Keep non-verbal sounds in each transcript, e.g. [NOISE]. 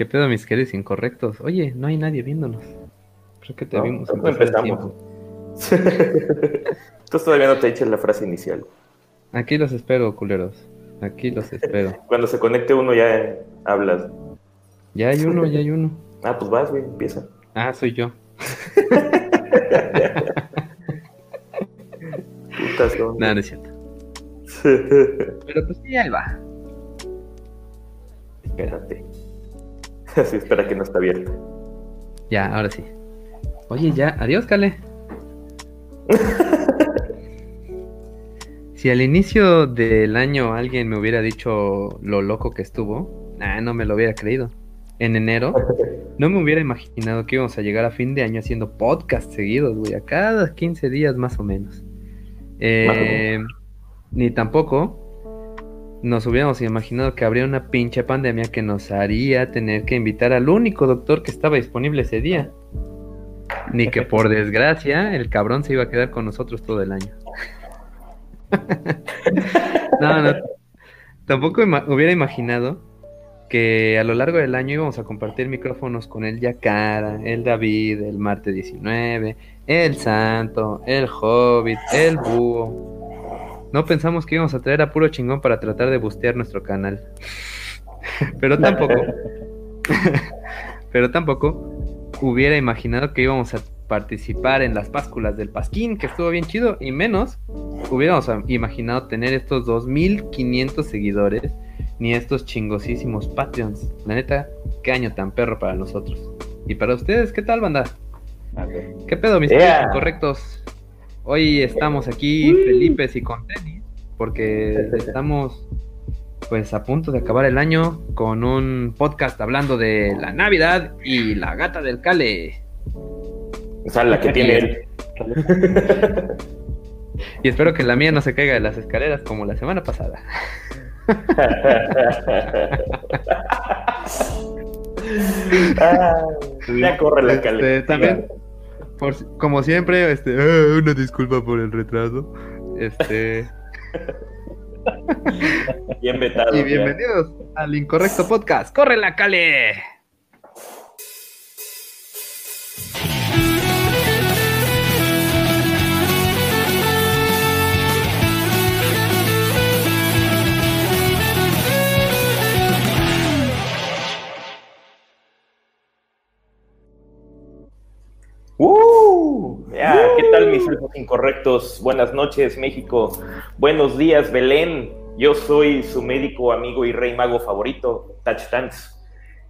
¿Qué pedo, mis queridos incorrectos? Oye, no hay nadie viéndonos. Creo que te No, vimos. no empezamos. Tú [LAUGHS] todavía no te eches la frase inicial. Aquí los espero, culeros. Aquí los espero. [LAUGHS] Cuando se conecte uno ya hablas. Ya hay uno, ya hay uno. [LAUGHS] Ah, pues vas, güey, empieza. Ah, soy yo. Putas. Nada, no es cierto. Pero pues sí, ahí va. Espérate. [LAUGHS] Así espera que no está abierta. Ya, ahora sí. Oye, ya, adiós, Cale. [LAUGHS] si al inicio del año alguien me hubiera dicho lo loco que estuvo, no me lo hubiera creído. En enero, [LAUGHS] no me hubiera imaginado que íbamos a llegar a fin de año haciendo podcast seguidos, güey, a cada 15 días más o menos. Eh, ni tampoco nos hubiéramos imaginado que habría una pinche pandemia que nos haría tener que invitar al único doctor que estaba disponible ese día. Ni que por [LAUGHS] desgracia el cabrón se iba a quedar con nosotros todo el año. [LAUGHS] no, no. Tampoco ima- hubiera imaginado que a lo largo del año íbamos a compartir micrófonos con el Yacara, el David, el Marte 19, el Santo, el Hobbit, el Búho. No pensamos que íbamos a traer a puro chingón para tratar de bustear nuestro canal. [LAUGHS] Pero tampoco. [LAUGHS] pero tampoco hubiera imaginado que íbamos a participar en las pásculas del Pasquín, que estuvo bien chido, y menos hubiéramos imaginado tener estos 2500 seguidores, ni estos chingosísimos Patreons. La neta, qué año tan perro para nosotros. Y para ustedes, ¿qué tal, banda? ¿Qué pedo, mis Yeah. incorrectos? Hoy estamos aquí Felipes y con tenis, porque [LAUGHS] estamos pues a punto de acabar el año con un podcast hablando de la Navidad y la gata del Cale. O sea, la que tiene él. [LAUGHS] Y espero que la mía no se caiga de las escaleras como la semana pasada. [LAUGHS] Ah, ya corre la Este, también, por como siempre, este, [LAUGHS] una disculpa por el retraso. Este, Bien vetado. y ya. bienvenidos al Incorrecto Podcast. ¡Corre la Cale! Ya, ¿Qué tal mis hijos incorrectos? Buenas noches, México. Buenos días, Belén. Yo soy su médico, amigo y rey mago favorito, Touch Dance.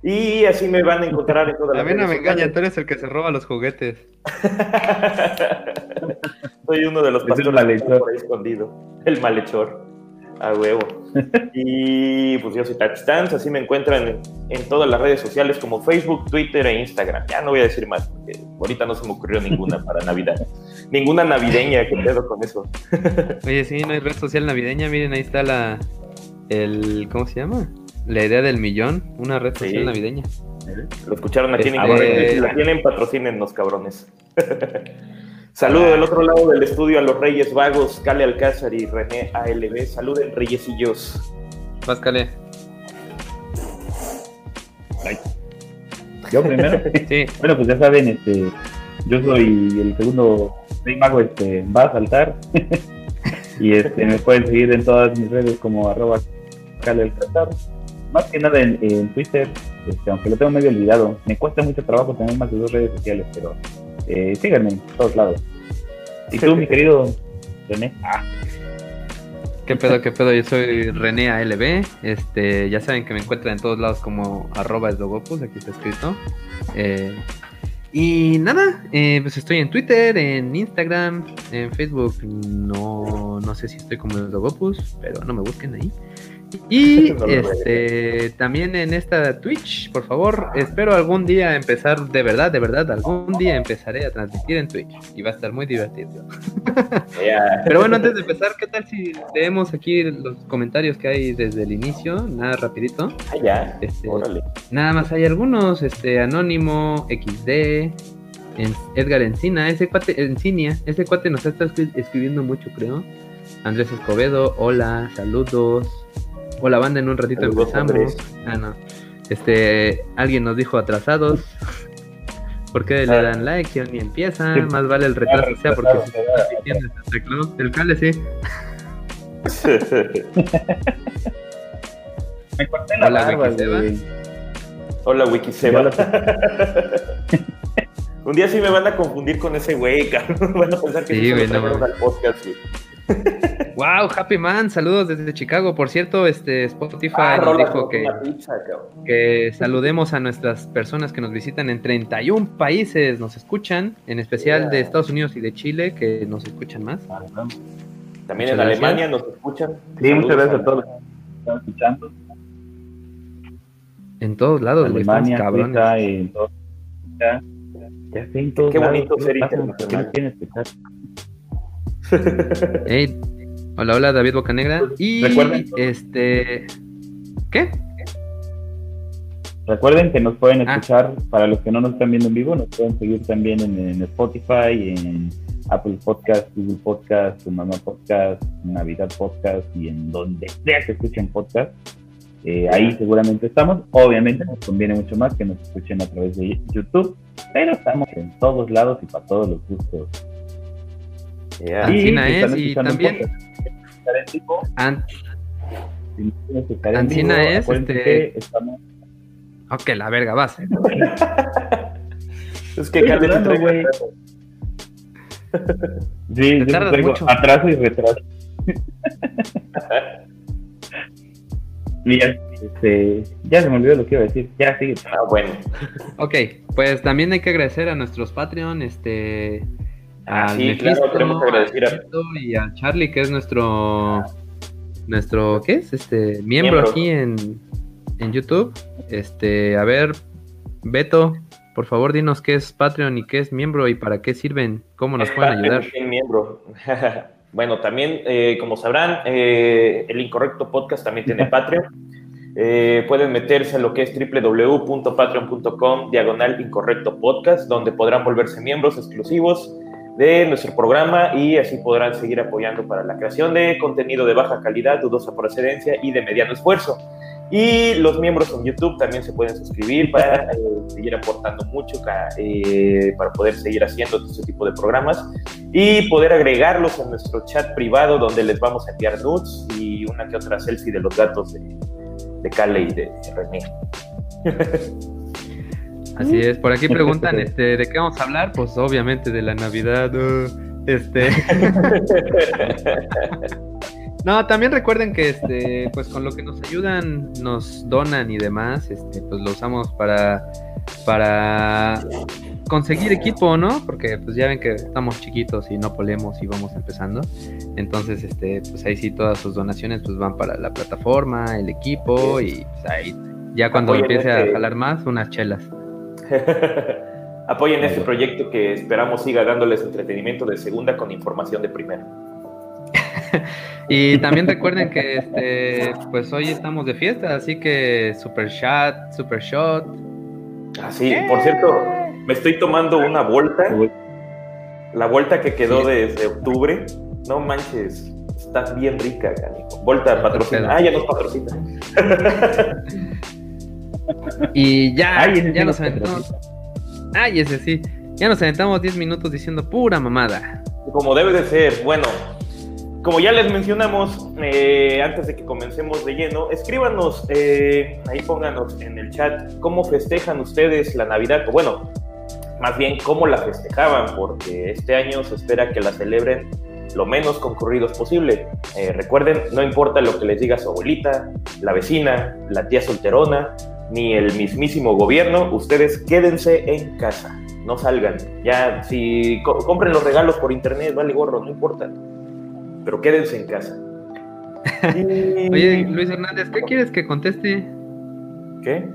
Y así me van a encontrar en todas A las [LAUGHS] mí no me engaña, tú eres el que se roba los juguetes. [LAUGHS] Soy uno de los Es el pastores que malhechor. está por ahí escondido. El malhechor. A huevo. [LAUGHS] Y pues yo soy Dance, así me encuentran en, en todas las redes sociales como Facebook, Twitter e Instagram. Ya no voy a decir más, porque ahorita no se me ocurrió ninguna [LAUGHS] para Navidad. Ninguna navideña, ¿qué pedo con eso? [LAUGHS] Oye, sí, no hay red social navideña. Miren, ahí está la. El, ¿Cómo se llama? La idea del millón. Una red Sí. social navideña. Lo escucharon aquí en Este-. Si la tienen, patrocínennos, cabrones. Saludo del otro lado del estudio a los Reyes Vagos, Cale Alcázar y René ALB. Saluden, Reyecillos. Páscale. Yo primero. [LAUGHS] Sí. bueno, pues ya saben, este, yo soy el segundo rey mago, este, va a saltar. [LAUGHS] y este, me pueden seguir en todas mis redes como arroba Cale Alcázar. Más que nada en, en Twitter, este, aunque lo tengo medio olvidado. Me cuesta mucho trabajo tener más de dos redes sociales, pero eh, síganme en todos lados. Y tú, mi querido René. Ah, ¿Qué pedo, qué pedo? Yo soy René ALB. Este, ya saben que me encuentran en todos lados como arroba esdogopus, aquí está escrito. Eh, y nada, eh, pues estoy en Twitter, en Instagram, en Facebook. No, no sé si estoy como esdogopus, pero no me busquen ahí. Y [LAUGHS] No este también en esta Twitch, por favor, espero algún día empezar, de verdad, de verdad, algún día empezaré a transmitir en Twitch y va a estar muy divertido. [LAUGHS] Pero bueno, antes de empezar, ¿qué tal si leemos aquí los comentarios que hay desde el inicio? Nada rapidito. Ah, ya. Este. Nada más hay algunos, este, Anónimo, XD, Edgar Encina, ese cuate, Encinia, ese cuate nos está escri- escribiendo mucho, creo. Andrés Escobedo, hola, saludos. Hola banda, en un ratito Saludos, empezamos. Andrés. Ah, no. Este, alguien nos dijo atrasados. ¿Por qué le dan like y ni empieza? Sí. Más vale el retraso, sea porque da. está el teclado. El cale sí. Me corté la Hola, barba, Wikiseba. Hola, Ya Wikiseba. [LAUGHS] Un día sí me van a confundir con ese güey, [LAUGHS] cabrón. Van a pensar que Sí, güey, no al podcast, güey. Wow, Happy Man, saludos desde Chicago. Por cierto, este Spotify Ah, nos rola dijo que, pizza, saludemos a nuestras personas que nos visitan en 31 países, nos escuchan, en especial de. Estados Unidos y de Chile, que nos escuchan más. También Muchas en gracias. Alemania nos escuchan. Sí, muchas gracias a todos los que están escuchando. En todos lados, güey, estamos Alemania, cabrones. Suiza, en todo. Ya, sé, en todos Qué lados. bonito ¿Qué ser [LAUGHS] hola, hola, David Bocanegra. Y Recuerden- este. ¿Qué? Recuerden que nos pueden Ah. escuchar, para los que no nos están viendo en vivo, nos pueden seguir también en, en Spotify, en Apple Podcast, Google Podcast, Tu Mamá Podcast, Navidad Podcast y en donde sea que escuchen podcast. Eh, ahí seguramente estamos. Obviamente nos conviene mucho más que nos escuchen a través de YouTube, pero estamos en todos lados y para todos los gustos. Yeah. Ah, Y Ancina es, y también- An- si no Ancina vivo, es, este- que estamos Ok, la verga, vas. Es que güey. retraso. Sí, tardas mucho. atraso y retraso. [LAUGHS] este, ya se me olvidó lo que iba a decir. Ya sigue. Ah, bueno. Ok, pues también hay que agradecer a nuestros Patreon, este. Ah, al sí, claro, queremos agradecer a- al Beto y a Charlie, que es nuestro. Nuestro, ¿qué es? Este, miembro, Miembro. aquí en, en YouTube. Este, a ver, Beto, por favor, dinos qué es Patreon y qué es miembro y para qué sirven, cómo nos pueden ayudar. Miembro. [LAUGHS] bueno, también, eh, como sabrán, eh, el Incorrecto Podcast también tiene [LAUGHS] Patreon. Eh, pueden meterse a lo que es www.patreon.com diagonal incorrecto podcast, donde podrán volverse miembros exclusivos de nuestro programa y así podrán seguir apoyando para la creación de contenido de baja calidad, dudosa procedencia y de mediano esfuerzo. Y los miembros en YouTube también se pueden suscribir para eh, seguir aportando mucho eh, para poder seguir haciendo este tipo de programas y poder agregarlos en nuestro chat privado donde les vamos a enviar nudes y una que otra selfie de los gatos de, de Kale y de René. Así es, por aquí preguntan [LAUGHS] este, de qué vamos a hablar, pues obviamente de la Navidad. uh, este. [LAUGHS] No, también recuerden que este, pues con lo que nos ayudan, nos donan y demás, este, pues lo usamos para, para conseguir equipo, ¿no? Porque pues ya ven que estamos chiquitos y no polemos y vamos empezando. Entonces, este, pues ahí sí todas sus donaciones pues van para la plataforma, el equipo y pues ahí ya cuando Apoyen empiece a este- jalar más, unas chelas. [LAUGHS] Apoyen este proyecto que esperamos siga dándoles entretenimiento de segunda con información de primera. [LAUGHS] Y también recuerden que este, pues hoy estamos de fiesta, así que super shot, super shot. Ah, sí, por cierto, me estoy tomando una vuelta, la vuelta que quedó Sí. desde octubre. No manches, está bien rica, canijo. Volta patrocina. Ah, ya nos patrocina. [LAUGHS] Y ya, Ay, ya nos nos aventamos. Ay, ese sí. Ya nos aventamos 10 minutos diciendo pura mamada. Como debe de ser. Bueno, como ya les mencionamos eh, antes de que comencemos de lleno, escríbanos, eh, ahí pónganos en el chat cómo festejan ustedes la Navidad, o bueno, más bien cómo la festejaban, porque este año se espera que la celebren lo menos concurridos posible. Eh, recuerden, no importa lo que les diga su abuelita, la vecina, la tía solterona, ni el mismísimo gobierno, ustedes quédense en casa, no salgan. Ya, si co- compren los regalos por internet, vale gorro, no importa. Pero quédense en casa. [LAUGHS] Y- Oye, Luis Hernández, ¿qué quieres que conteste? ¿Qué?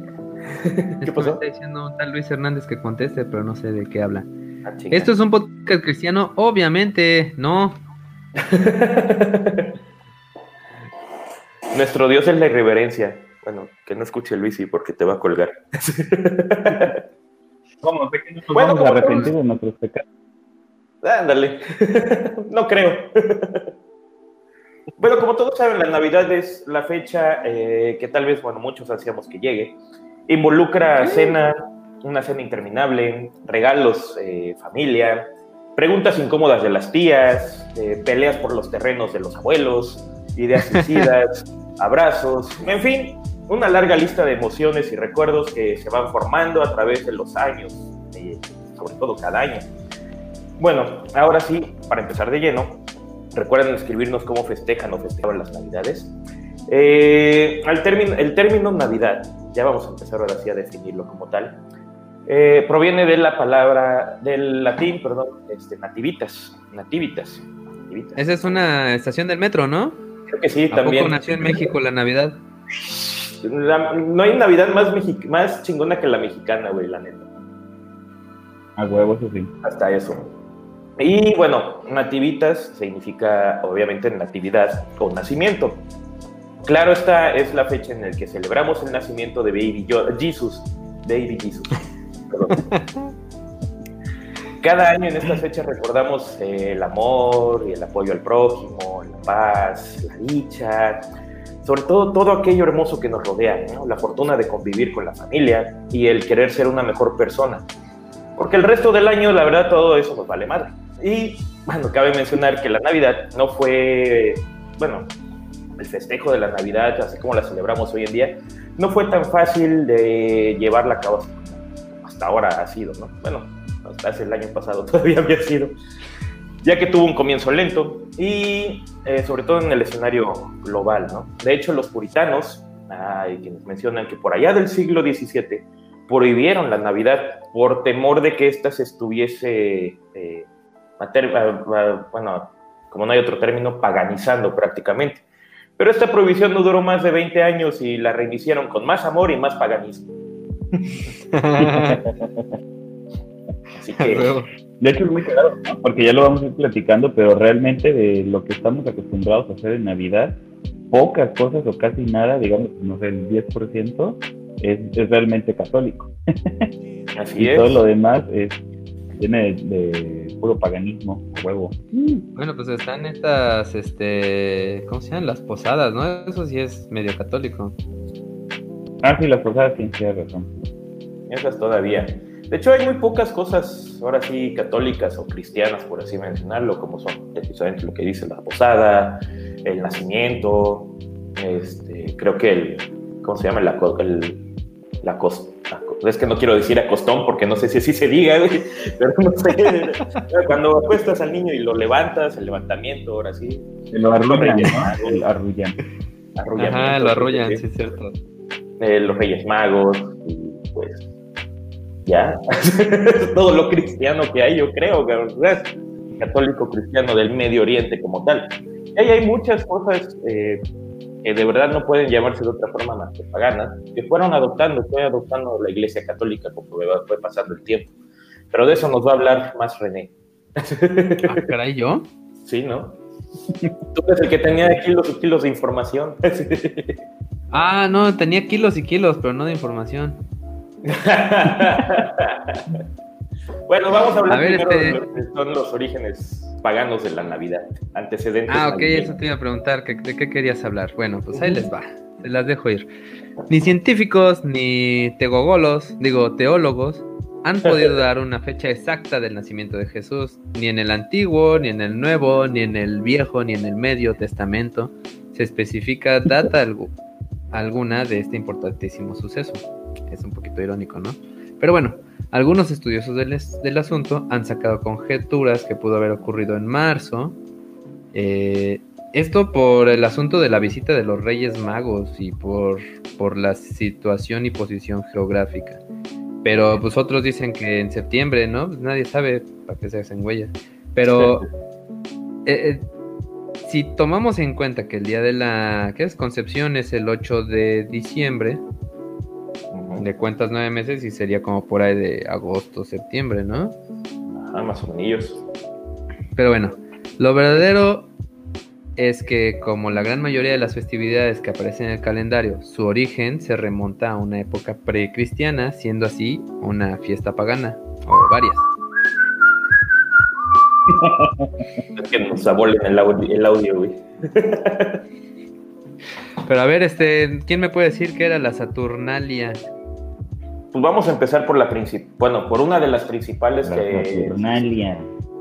Me pasó? está diciendo un tal Luis Hernández que conteste, pero no sé de qué habla. Ah. Esto es un podcast cristiano, obviamente, no. [LAUGHS] Nuestro Dios es la irreverencia. Bueno, que no escuche Luisi porque te va a colgar. [LAUGHS] ¿Cómo? ¿De qué no nos Bueno, vamos a arrepentir de nuestros pecados? Ándale. [LAUGHS] no creo. [LAUGHS] bueno, como todos saben, la Navidad es la fecha eh, que tal vez, bueno, muchos hacíamos que llegue. Involucra cena, una cena interminable, regalos, eh, familia, preguntas incómodas de las tías, eh, peleas por los terrenos de los abuelos, ideas [LAUGHS] suicidas, abrazos, en fin, una larga lista de emociones y recuerdos que se van formando a través de los años, sobre todo cada año. Bueno, ahora sí, para empezar de lleno, recuerden escribirnos cómo festejan o festejaban las Navidades. Eh, al término, el término Navidad, ya vamos a empezar ahora sí a definirlo como tal, eh, proviene de la palabra, del latín, perdón, este, nativitas, nativitas, Esa es una estación del metro, ¿no? Creo que sí, ¿A también. Poco nació en México la Navidad? no hay Navidad más, más chingona que la mexicana, güey, la neta. A huevo, eso sí. Hasta eso. Y bueno, nativitas significa obviamente natividad o nacimiento. Claro, esta es la fecha en la que celebramos el nacimiento de Baby Jesus. Baby Jesus. [LAUGHS] Cada año en esta fecha recordamos el amor y el apoyo al prójimo, la paz, la dicha, sobre todo todo aquello hermoso que nos rodea, la fortuna de convivir con la familia y el querer ser una mejor persona. Porque el resto del año, la verdad, todo eso nos vale madre. Y bueno, cabe mencionar que la Navidad no fue, bueno, el festejo de la Navidad, así como la celebramos hoy en día, no fue tan fácil de llevarla a cabo hasta ahora ha sido, ¿no? Bueno, hasta hace el año pasado [LAUGHS] todavía había sido, ya que tuvo un comienzo lento y eh, sobre todo en el escenario global, ¿no? De hecho, los puritanos, hay quienes mencionan que por allá del siglo XVII prohibieron la Navidad por temor de que ésta se estuviese, eh, bueno, como no hay otro término, paganizando prácticamente. Pero esta prohibición no duró más de 20 años y la reiniciaron con más amor y más paganismo. [LAUGHS] Así que, de hecho es muy claro, porque ya lo vamos a ir platicando, pero realmente de lo que estamos acostumbrados a hacer en Navidad, pocas cosas o casi nada, digamos, no sé, el 10% es, es realmente católico. Así [LAUGHS] y es. todo lo demás es, viene de, puro paganismo, huevo. Bueno, pues están estas, este, ¿cómo se llaman? Las posadas, ¿no? Eso sí es medio católico. Ah, sí, las posadas sí, tienes razón. Esas todavía. De hecho, hay muy pocas cosas, ahora sí, católicas o cristianas, por así mencionarlo, como son precisamente lo que dice la posada, el nacimiento, este, creo que el, ¿cómo se llama? La, el, la, cos, la, es que no quiero decir acostón porque no sé si así se diga, pero no sé. [LAUGHS] Cuando acuestas al niño y lo levantas, el levantamiento, ahora sí. Lo arrullan, ¿no? El arrullan. Ajá, lo arrullan, sí, es cierto. Eh, los Reyes Magos, y pues ya, [LAUGHS] todo lo cristiano que hay, yo creo, ¿verdad? católico cristiano del Medio Oriente como tal. Y ahí hay muchas cosas eh, que de verdad no pueden llamarse de otra forma más que paganas, que fueron adoptando, fue adoptando la Iglesia Católica conforme fue pasando el tiempo. Pero de eso nos va a hablar más René. Ah, caray, ¿yo? [LAUGHS] Sí, ¿no? Tú eres el que tenía kilos y kilos de información. [LAUGHS] ah, no, tenía kilos y kilos, pero no de información. [LAUGHS] bueno, vamos a hablar a ver, primero este... de lo que son los orígenes paganos de la Navidad, antecedentes. Ah, ok, eso te iba a preguntar, ¿de qué querías hablar? Bueno, pues ahí les va, las dejo ir. Ni científicos, ni tegogolos, digo, teólogos, han podido [LAUGHS] dar una fecha exacta del nacimiento de Jesús, ni en el Antiguo, ni en el Nuevo, ni en el Viejo, ni en el Medio Testamento se especifica data alguna de este importantísimo suceso. Es un poquito irónico, ¿no? Pero bueno, algunos estudiosos del, del asunto han sacado conjeturas que pudo haber ocurrido en marzo. Eh, esto por el asunto de la visita de los Reyes Magos y por, por la situación y posición geográfica. Pero pues otros dicen que en septiembre, ¿no? Pues nadie sabe para qué se hacen huellas. Pero eh, eh, si tomamos en cuenta que el día de la ¿qué es? Concepción es el 8 de diciembre, de cuentas nueve meses y sería como por ahí de agosto, septiembre, ¿no? Ajá, más o menos. Pero bueno, lo verdadero es que como la gran mayoría de las festividades que aparecen en el calendario, su origen se remonta a una época precristiana, siendo así una fiesta pagana, o varias. [LAUGHS] Es que nos abolen el audio, el audio güey. [LAUGHS] Pero a ver, este, ¿quién me puede decir qué era la Saturnalia? Pues vamos a empezar por la principal, bueno, por una de las principales La que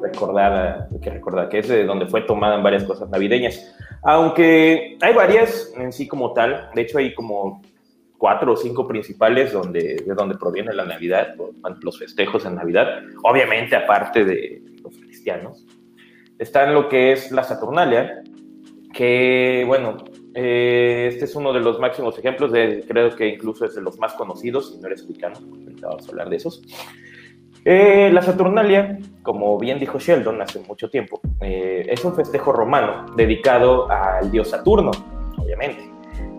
recordada, que recordar, que es de donde fue tomada en varias cosas navideñas. Aunque hay varias en sí como tal, de hecho hay como cuatro o cinco principales donde, de donde proviene la Navidad, los festejos en Navidad, obviamente aparte de los cristianos. Está en lo que es la Saturnalia, que bueno, eh, este es uno de los máximos ejemplos, de, creo que incluso es de los más conocidos, si no eres ahorita vamos a hablar de esos. Eh, la Saturnalia, como bien dijo Sheldon hace mucho tiempo, eh, es un festejo romano dedicado al dios Saturno, obviamente,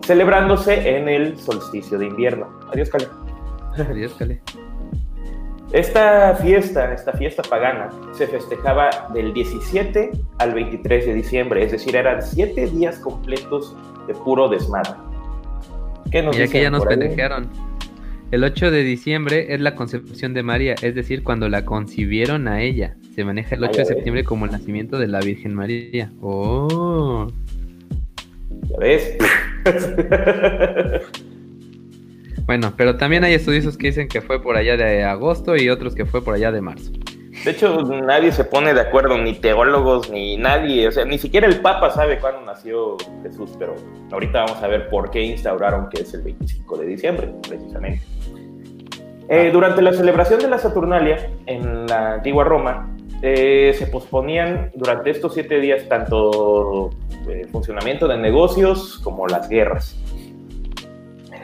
celebrándose en el solsticio de invierno. Adiós, Cali. Adiós, Cale. Esta fiesta, esta fiesta pagana, se festejaba del 17 al 23 de diciembre, es decir, eran siete días completos de puro desmadre. ¿Qué nos Mira que ya nos pendejearon. El 8 de diciembre es la concepción de María, es decir, cuando la concibieron a ella. Se maneja el 8 Ah, de ves. septiembre como el nacimiento de la Virgen María. Oh. ¿Ya ves? [LAUGHS] Bueno, pero también hay estudiosos que dicen que fue por allá de agosto y otros que fue por allá de marzo. De hecho, nadie se pone de acuerdo, ni teólogos, ni nadie, o sea, ni siquiera el Papa sabe cuándo nació Jesús, pero ahorita vamos a ver por qué instauraron que es el 25 de diciembre, precisamente. Eh, durante la celebración de la Saturnalia en la antigua Roma, eh, se posponían durante estos siete días tanto el funcionamiento de negocios como las guerras.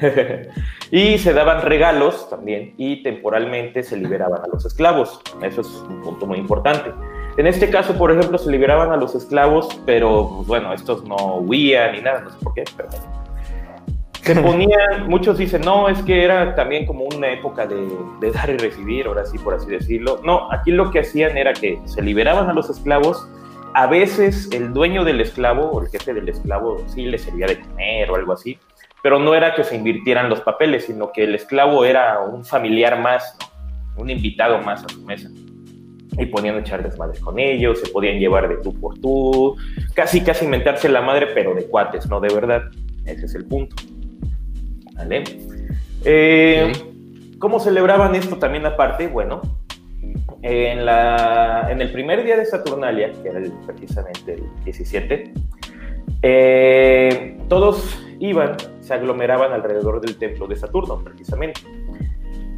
[LAUGHS] y se daban regalos también y temporalmente se liberaban a los esclavos. Eso es un punto muy importante. En este caso, por ejemplo, se liberaban a los esclavos, pero pues, bueno, estos no huían ni nada, no sé por qué, pero. Se [LAUGHS] ponían, muchos dicen, no, es que era también como una época de, de dar y recibir, ahora sí, por así decirlo. No, aquí lo que hacían era que se liberaban a los esclavos, a veces el dueño del esclavo o el jefe del esclavo sí le servía de comer o algo así, pero no era que se invirtieran los papeles, sino que el esclavo era un familiar más, ¿no? un invitado más a su mesa. Y podían echar desmadre con ellos, se podían llevar de tú por tú, casi casi inventarse la madre, pero de cuates, no de verdad. Ese es el punto. ¿Vale? Eh, ¿Cómo celebraban esto también aparte? Bueno, en, la, en el primer día de Saturnalia, que era el- precisamente el 17, eh, todos iban, se aglomeraban alrededor del templo de Saturno, precisamente.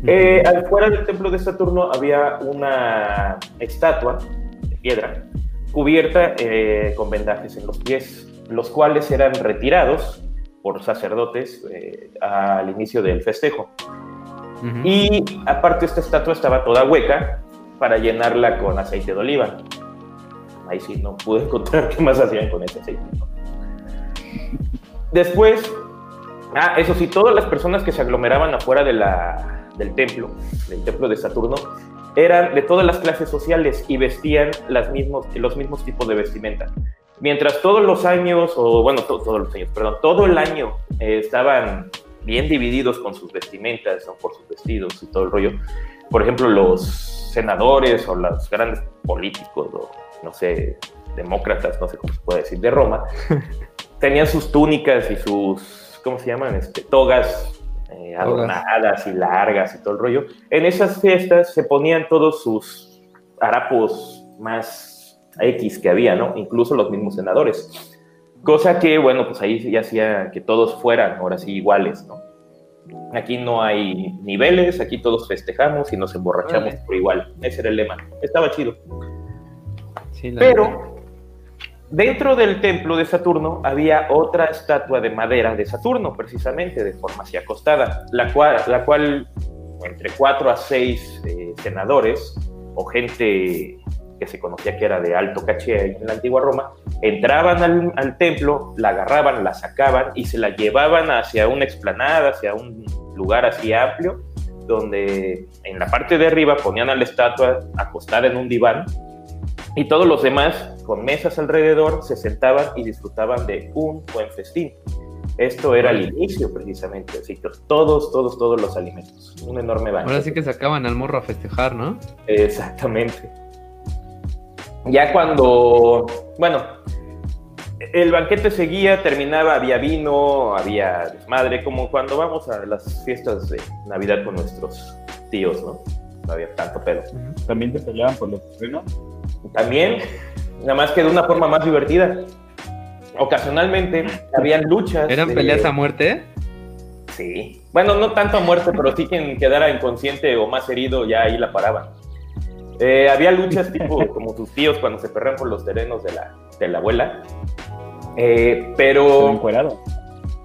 Eh, al fuera del templo de Saturno había una estatua de piedra cubierta eh, con vendajes en los pies, los cuales eran retirados por sacerdotes eh, al inicio del festejo. Ujú. Y aparte esta estatua estaba toda hueca para llenarla con aceite de oliva. Ahí sí no pude [LAUGHS] encontrar qué más hacían con ese aceite. ¿no? Después, ah, eso sí, todas las personas que se aglomeraban afuera de la, del templo, del templo de Saturno, eran de todas las clases sociales y vestían las mismos, los mismos tipos de vestimenta. Mientras todos los años, o bueno, to- todos los años, perdón, todo el año eh, estaban bien divididos con sus vestimentas, ¿no? por sus vestidos y todo el rollo. Por ejemplo, los senadores o los grandes políticos, o no sé, demócratas, no sé cómo se puede decir, de Roma, [LAUGHS] tenían sus túnicas y sus, ¿cómo se llaman? Este, togas eh, adornadas y largas y todo el rollo. En esas fiestas se ponían todos sus harapos más X que había, ¿no? Incluso los mismos senadores. Cosa que, bueno, pues ahí ya hacía que todos fueran ahora sí iguales, ¿no? Aquí no hay niveles, aquí todos festejamos y nos emborrachamos por igual. Ese era el lema. Estaba chido. Sí, Pero dentro del templo de Saturno había otra estatua de madera de Saturno, precisamente, de forma así acostada, la cual, entre cuatro a seis eh, senadores o gente que se conocía que era de alto caché en la antigua Roma, entraban al, al templo, la agarraban, la sacaban y se la llevaban hacia una explanada, hacia un lugar así amplio, donde en la parte de arriba ponían a la estatua acostada en un diván y todos los demás, con mesas alrededor, se sentaban y disfrutaban de un buen festín. Esto era el inicio, precisamente. Así que todos, todos, todos los alimentos. Un enorme banquete. Ahora sí que sacaban al morro a festejar, ¿no? Exactamente. Ya cuando, bueno, el banquete seguía, terminaba, había vino, había desmadre, como cuando vamos a las fiestas de Navidad con nuestros tíos, ¿no? No había tanto pedo. ¿También se peleaban por los terrenos? También, nada más que de una forma más divertida. Ocasionalmente habían luchas. ¿Eran de- peleas a muerte? Sí. Bueno, no tanto a muerte, pero sí quien quedara inconsciente o más herido, ya ahí la paraban. Eh, había luchas tipo [LAUGHS] como tus tíos cuando se perran por los terrenos de la, de la abuela. Eh, ¿Todo pero encuerado?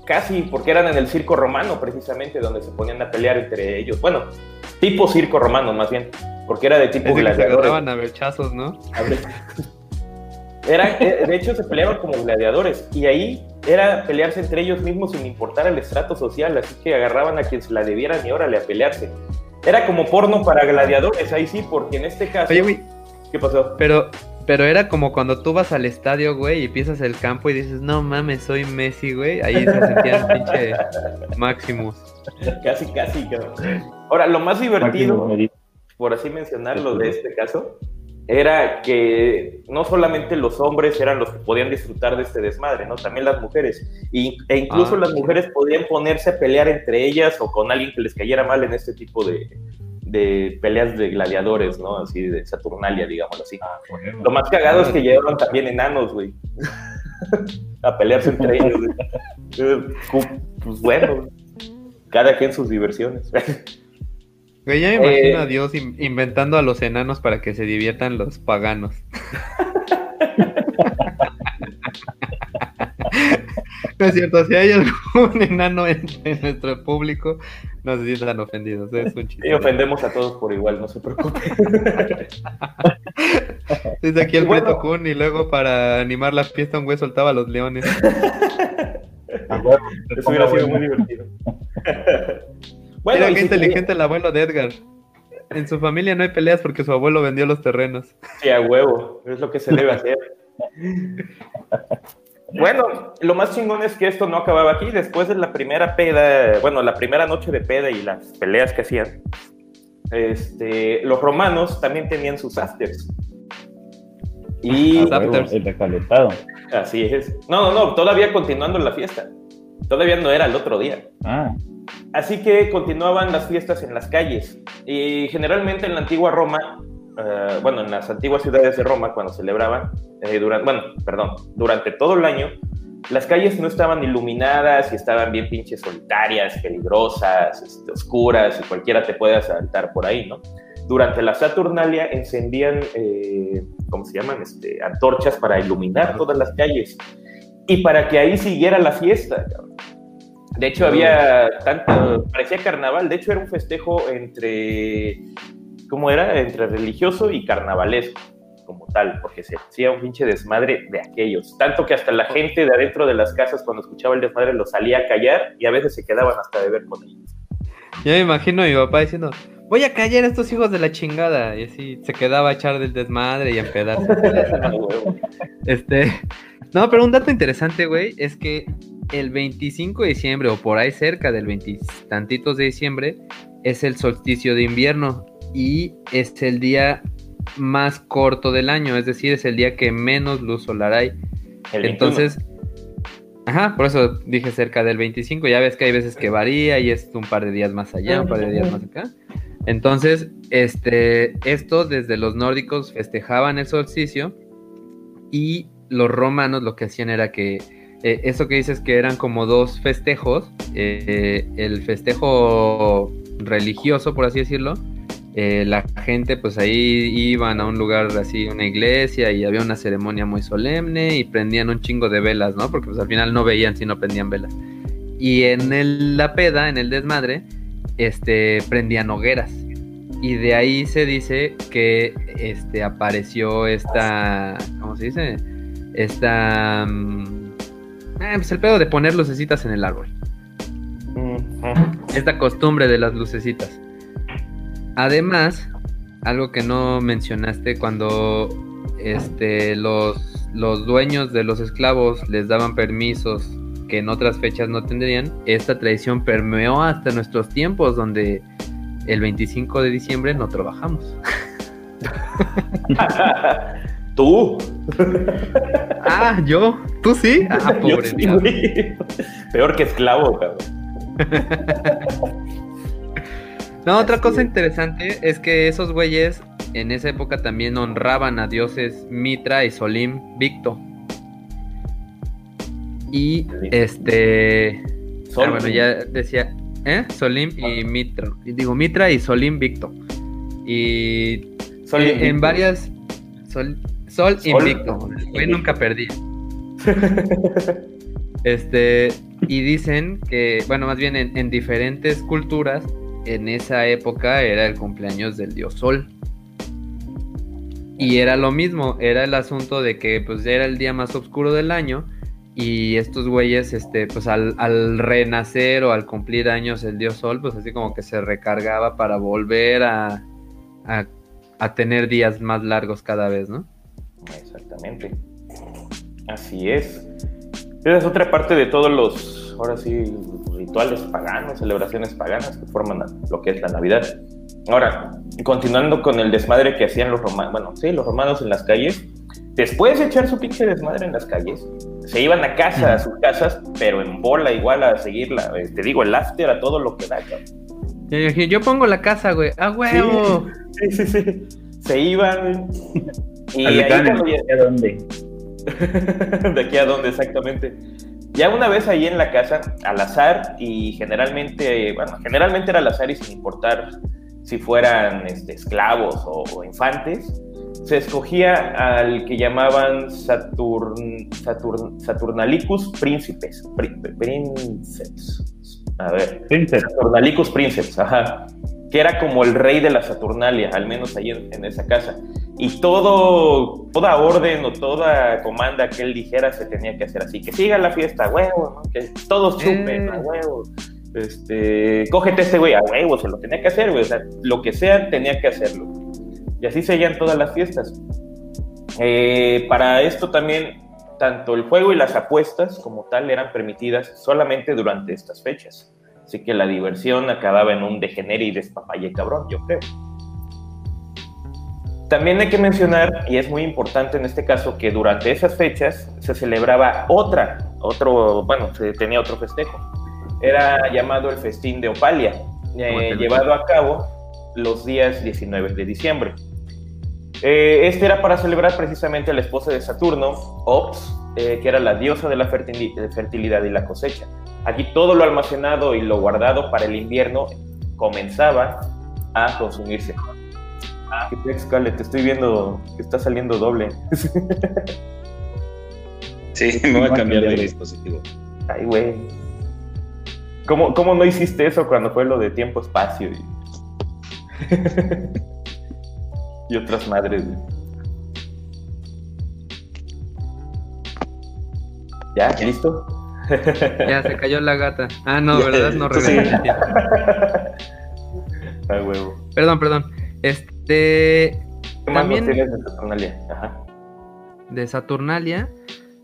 casi, porque eran en el circo romano precisamente, donde se ponían a pelear entre ellos. Bueno, tipo circo romano más bien, porque era de tipo Es que se gladiadores. agarraban a bechazos, ¿no? [LAUGHS] Era, eh, de hecho, se peleaban como gladiadores y ahí era pelearse entre ellos mismos sin importar el estrato social, así que agarraban a quien se la debieran y órale a pelearse. Era como porno para gladiadores, ahí sí, porque en este caso... Oye, güey, ¿Qué pasó? pero, pero era como cuando tú vas al estadio, güey, y pisas el campo y dices, no mames, soy Messi, güey. Ahí se sentían [LAUGHS] pinche Maximus. Casi, casi. cabrón. Ahora, lo más divertido, por así mencionarlo de este caso, era que no solamente los hombres eran los que podían disfrutar de este desmadre, ¿no? También las mujeres. Y- e incluso Ah. las mujeres podían ponerse a pelear entre ellas o con alguien que les cayera mal en este tipo de, de peleas de gladiadores, ¿no? Así de Saturnalia, digámoslo así. Ah, bueno. Lo más cagado es que llevaban también enanos, güey. [LAUGHS] a pelearse entre ellos. [LAUGHS] Pues bueno, cada quien sus diversiones. [LAUGHS] Güey, ya me imagino Eh. a Dios in- inventando a los enanos para que se diviertan los paganos. [LAUGHS] No es cierto, si hay algún [LAUGHS] enano en, en nuestro público, no se sientan ofendidos. Es un chiste. Y ofendemos a todos por igual, no se preocupen. [LAUGHS] Desde aquí el bueno. Preto Kun y luego para animar la fiesta un güey soltaba a los leones. A huevo, se Eso hubiera sido muy divertido. Bueno, qué si inteligente el abuelo de Edgar. En su familia no hay peleas porque su abuelo vendió los terrenos. Sí, a huevo, es lo que se debe hacer. Bueno, lo más chingón es que esto no acababa aquí. Después de la primera peda, bueno, la primera noche de peda y las peleas que hacían, este, los romanos también tenían sus afters. Y. El recalentado. así es. No, no, no, todavía continuando la fiesta. Todavía no era el otro día. Ah, Así que continuaban las fiestas en las calles. Y generalmente en la antigua Roma, eh, bueno, en las antiguas ciudades de Roma, cuando celebraban, eh, durante, bueno, perdón, durante todo el año, las calles no estaban iluminadas y estaban bien pinches solitarias, peligrosas, este, oscuras, y cualquiera te puede asaltar por ahí, ¿no? Durante la Saturnalia encendían, eh, ¿cómo se llaman? Este, antorchas para iluminar todas las calles y para que ahí siguiera la fiesta. De hecho, había tanto, parecía carnaval, de hecho era un festejo entre, ¿cómo era? Entre religioso y carnavalesco, como tal, porque se hacía un pinche desmadre de aquellos. Tanto que hasta la gente de adentro de las casas, cuando escuchaba el desmadre, lo salía a callar y a veces se quedaban hasta de ver con ellos. Ya me imagino a mi papá diciendo, voy a callar a estos hijos de la chingada. Y así se quedaba a echar del desmadre y a [LAUGHS] huevo. Este, no, pero un dato interesante, güey, es que el 25 de diciembre o por ahí cerca del 20 tantitos de diciembre es el solsticio de invierno y es el día más corto del año, es decir, es el día que menos luz solar hay. El 21. Entonces, ajá, por eso dije cerca del 25, ya ves que hay veces que varía y es un par de días más allá, un par de días más acá. Entonces, este, esto desde los nórdicos festejaban el solsticio y los romanos lo que hacían era que eh, eso que dices que eran como dos festejos, eh, el festejo religioso, por así decirlo, eh, la gente pues ahí iban a un lugar así, una iglesia y había una ceremonia muy solemne y prendían un chingo de velas, ¿no? Porque pues al final no veían si no prendían velas. Y en el- la peda, en el desmadre, este, prendían hogueras. Y de ahí se dice que este, apareció esta, ¿cómo se dice? Esta... mm, ah, pues el pedo de poner lucecitas en el árbol Ujú. esta costumbre de las lucecitas. Además, algo que no mencionaste cuando este, los, los dueños de los esclavos les daban permisos que en otras fechas no tendrían, esta tradición permeó hasta nuestros tiempos donde el 25 de diciembre no trabajamos. [LAUGHS] Tú. [LAUGHS] Ah, yo. ¿Tú sí? Ah, Yo pobre sí. [LAUGHS] Peor que esclavo, cabrón. [LAUGHS] No, otra cosa es. interesante es que esos güeyes en esa época también honraban a dioses Mitra y Solim Victo. Y este. Sol, ah, bueno, ya decía. ¿Eh? Solim y Mitra. Y digo, Mitra y Solim Victo. Y Sol invicto. en varias. Sol, Sol, Sol invicto. Güey, invicto. nunca perdí. [LAUGHS] Este, y dicen que, bueno, más bien en, en diferentes culturas, en esa época era el cumpleaños del dios Sol. Y era lo mismo, era el asunto de que pues era el día más oscuro del año y estos güeyes, este, pues al, al renacer o al cumplir años el dios Sol, pues así como que se recargaba para volver a, a, a tener días más largos cada vez, ¿no? Exactamente. Así es. Esa es otra parte de todos los, ahora sí, rituales paganos, celebraciones paganas que forman lo que es la Navidad. Ahora, continuando con el desmadre que hacían los romanos, bueno, sí, los romanos en las calles, después de echar su pinche desmadre en las calles, se iban a casa, a sus casas, pero en bola igual a seguirla. eh, Te digo, el after a todo lo que da. Yo pongo la casa, güey. ¡Ah, huevo! [LAUGHS] Sí, sí, sí. Se iban. Y ahí ya- ¿a dónde? [LAUGHS] de aquí a dónde exactamente. Ya una vez ahí en la casa, al azar, y generalmente, bueno, generalmente era al azar y sin importar si fueran este, esclavos o, o infantes, se escogía al que llamaban Saturn, Saturn, Saturnalicus príncipes. Pri- princeps. A ver, Princess. Saturnalicus Princeps, ajá. Que era como el rey de la Saturnalia, al menos ahí en, en esa casa. Y todo, toda orden o toda comanda que él dijera se tenía que hacer así. Que siga la fiesta, huevo, ¿no? Que todos chupen, Eh. a huevo. Este, cógete ese güey, a huevo, se lo tenía que hacer, güey. O sea, lo que sea, tenía que hacerlo. Y así seguían todas las fiestas. Eh, para esto también, tanto el juego y las apuestas como tal eran permitidas solamente durante estas fechas. Así que la diversión acababa en un degenere y despapalle cabrón, yo creo. También hay que mencionar, y es muy importante en este caso, que durante esas fechas se celebraba otra, otro, bueno, se tenía otro festejo. Era llamado el Festín de Opalia, eh, llevado a cabo los días 19 de diciembre. Eh, este era para celebrar precisamente a la esposa de Saturno, Ops, eh, que era la diosa de la fertilidad y la cosecha. Aquí todo lo almacenado y lo guardado para el invierno comenzaba a consumirse. Ah, Cale, te estoy viendo que está saliendo doble. [LAUGHS] Sí, me voy a cambiar de dispositivo. Ay, güey. ¿Cómo, ¿Cómo no hiciste eso cuando fue lo de tiempo-espacio? Y... [LAUGHS] y otras madres, güey. ¿Ya? ¿Listo? Ya se cayó la gata. Ah, no, ¿verdad? No tiempo. Ay, huevo. Perdón, perdón. Este. ¿Qué más También- de Saturnalia? Ajá. de Saturnalia,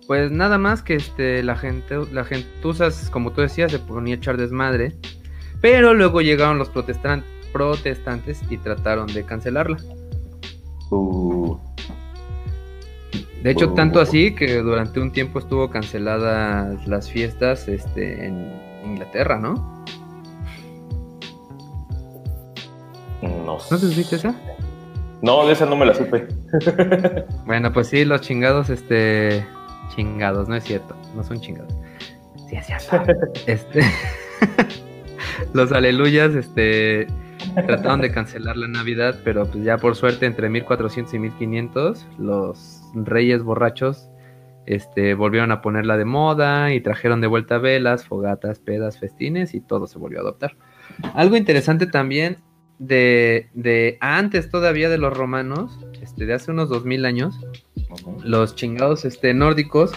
pues nada más que este la gente, la gentuzas, como tú decías, se ponía a echar desmadre, pero luego llegaron los protestan- protestantes y trataron de cancelarla. Uh, De hecho, Oh. tanto así que durante un tiempo estuvo canceladas las fiestas este, en Inglaterra, ¿no? no, ¿No te supiste esa? No, de esa no me la supe. [LAUGHS] Bueno, pues sí, los chingados, este, chingados, no es cierto, no son chingados. Sí, es cierto. [LAUGHS] Este, [LAUGHS] los aleluyas, este, trataron de cancelar la Navidad, pero pues ya por suerte entre 1400 y 1500 los reyes borrachos, este, volvieron a ponerla de moda y trajeron de vuelta velas, fogatas, pedas, festines y todo se volvió a adoptar. Algo interesante también de, de antes todavía de los romanos, este, de hace unos 2000 años, los chingados este, nórdicos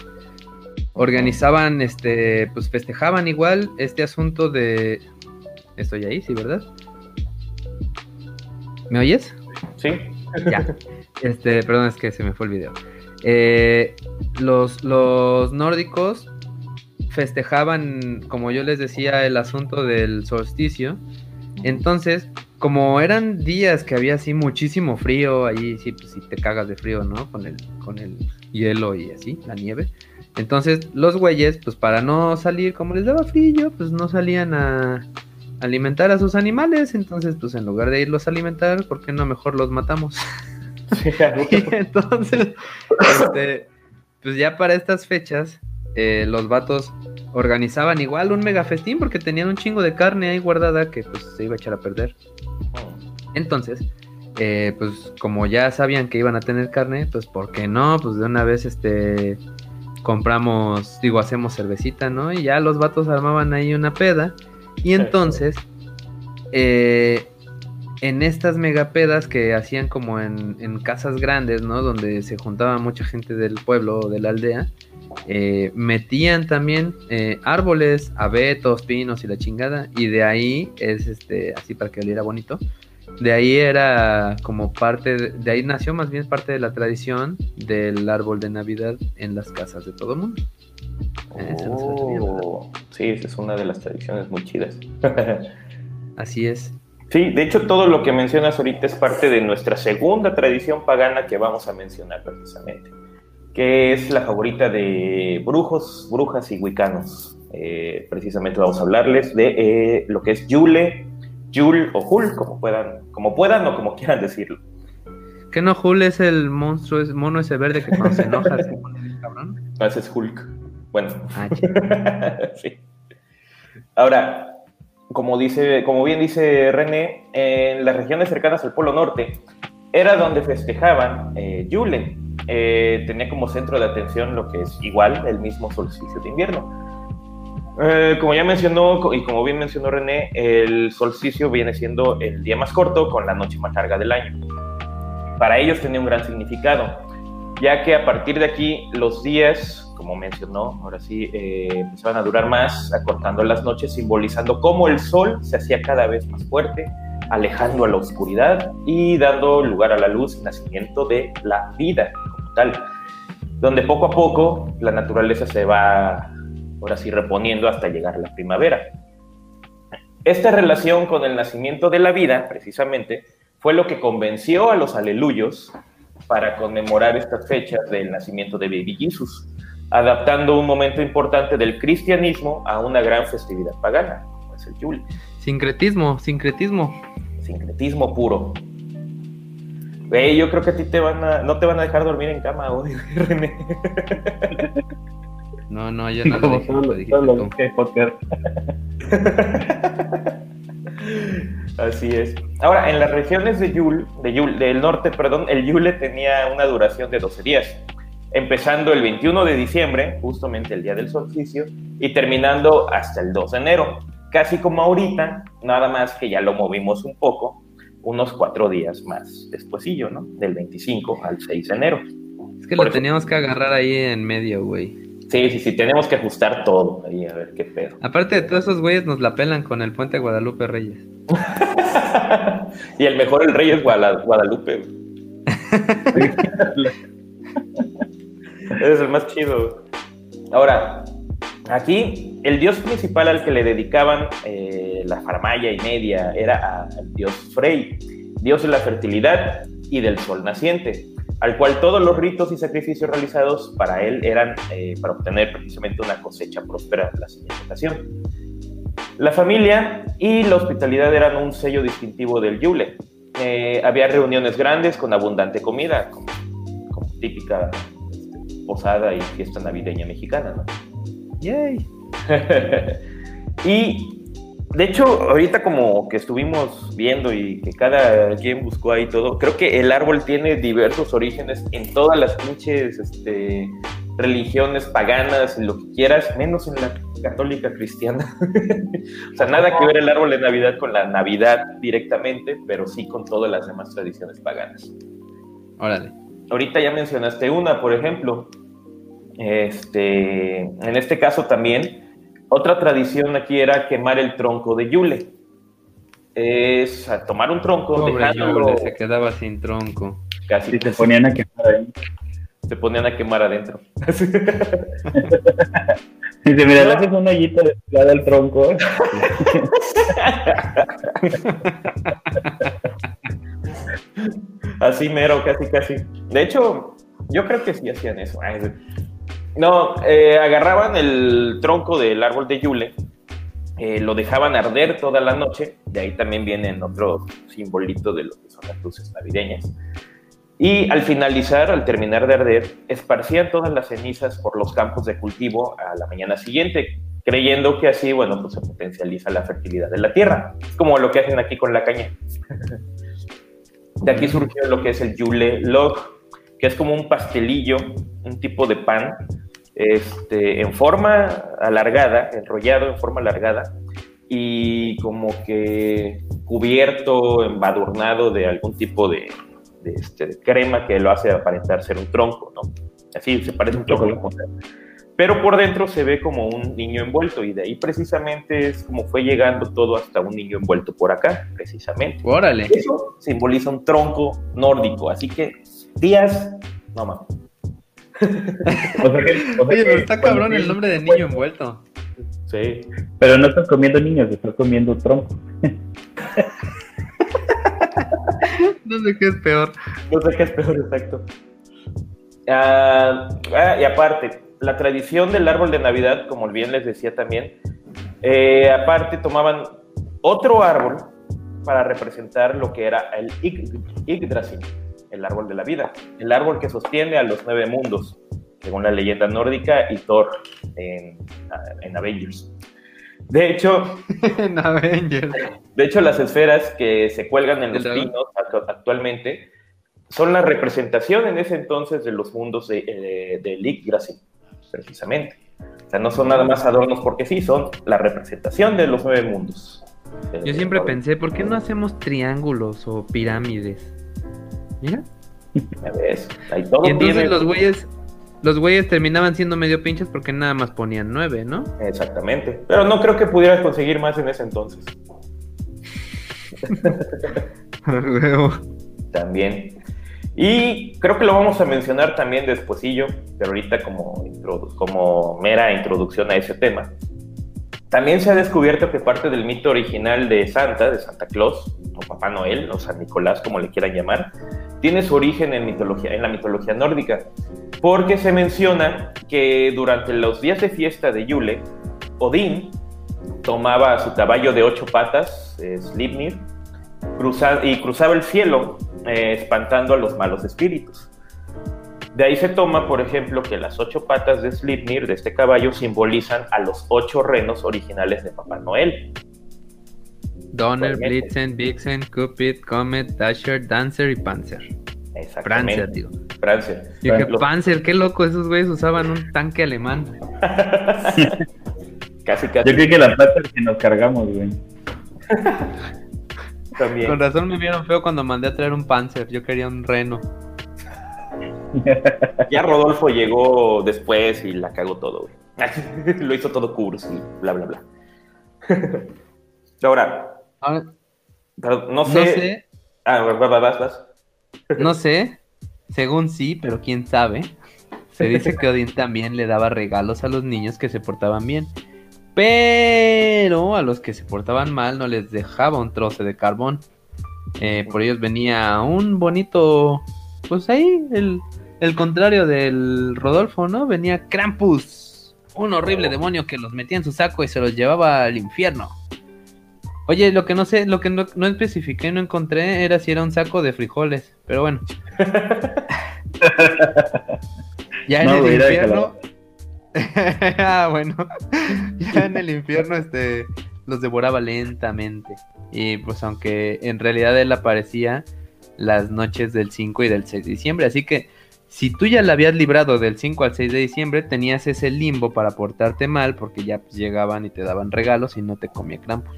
organizaban, este, pues festejaban igual este asunto de... Estoy ahí, sí, ¿verdad? ¿Me oyes? Sí. Ya. Este, perdón, es que se me fue el video. Eh, los, los nórdicos festejaban, como yo les decía, el asunto del solsticio. Entonces, como eran días que había así muchísimo frío, ahí sí, pues sí te cagas de frío, ¿no? Con el, con el hielo y así, la nieve. Entonces, los güeyes, pues para no salir, como les daba frío, pues no salían a alimentar a sus animales. Entonces, pues en lugar de irlos a alimentar, ¿por qué no mejor los matamos? [LAUGHS] [LAUGHS] entonces, este, pues ya para estas fechas, eh, los vatos organizaban igual un mega festín porque tenían un chingo de carne ahí guardada que pues se iba a echar a perder. Entonces, eh, pues como ya sabían que iban a tener carne, pues ¿por qué no? Pues de una vez este compramos, digo, hacemos cervecita, ¿no? Y ya los vatos armaban ahí una peda. Y entonces, eh, en estas megapedas que hacían como en, en, casas grandes, ¿no? Donde se juntaba mucha gente del pueblo o de la aldea, eh, metían también eh, árboles, abetos, pinos y la chingada, y de ahí es este, así para que oliera bonito. De ahí era como parte, de, ahí nació más bien parte de la tradición del árbol de Navidad en las casas de todo el mundo. Oh, sí, esa es una de las tradiciones muy chidas. [LAUGHS] así es. Sí, de hecho todo lo que mencionas ahorita es parte de nuestra segunda tradición pagana que vamos a mencionar precisamente que es la favorita de brujos, brujas y wicanos. Eh, precisamente vamos a hablarles de eh, lo que es Yule, Yul o Hul, como puedan, como puedan o como quieran decirlo. ¿Qué no Hul es el monstruo, es mono ese verde que cuando se enoja se pone bien cabrón? ese es Hulk. Bueno. Ah, [LAUGHS] sí. Ahora, como dice, como bien dice René, en las regiones cercanas al Polo Norte era donde festejaban eh, Yule eh, tenía como centro de atención lo que es igual el mismo solsticio de invierno. Eh, como ya mencionó y como bien mencionó René, el solsticio viene siendo el día más corto con la noche más larga del año. Para ellos tenía un gran significado, ya que a partir de aquí los días, como mencionó, ahora sí, eh, empezaban a durar más, acortando las noches, simbolizando cómo el sol se hacía cada vez más fuerte, alejando a la oscuridad y dando lugar a la luz y nacimiento de la vida donde poco a poco la naturaleza se va, ahora sí, reponiendo hasta llegar a la primavera. Esta relación con el nacimiento de la vida, precisamente, fue lo que convenció a los aleluyos para conmemorar estas fechas del nacimiento de Baby Jesus, adaptando un momento importante del cristianismo a una gran festividad pagana, como es el Yule. Sincretismo, sincretismo. Sincretismo puro. Güey, yo creo que a ti te van a, no te van a dejar dormir en cama hoy, René. [LAUGHS] No, no, yo no lo, dije, lo podcast. [LAUGHS] Así es. Ahora, en las regiones de Yule, de Yule, del norte, perdón, el Yule tenía una duración de 12 días, empezando el 21 de diciembre, justamente el día del solsticio, y terminando hasta el 2 de enero. Casi como ahorita, nada más que ya lo movimos un poco, unos cuatro días más despuesillo, ¿no? Del 25 al 6 de enero. Es que lo teníamos que agarrar ahí en medio, güey. Sí, sí, sí, tenemos que ajustar todo ahí, a ver qué pedo. Aparte de todos esos güeyes nos la pelan con el puente Guadalupe Reyes. [LAUGHS] y el mejor el rey es Guadalupe. [LAUGHS] Ese es el más chido. Ahora, Aquí, el dios principal al que le dedicaban eh, la farmaya y media era al dios Frey, dios de la fertilidad y del sol naciente, al cual todos los ritos y sacrificios realizados para él eran eh, para obtener precisamente una cosecha próspera la siguiente. La familia y la hospitalidad eran un sello distintivo del Yule. Eh, había reuniones grandes con abundante comida, como, típica este, posada y fiesta navideña mexicana, ¿no? Yay. [LAUGHS] y de hecho, ahorita como que estuvimos viendo y que cada quien buscó ahí todo, creo que el árbol tiene diversos orígenes en todas las pinches este, religiones paganas, lo que quieras, menos en la católica cristiana. [LAUGHS] o sea, nada que ver el árbol de Navidad con la Navidad directamente, pero sí con todas las demás tradiciones paganas. Órale. Ahorita ya mencionaste una, por ejemplo, este, en este caso también, otra tradición aquí era quemar el tronco de Yule. Es tomar un tronco, dejándolo... se quedaba sin tronco. Casi. Y se ponían a quemar ahí. Se ponían a quemar adentro. [LAUGHS] Dice, mira, le haces un hoyito de al tronco. [LAUGHS] Así mero, casi, casi. De hecho, yo creo que sí hacían eso. No, eh, agarraban el tronco del árbol de Yule, eh, lo dejaban arder toda la noche, de ahí también vienen otros simbolitos de lo que son las luces navideñas. Y al finalizar, al terminar de arder, esparcían todas las cenizas por los campos de cultivo a la mañana siguiente, creyendo que así, bueno, pues se potencializa la fertilidad de la tierra. Es como lo que hacen aquí con la caña. De aquí surgió lo que es el Yule Log, que es como un pastelillo, un tipo de pan, este, en forma alargada, enrollado en forma alargada, y como que cubierto, embadurnado de algún tipo de, este, crema que lo hace aparentar ser un tronco, ¿no? Así se parece un tronco. Pero por dentro se ve como un niño envuelto y de ahí precisamente es como fue llegando todo hasta un niño envuelto por acá, precisamente. Órale. Eso simboliza un tronco nórdico, así que días, no mames. [LAUGHS] Oye, pero está cabrón el nombre de niño envuelto. Sí. Pero no estás comiendo niños, estás comiendo tronco. [LAUGHS] no sé qué es peor. No sé qué es peor, exacto. Ah, y aparte, la tradición del árbol de Navidad, como bien les decía también, eh, aparte tomaban otro árbol para representar lo que era el Yggdrasil, el árbol de la vida, el árbol que sostiene a los nueve mundos, según la leyenda nórdica y Thor en, en Avengers. De hecho, [LAUGHS] en Avengers. De hecho, las esferas que se cuelgan en los pinos actualmente son la representación en ese entonces de los mundos de, eh, de, Yggdrasil, precisamente. O sea, no son nada más adornos porque sí, son la representación de los nueve mundos. Yo siempre pensé, ¿por qué no hacemos triángulos o pirámides? Mira. y entonces los güeyes los güeyes terminaban siendo medio pinches porque nada más ponían nueve, ¿no? Exactamente. Pero no creo que pudieras conseguir más en ese entonces. [LAUGHS] también. Y creo que lo vamos a mencionar también despuesillo, pero ahorita como, mera introducción a ese tema. También se ha descubierto que parte del mito original de Santa, de Santa Claus, o Papá Noel, o San Nicolás, como le quieran llamar, tiene su origen en, mitología, en la mitología nórdica, porque se menciona que durante los días de fiesta de Yule, Odín tomaba su caballo de ocho patas, Slipnir, y cruzaba el cielo eh, espantando a los malos espíritus. De ahí se toma, por ejemplo, que las ocho patas de Slipnir, de este caballo, simbolizan a los ocho renos originales de Papá Noel. Donner, Blitzen, Vixen, Cupid, Comet, Dasher, Dancer y Panzer. Exactamente. Francia, tío. Francia. Dije, Panzer, qué loco, esos güeyes usaban un tanque alemán. [LAUGHS] casi, casi. Yo creo que la plata que nos cargamos, güey. [LAUGHS] También. Con razón me vieron feo cuando mandé a traer un Panzer. Yo quería un reno. [LAUGHS] ya Rodolfo llegó después y la cagó todo, güey. [LAUGHS] Lo hizo todo curso y bla, bla, bla. [LAUGHS] Ahora, no sé. No sé. Ah, vas, vas. No sé, según sí, pero quién sabe. Se dice que Odín también le daba regalos a los niños que se portaban bien. Pero a los que se portaban mal no les dejaba un trozo de carbón. Eh, por ellos venía un bonito. Pues ahí, el, el contrario del Rodolfo, ¿no? Venía Krampus. Un horrible demonio que los metía en su saco y se los llevaba al infierno. Oye, lo que no sé, lo que no, no especifiqué, no encontré, era si era un saco de frijoles. Pero bueno. [LAUGHS] ya en el infierno. [LAUGHS] ah, bueno. [LAUGHS] ya en el infierno, este, los devoraba lentamente. Y pues aunque en realidad él aparecía las noches del 5 y del 6 de diciembre. Así que si tú ya la habías librado del 5 al 6 de diciembre, tenías ese limbo para portarte mal porque ya pues, llegaban y te daban regalos y no te comía Krampus.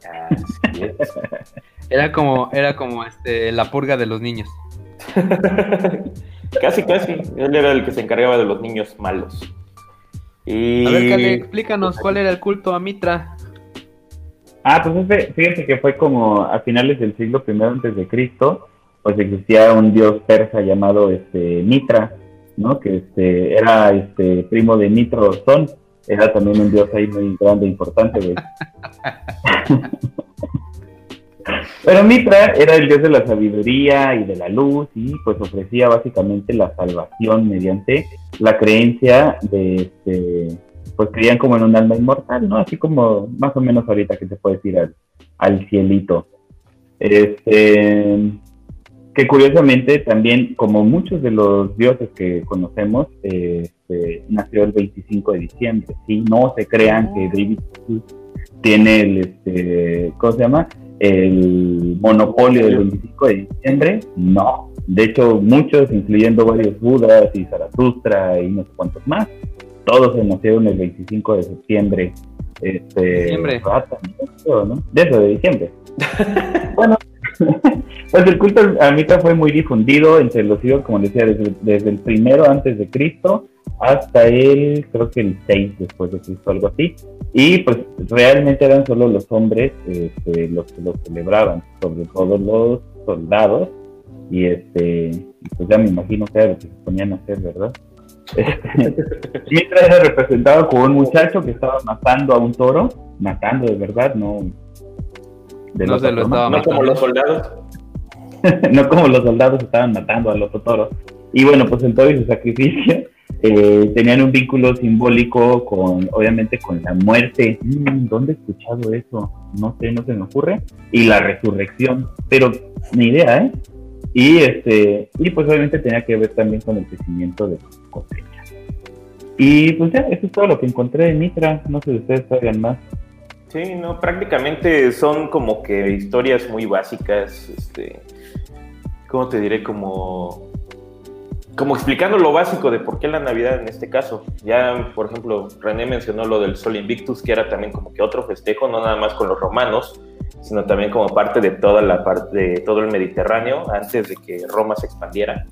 [LAUGHS] Era como, era como este, la purga de los niños. Casi, casi. Él era el que se encargaba de los niños malos. Y... A ver, Cale, explícanos cuál era el culto a Mitra. Ah, pues fíjense que fue como a finales del siglo I antes de Cristo, pues existía un dios persa llamado este Mitra, ¿no? Que este era este primo de Mitro Son, era también un dios ahí muy grande e importante, güey. [LAUGHS] Pero Mitra era el dios de la sabiduría y de la luz y pues ofrecía básicamente la salvación mediante la creencia de, este, pues creían como en un alma inmortal, ¿no? Así como más o menos ahorita que te puedes ir al, al cielito. Este, que curiosamente también, como muchos de los dioses que conocemos, este, nació el 25 de diciembre, ¿sí? No se crean que David tiene el, este, ¿cómo se llama? El monopolio del 25 de diciembre, no. De hecho, muchos, incluyendo varios Budas y Zaratustra y no sé cuántos más, todos se nacieron el 25 de septiembre. Este, Diciembre. ¿no? De eso, de diciembre. [LAUGHS] bueno, [LAUGHS] pues el culto a Mitra fue muy difundido entre los hijos, como decía, desde, desde, el primero antes de Cristo hasta el, creo que el 6 después de Cristo, algo así. Y pues realmente eran solo los hombres este, los que lo celebraban, sobre todo los soldados. Y este, pues ya me imagino que era lo que se ponían a hacer, ¿verdad? [LAUGHS] Mitra era representado como un muchacho que estaba matando a un toro, matando de verdad, no de no se lo estaba no como los soldados. [LAUGHS] no como los soldados estaban matando al otro toro. Y bueno, pues el toro y su sacrificio eh, tenían un vínculo simbólico con, obviamente, con la muerte. Mm, ¿Dónde he escuchado eso? No sé, no se me ocurre. Y la resurrección, pero ni idea, ¿eh? Y este, y pues obviamente tenía que ver también con el crecimiento de cosecha. Y pues ya, eso es todo lo que encontré de Mitra. No sé si ustedes saben más. Sí, no, prácticamente son como que historias muy básicas, este, ¿cómo te diré? Como, como explicando lo básico de por qué la Navidad en este caso. Ya, por ejemplo, René mencionó lo del Sol Invictus, que era también como que otro festejo, no nada más con los romanos, sino también como parte de toda la parte de todo el Mediterráneo antes de que Roma se expandiera.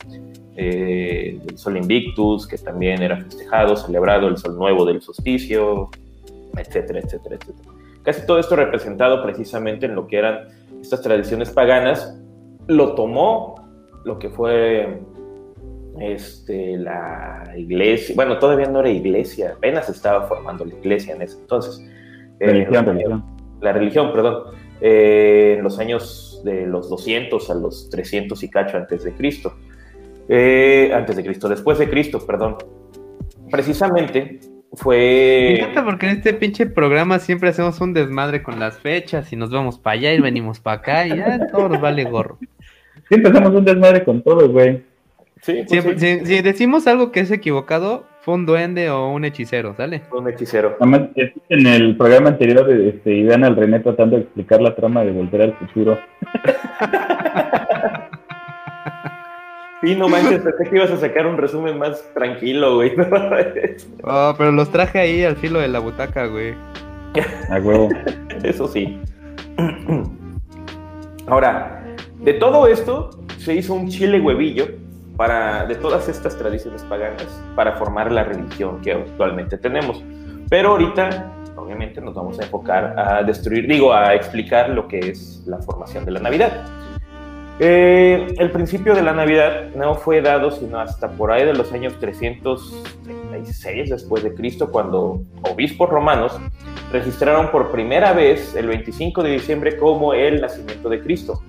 Eh, el Sol Invictus, que también era festejado, celebrado, el Sol Nuevo del solsticio, etcétera, etcétera, etcétera. Casi todo esto representado precisamente en lo que eran estas tradiciones paganas, lo tomó lo que fue este, la iglesia, bueno, todavía no era iglesia, apenas estaba formando la iglesia en ese entonces. Religión, eh, religión. La religión, perdón. Eh, en los años de los 200 a los 300 y cacho antes de Cristo. Eh, antes de Cristo, después de Cristo, perdón. Precisamente fue. Me encanta porque en este pinche programa siempre hacemos un desmadre con las fechas y nos vamos para allá y venimos para acá y ya todo nos vale gorro. Siempre hacemos un desmadre con todo, güey. Sí, pues sí, si, si decimos algo que es equivocado, fue un duende o un hechicero, ¿sale? un hechicero. En el programa anterior, este, vean al René tratando de explicar la trama de Volver al Futuro. [LAUGHS] Sí, no manches, pensé que ibas a sacar un resumen más tranquilo, güey. Oh, [LAUGHS] pero los traje ahí al filo de la butaca, güey. A huevo. Eso sí. Ahora, de todo esto se hizo un chile huevillo para, de todas estas tradiciones paganas para formar la religión que actualmente tenemos. Pero ahorita, obviamente, nos vamos a enfocar a destruir, digo, a explicar lo que es la formación de la Navidad. Eh, el principio de la Navidad no fue dado sino hasta por ahí de los años 336 después de Cristo, cuando obispos romanos registraron por primera vez el 25 de diciembre como el nacimiento de Cristo.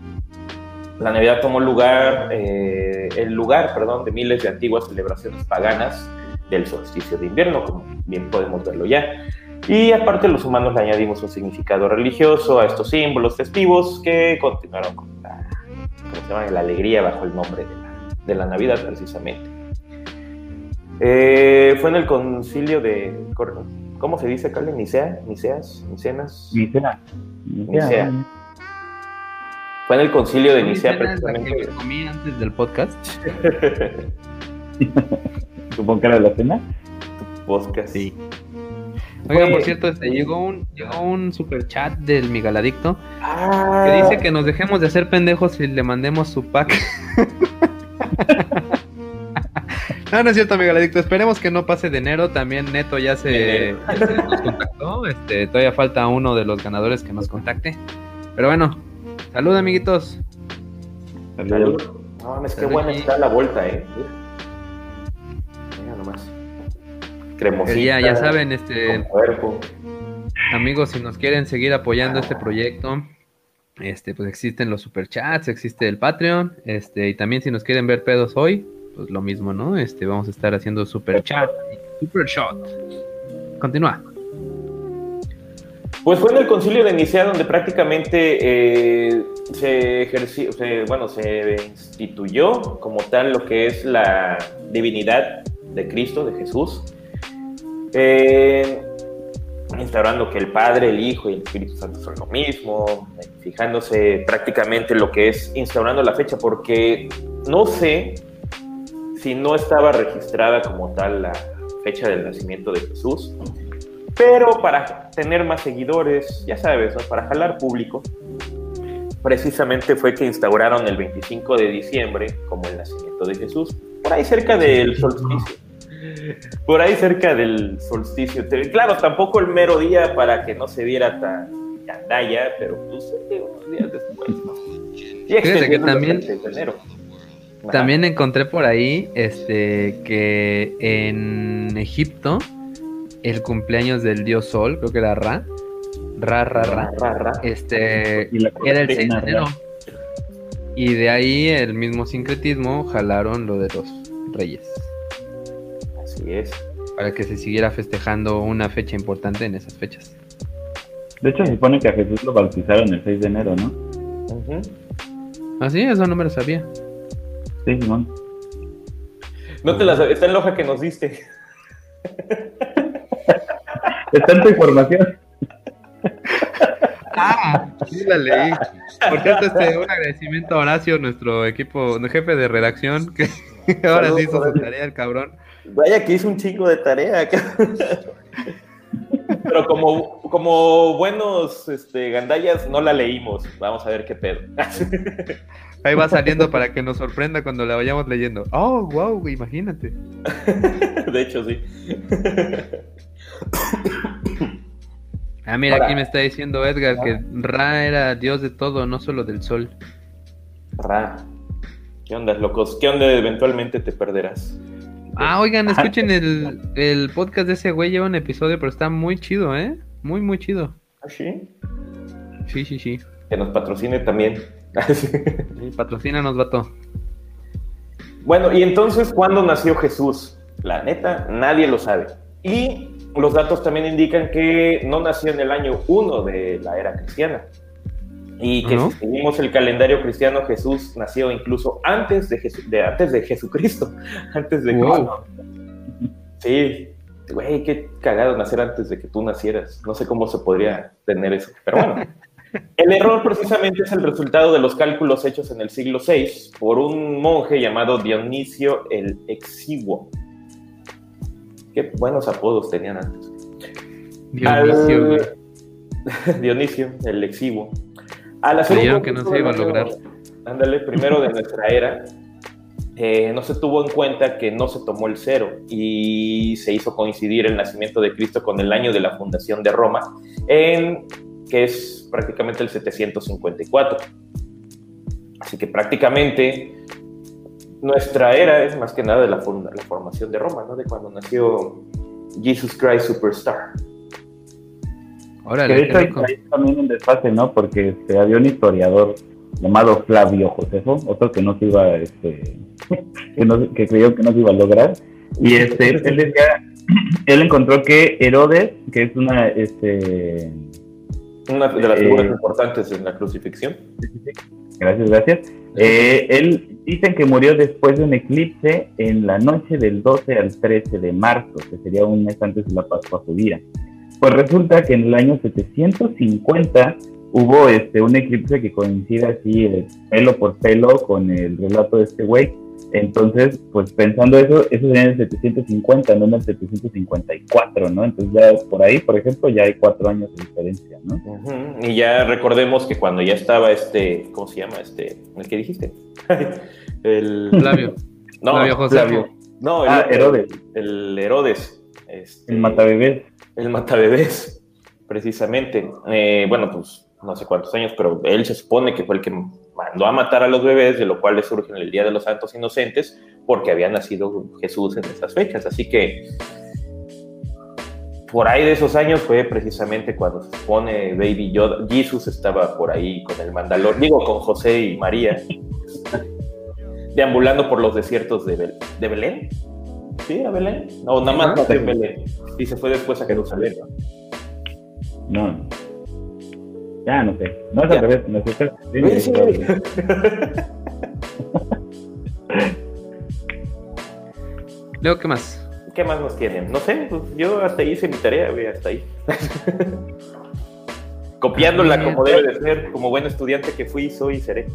La Navidad tomó lugar, eh, el lugar, perdón, de miles de antiguas celebraciones paganas del solsticio de invierno, como bien podemos verlo ya. Y aparte los humanos le añadimos un significado religioso a estos símbolos festivos que continuaron con la, alegría bajo el nombre de la, de la Navidad precisamente. Eh, fue en el concilio de, ¿cómo se dice, Carly? Nicea, Niceas, Nicenas. Nicea. Nicea. Fue en el concilio de Nicea ¿Esa es la que precisamente. comí antes del podcast? [LAUGHS] Supongo que era la cena. Podcast. Sí. Oigan, por cierto, este, llegó un, llegó un super chat del Migaladicto Ah, que dice que nos dejemos de hacer pendejos y le mandemos su pack. [LAUGHS] no, no es cierto, Migaladicto. Esperemos que no pase de enero. También Neto ya se, ya se nos contactó. Este, todavía falta uno de los ganadores que nos contacte. Pero bueno, salud, amiguitos. Salud. No mames, qué Salud, buena sí. está la vuelta, eh. Mira nomás. Cremosita. Ya, ya saben, este, cuerpo. amigos, si nos quieren seguir apoyando este proyecto, Este, pues existen los superchats, existe el Patreon, este, y también si nos quieren ver pedos hoy, pues lo mismo, ¿no? Este, vamos a estar haciendo superchat super shot. Continúa. Pues fue en el concilio de Nicea donde prácticamente eh, se ejerció, bueno, se instituyó como tal lo que es la divinidad de Cristo, de Jesús, eh, instaurando que el Padre, el Hijo y el Espíritu Santo son lo mismo, fijándose prácticamente lo que es instaurando la fecha, porque no sé si no estaba registrada como tal la fecha del nacimiento de Jesús, pero para tener más seguidores, ya sabes, para jalar público, precisamente fue que instauraron el 25 de diciembre como el nacimiento de Jesús, por ahí cerca del solsticio. Por ahí cerca del solsticio. Claro, tampoco el mero día para que no se viera tan candalla, pero pues unos días después. Fíjate que también, también encontré por ahí este que en Egipto el cumpleaños del dios Sol, creo que era Ra, Ra, Ra, Ra, este, era el 6 de enero. Y de ahí el mismo sincretismo jalaron lo de los reyes. Así es. Para que se siguiera festejando una fecha importante en esas fechas. De hecho, se supone que a Jesús lo bautizaron el 6 de enero, ¿no? Ah, sí, eso no me lo sabía. Sí, Simón. No te la sabía, está en la hoja que nos diste. [LAUGHS] En tu información. [LAUGHS] Ah, sí la leí. Por cierto, este, un agradecimiento a Horacio, nuestro equipo, jefe de redacción, que [LAUGHS] ahora sí hizo su tarea el cabrón. Vaya que hizo un chingo de tarea. Pero como, como buenos este, gandallas no la leímos. Vamos a ver qué pedo. [LAUGHS] Ahí va saliendo para que nos sorprenda cuando la vayamos leyendo. Oh, wow, imagínate. De hecho, sí. Ah, mira, aquí me está diciendo Edgar que Ra era dios de todo, no solo del sol. Ra. ¿Qué onda, locos? ¿Qué onda eventualmente te perderás? Ah, oigan, escuchen el, el podcast de ese güey, lleva un episodio, pero está muy chido, ¿eh? Muy, muy chido. ¿Ah, sí? Sí, sí, sí. Que nos patrocine también. [LAUGHS] sí, patrocínanos, vato. Bueno, y entonces, ¿cuándo nació Jesús? La neta, nadie lo sabe. Y los datos también indican que no nació en el año 1 de la era cristiana. Y que si seguimos el calendario cristiano, Jesús nació incluso antes de, de antes de Jesucristo. [LAUGHS] Antes de Cristo. Sí, güey, qué cagado nacer antes de que tú nacieras. No sé cómo se podría tener eso. Pero bueno. [LAUGHS] El error precisamente es el resultado de los cálculos hechos en el siglo VI por un monje llamado Dionisio el Exiguo. Qué buenos apodos tenían antes. Dionisio, [LAUGHS] Dionisio, el Exiguo. Al hacer que no se iba a lograr. Ándale, primero de nuestra era, eh, no se tuvo en cuenta que no se tomó el cero y se hizo coincidir el nacimiento de Cristo con el año de la fundación de Roma, en, que es prácticamente el 754. Así que prácticamente nuestra era es más que nada de la, la formación de Roma, ¿no? De cuando nació Jesus Christ Superstar. Ahora, que de hecho hay, también un desfase, ¿no? Porque este, había un historiador llamado Flavio Josefo, otro que no se iba, este, [LAUGHS] que, no, que creyó que no se iba a lograr. Y este, él decía, [CLEARS THROAT] él encontró que Herodes, que es una, este, una de las figuras eh, importantes en la crucifixión. Gracias, gracias. Eh, él dicen que murió después de un eclipse en la noche del 12 al 13 de marzo, que sería un mes antes de la Pascua judía. Pues resulta que en el año 750 hubo este, un eclipse que coincide así eh, pelo por pelo con el relato de este güey. Entonces, pues pensando eso, eso sería en el 750, no en el 754, ¿no? Entonces ya por ahí, por ejemplo, ya hay cuatro años de diferencia, ¿no? Y ya recordemos que cuando ya estaba este, ¿cómo se llama? Este, el que dijiste. [LAUGHS] el Flavio. [LAUGHS] No, Flavio José. No, el, ah, Herodes. El, Herodes. Este, el Matabebés el matabebés, precisamente. Eh, bueno, pues no sé cuántos años, pero él se supone que fue el que mandó a matar a los bebés, de lo cual le surge en el Día de los Santos Inocentes, porque había nacido Jesús en esas fechas. Así que por ahí de esos años fue precisamente cuando se pone Baby Yoda. Jesus estaba por ahí con el Mandalor, digo, con José y María, [LAUGHS] deambulando por los desiertos de, de Belén. ¿Sí, a Belén? No, nada más no, en Belén. Y se fue después a Jerusalén. No. Ya, no sé. No es al revés. No sé. [LAUGHS] Luego, ¿qué más? ¿Qué más nos tienen? No sé, pues yo hasta ahí hice mi tarea, güey, hasta ahí. [LAUGHS] Copiándola como debe de ser, como buen estudiante que fui, soy y seré.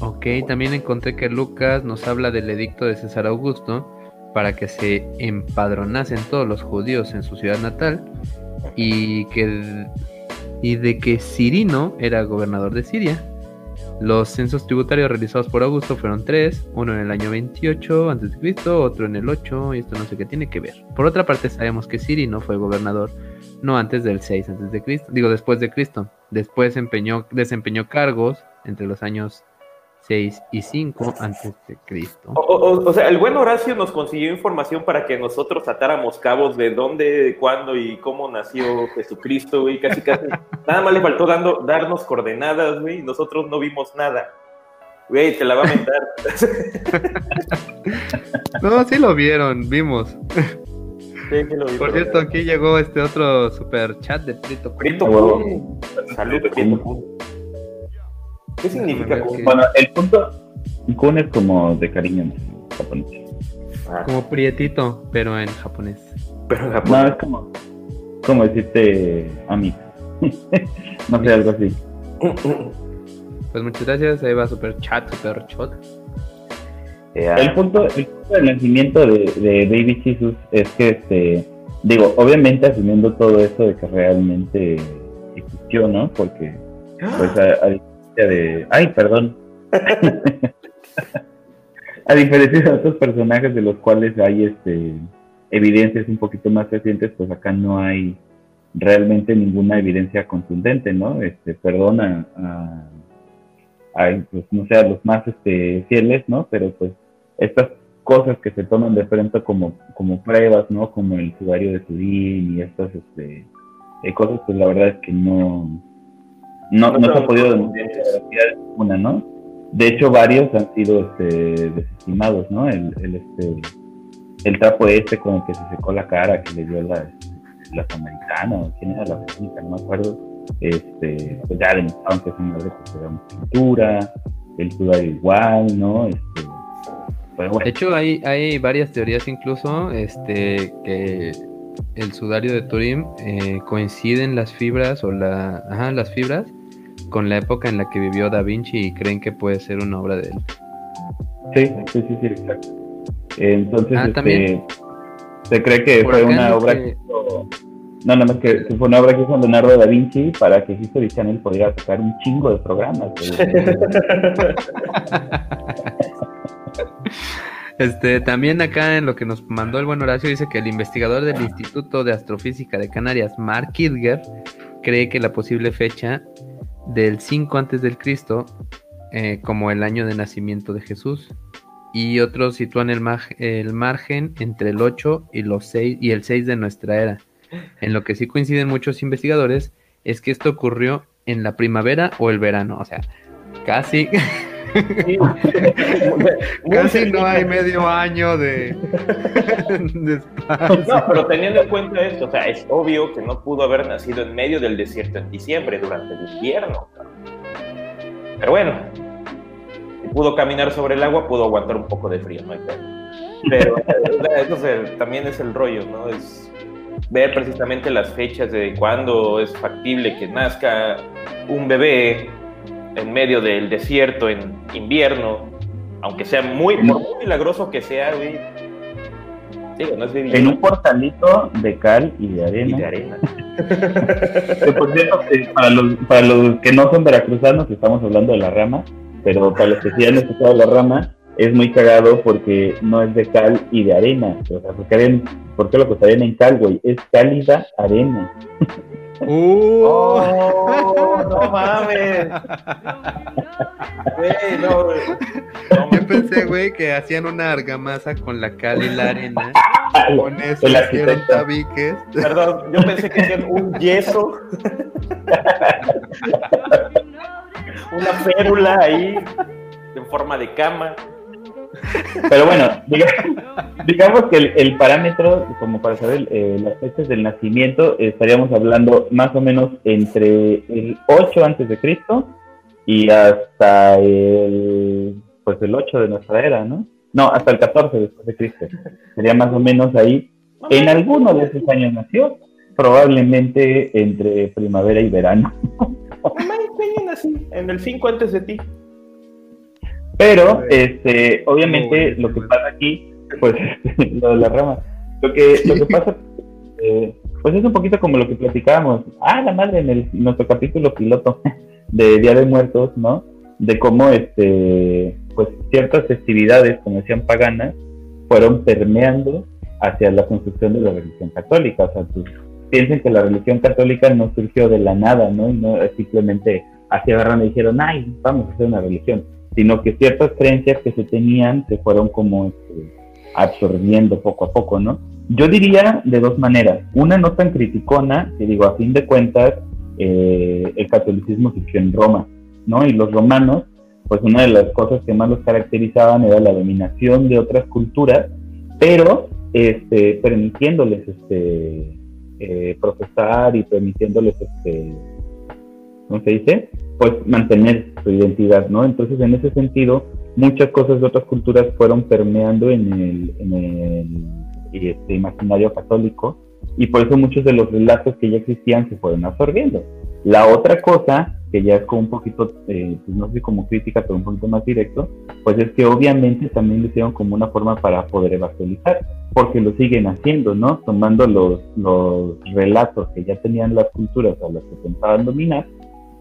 Ok, también encontré que Lucas nos habla del edicto de César Augusto para que se empadronasen todos los judíos en su ciudad natal y que y de que Cirino era gobernador de Siria. Los censos tributarios realizados por Augusto fueron tres, uno en el año 28 a.C., otro en el 8, y esto no sé qué tiene que ver. Por otra parte, sabemos que Cirino fue gobernador no antes del 6 a.C., digo después de Cristo. Después empeñó, desempeñó cargos entre los años 6 y 5 antes de Cristo. O, sea, el buen Horacio nos consiguió información para que nosotros atáramos cabos de dónde, cuándo y cómo nació Jesucristo, güey, casi casi. [LAUGHS] nada más le faltó dando, darnos coordenadas, güey, y nosotros no vimos nada. Güey, te la va a mentar. [LAUGHS] no, sí lo vieron, vimos. Sí, lo vi, Por cierto, aquí llegó este otro super chat de Prito. Prito, Salud, Prito. ¿Qué significa Kun? Bueno, el punto Kun es como de cariño en japonés. Ah. Como prietito, pero en japonés. Pero en japonés. No, es como, como decirte a mí. [LAUGHS] no sé, algo así. Pues muchas gracias, ahí va super chat, super chat. El punto, el punto del nacimiento de, de Baby Jesus es que, este, digo, obviamente asumiendo todo eso de que realmente existió, ¿no? Porque, pues, a, de. Ay, perdón. [LAUGHS] a diferencia de otros personajes de los cuales hay este evidencias un poquito más recientes, pues acá no hay realmente ninguna evidencia contundente, ¿no? Este, perdona a, pues, no sé, los más este, fieles, ¿no? Pero pues estas cosas que se toman de frente como, como pruebas, ¿no? Como el sudario de Sudín y estas este, eh, cosas, pues la verdad es que no, no, no, se ha podido demostrar una, ¿no? De hecho, varios han sido este, desestimados, ¿no? El, el, este, el trapo este con el que se secó la cara, que le dio la, las americanas, ¿quién era la técnica? No me acuerdo. Este, pues ya demostraron que es una de pintura, el sudario igual, ¿no? Este, bueno. De hecho, hay, hay varias teorías incluso este, que el sudario de Turín eh, coinciden las fibras o la, ajá, las fibras con la época en la que vivió Da Vinci y creen que puede ser una obra de él. Sí, sí, sí, sí exacto. Entonces, ah, este, se cree que fue una obra que... no, nada más que, fue una obra que hizo Leonardo da Vinci para que History Channel pudiera sacar un chingo de programas. [LAUGHS] Este, también acá en lo que nos mandó el buen Horacio dice que el investigador del Instituto de Astrofísica de Canarias, Mark Kidger, cree que la posible fecha del 5 antes del Cristo eh, como el año de nacimiento de Jesús y otros sitúan el, margen entre el 8 y, los 6, y el 6 de nuestra era. En lo que sí coinciden muchos investigadores es que esto ocurrió en la primavera o el verano, o sea, casi [LAUGHS] Casi no hay medio año de, [LAUGHS] No, pero teniendo en cuenta esto, o sea, es obvio que no pudo haber nacido en medio del desierto en diciembre, durante el invierno. Pero bueno, si pudo caminar sobre el agua, pudo aguantar un poco de frío, ¿no? Pero eso también es el rollo, ¿no? Es ver precisamente las fechas de cuándo es factible que nazca un bebé en medio del desierto en invierno, aunque sea muy, muy milagroso que sea, güey. no es en un portalito de cal y de arena. Y de arena. [LAUGHS] por cierto, para, los, para los que no son veracruzanos, estamos hablando de la rama, pero para los que sí han escuchado la rama, es muy cagado porque no es de cal y de arena. O sea, ¿por qué lo costarían en cal, güey? Es cálida arena. [LAUGHS] Uh. Oh, no [LAUGHS] mames. no, Yo pensé, güey, que hacían una argamasa con la cal y la arena Con eso hicieron tabiques. Perdón, yo pensé que hacían un yeso. [LAUGHS] Una férula ahí en forma de cama. Pero bueno, diga- [LAUGHS] digamos que el, el parámetro, como para saber eh, las fechas del nacimiento, estaríamos hablando más o menos entre el 8 antes de Cristo y hasta el, pues el 8 de nuestra era, ¿no? No, hasta el 14 después de Cristo. Sería más o menos ahí. En alguno de esos años nació, probablemente entre primavera y verano. Mamá, así, en el 5 antes de ti. Pero, este, obviamente, lo que pasa aquí, pues, [LAUGHS] lo de la rama, lo que, lo que [LAUGHS] pasa, eh, pues es un poquito como lo que platicábamos, ah, la madre, en el, nuestro capítulo piloto [LAUGHS] de Día de Muertos, ¿no? De cómo, este, pues, ciertas festividades, como decían paganas, fueron permeando hacia la construcción de la religión católica. O sea, pues, piensen que la religión católica no surgió de la nada, ¿no? Y no simplemente así agarraron y dijeron, ay, vamos a hacer una religión sino que ciertas creencias que se tenían se fueron como este, absorbiendo poco a poco, ¿no? Yo diría de dos maneras. Una no tan criticona, que digo, a fin de cuentas, eh, el catolicismo surgió en Roma, ¿no? Y los romanos, pues una de las cosas que más los caracterizaban era la dominación de otras culturas, pero este, permitiéndoles este, eh, y permitiéndoles, este, ¿cómo se dice? Pues mantener su identidad, ¿no? Entonces, en ese sentido, muchas cosas de otras culturas fueron permeando en el, en el este, imaginario católico y por eso muchos de los relatos que ya existían se fueron absorbiendo. La otra cosa, que ya es como un poquito, eh, pues no sé como crítica, pero un poquito más directo, pues es que obviamente también lo hicieron como una forma para poder evangelizar, porque lo siguen haciendo, ¿no? Tomando los, los relatos que ya tenían las culturas a las que pensaban dominar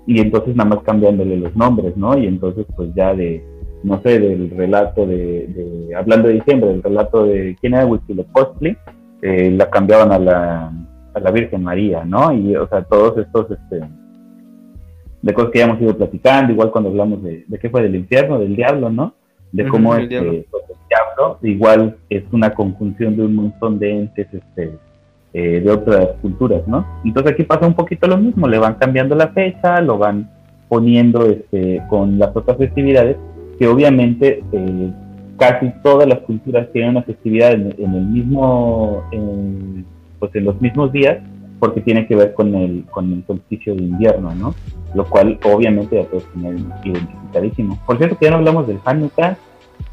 y entonces nada más cambiándole los nombres, ¿no? Y entonces pues ya de, no sé, del relato de, de hablando de diciembre, del relato de quién era Huitzilopochtli, eh, la cambiaban a la, a la Virgen María, ¿no? Y o sea, todos estos, este, de cosas que ya hemos ido platicando, igual cuando hablamos de, de qué fue del infierno, del diablo, ¿no? De cómo este, diablo. pues, el diablo igual es una conjunción de un montón de entes, este, eh, de otras culturas, ¿no? Entonces aquí pasa un poquito lo mismo, le van cambiando la fecha, lo van poniendo este, con las otras festividades, que obviamente eh, casi todas las culturas tienen una festividad en, en el mismo, en, pues en los mismos días, porque tiene que ver con el, con el solsticio de invierno, ¿no? Lo cual obviamente ya todos tienen identificadísimo. Por cierto que ya no hablamos del Hanukkah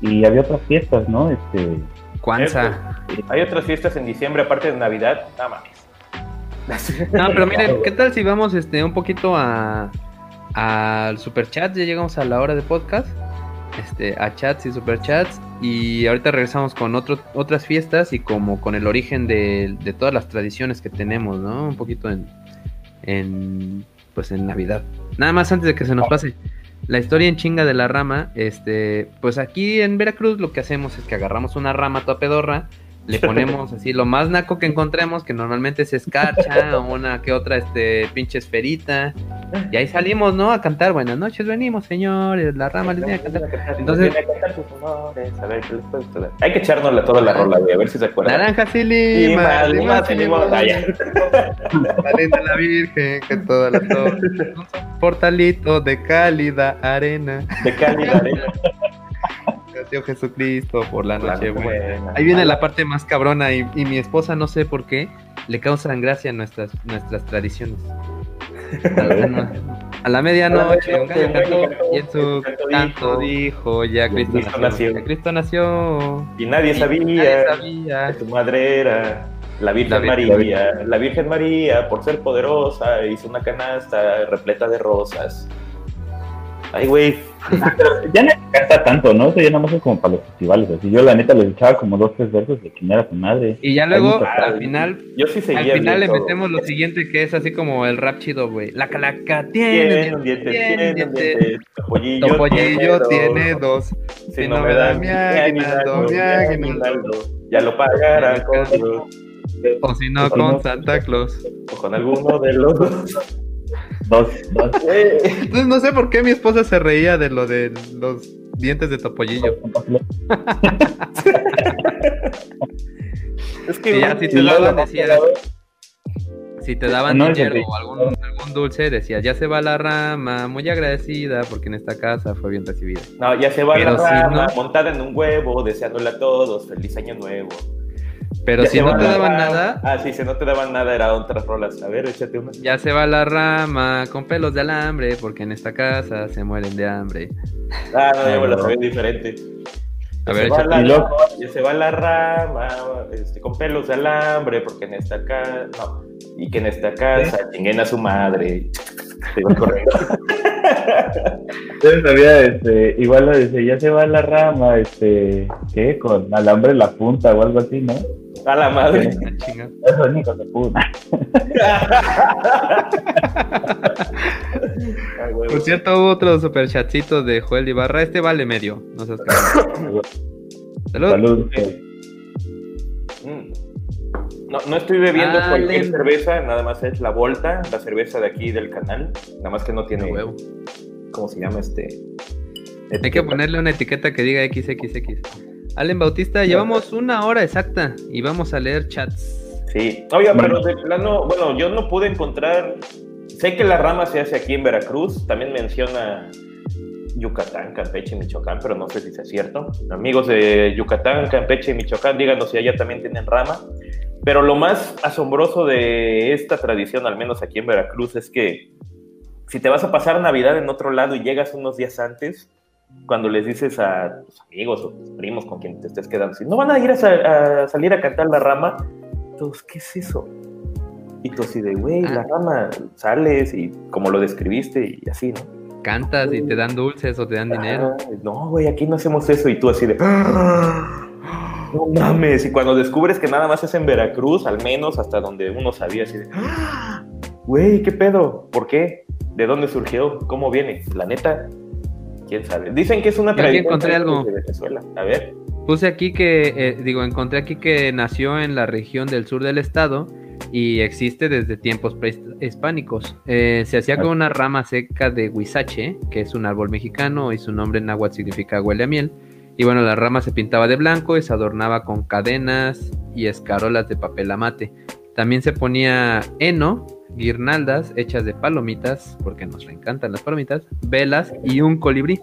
y había otras fiestas, ¿no? Este, Cuanza. Hay otras fiestas en diciembre aparte de Navidad. Nada mames. [LAUGHS] No, pero miren, ¿qué tal si vamos este un poquito a al superchat? Ya llegamos a la hora de podcast. Este, a chats y superchats. Y ahorita regresamos con otro, otras fiestas y como con el origen de, de todas las tradiciones que tenemos, ¿no? Un poquito en, en pues en Navidad. Nada más antes de que se nos pase. La historia en chinga de la rama, este, pues aquí en Veracruz lo que hacemos es que agarramos una rama toda pedorra, le ponemos así lo más naco que encontremos, que normalmente es escarcha o [LAUGHS] una que otra este pinche esferita, y ahí salimos, ¿no? A cantar, buenas noches, venimos, señores, la rama les viene a cantar. Entonces- A ver, ¿qué les puedo esperar? Hay que echárnosla toda la rola, güey, a ver si se acuerdan. Naranjas y limas. Ah, ya. La virgen, que toda la torre, un portalito de cálida arena. De Cali, la arena. Nació Jesucristo por la noche buena. buena. Ahí viene la parte más cabrona y, y mi esposa no sé por qué le causan gracia nuestras nuestras tradiciones. A la, medianoche y en su canto dijo ya Cristo Cristo nació. nació. Ya Cristo nació. Y nadie Y sabía nadie sabía. que su madre era la Virgen La Virgen María. La Virgen María, por ser poderosa, hizo una canasta repleta de rosas. Ay, güey. ya no canta tanto, ¿no? Eso ya nada más es como para los festivales. Así yo la neta les echaba como dos, tres versos de chingar a su madre. Y ya luego al final Yo sí seguía al final le todo. metemos lo siguiente que es así como el rap chido, güey. La calaca Tiene tiene un diente, tiene tiene un diente. diente. Topollillo, Topollillo tiene dos. Si no me dan mi aguinaldo, mi aguinaldo, ya lo pagará con Dios. O si no, con Santa Claus. O con alguno de los dos. Dos, dos. Entonces no sé por qué mi esposa se reía de lo de los dientes de topollillo. Es que ya, si te daban, decías. Si te daban dinero o algún, algún, dulce, decías, ya se va la rama, muy agradecida porque en esta casa fue bien recibida. No, ya se va la rama, montada en un huevo, deseándole a todos feliz año nuevo. Pero si no te daban nada. Ah, sí, si no te daban nada era otras rolas. A ver, échate una. Ya se va la rama con pelos de alambre, porque en esta casa se mueren de hambre. Ah, no, yo me la sabía diferente. A ver, échate. La, ya se va la rama este, con pelos de alambre, porque en esta casa. No, y que en esta casa ¿Sí? chinguen a su madre. Se iba corriendo. [LAUGHS] Yo sabía, este, igual lo dice, ya se va la rama, este, ¿qué? Con alambre en la punta o algo así, ¿no? A la madre. Eso es hijo de puta. Por cierto, hubo otro superchatcito de Joel Ibarra. Este vale medio. No seas Salud. Salud. Mm. No, no, estoy bebiendo ah, cualquier lento. cerveza, nada más es la Volta, la cerveza de aquí del canal. Nada más que no tiene. huevo. ¿Cómo se llama este? Etiqueta. Hay que ponerle una etiqueta que diga XXX. Allen Bautista, llevamos una hora exacta y vamos a leer chats. Sí, oiga, pero de plano, bueno, yo no pude encontrar. Sé que la rama se hace aquí en Veracruz, también menciona Yucatán, Campeche y Michoacán, pero no sé si es cierto. Amigos de Yucatán, Campeche y Michoacán, díganos si allá también tienen rama. Pero lo más asombroso de esta tradición, al menos aquí en Veracruz, es que si te vas a pasar Navidad en otro lado y llegas unos días antes, cuando les dices a tus amigos o tus primos con quien te estés quedando, si no van a ir a, a, salir a cantar la rama, entonces, ¿qué es eso? Y tú así de, güey, la rama, sales y como lo describiste y así, ¿no? Cantas y te dan dulces o te dan dinero. no, güey, aquí no hacemos eso y tú así de... No mames, y cuando descubres que nada más es en Veracruz, al menos hasta donde uno sabía, así de... Güey, ¿qué pedo? ¿Por qué? ¿De dónde surgió? ¿Cómo viene? La neta, quién sabe. Dicen que es una tradición encontré algo. de Venezuela. A ver. Puse aquí que, eh, digo, encontré aquí que nació en la región del sur del estado y existe desde tiempos prehispánicos. Eh, se hacía con una rama seca de huizache, que es un árbol mexicano y su nombre en náhuatl significa huele a miel. Y bueno, la rama se pintaba de blanco y se adornaba con cadenas y escarolas de papel amate. También se ponía heno, guirnaldas hechas de palomitas, porque nos encantan las palomitas, velas y un colibrí.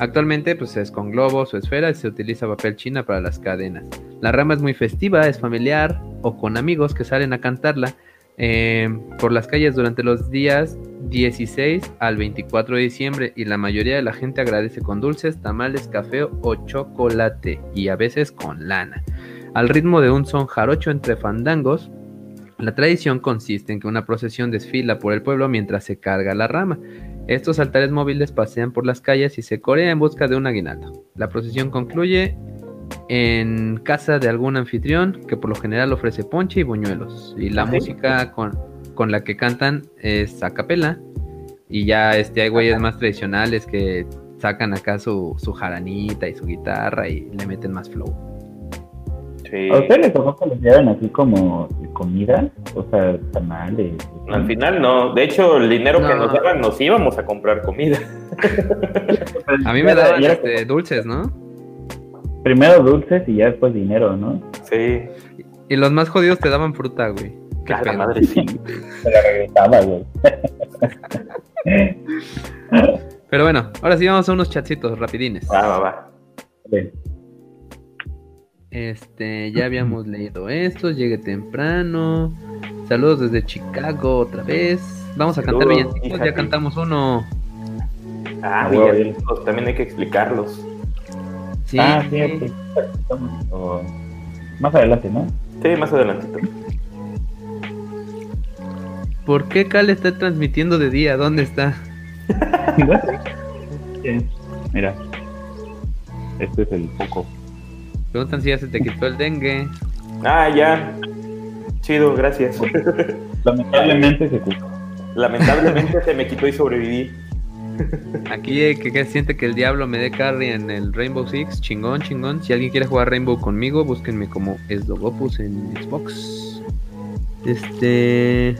Actualmente pues es con globos o esferas y se utiliza papel china para las cadenas. La rama es muy festiva, es familiar o con amigos que salen a cantarla eh, por las calles durante los días 16 al 24 de diciembre y la mayoría de la gente agradece con dulces, tamales, café o chocolate y a veces con lana. Al ritmo de un son jarocho entre fandangos, la tradición consiste en que una procesión desfila por el pueblo mientras se carga la rama. Estos altares móviles pasean por las calles y se corea en busca de un aguinaldo. La procesión concluye en casa de algún anfitrión que por lo general ofrece ponche y buñuelos. Y la música con, con, la que cantan es a capela. Y ya este, hay güeyes más tradicionales que sacan acá su, su jaranita y su guitarra y le meten más flow. Sí. ¿A ustedes les tocó que les dieran así como comida? O sea, tamales. Al final no. De hecho, el dinero no. que nos daban nos íbamos a comprar comida. [LAUGHS] a mí me daban este, dulces, ¿no? Primero dulces y ya después dinero, ¿no? Sí. Y los más jodidos te daban fruta, güey. Qué la madre sí. [LAUGHS] Se la regresaba, güey. [LAUGHS] Pero bueno, ahora sí vamos a unos chatcitos rapidines. Va, va, va. Bien. Este, ya habíamos leído esto, llegue temprano. Saludos desde Chicago otra vez. Vamos a Saludos, cantar villancicos, ya cantamos uno. Ah, villancicos, también hay que explicarlos. Sí. Ah, sí, sí. Más adelante, ¿no? Sí, más adelante. ¿Por qué Cal está transmitiendo de día? ¿Dónde está? [LAUGHS] Mira, este es el foco. Preguntan si ya se te quitó el dengue. Ah, ya. Chido, gracias. Lamentablemente se quitó. Lamentablemente se me quitó y sobreviví. Aquí eh, que, que, siente que el diablo me dé carry en el Rainbow Six, chingón, chingón. Si alguien quiere jugar Rainbow conmigo, búsquenme como Esdogopus en Xbox. Este.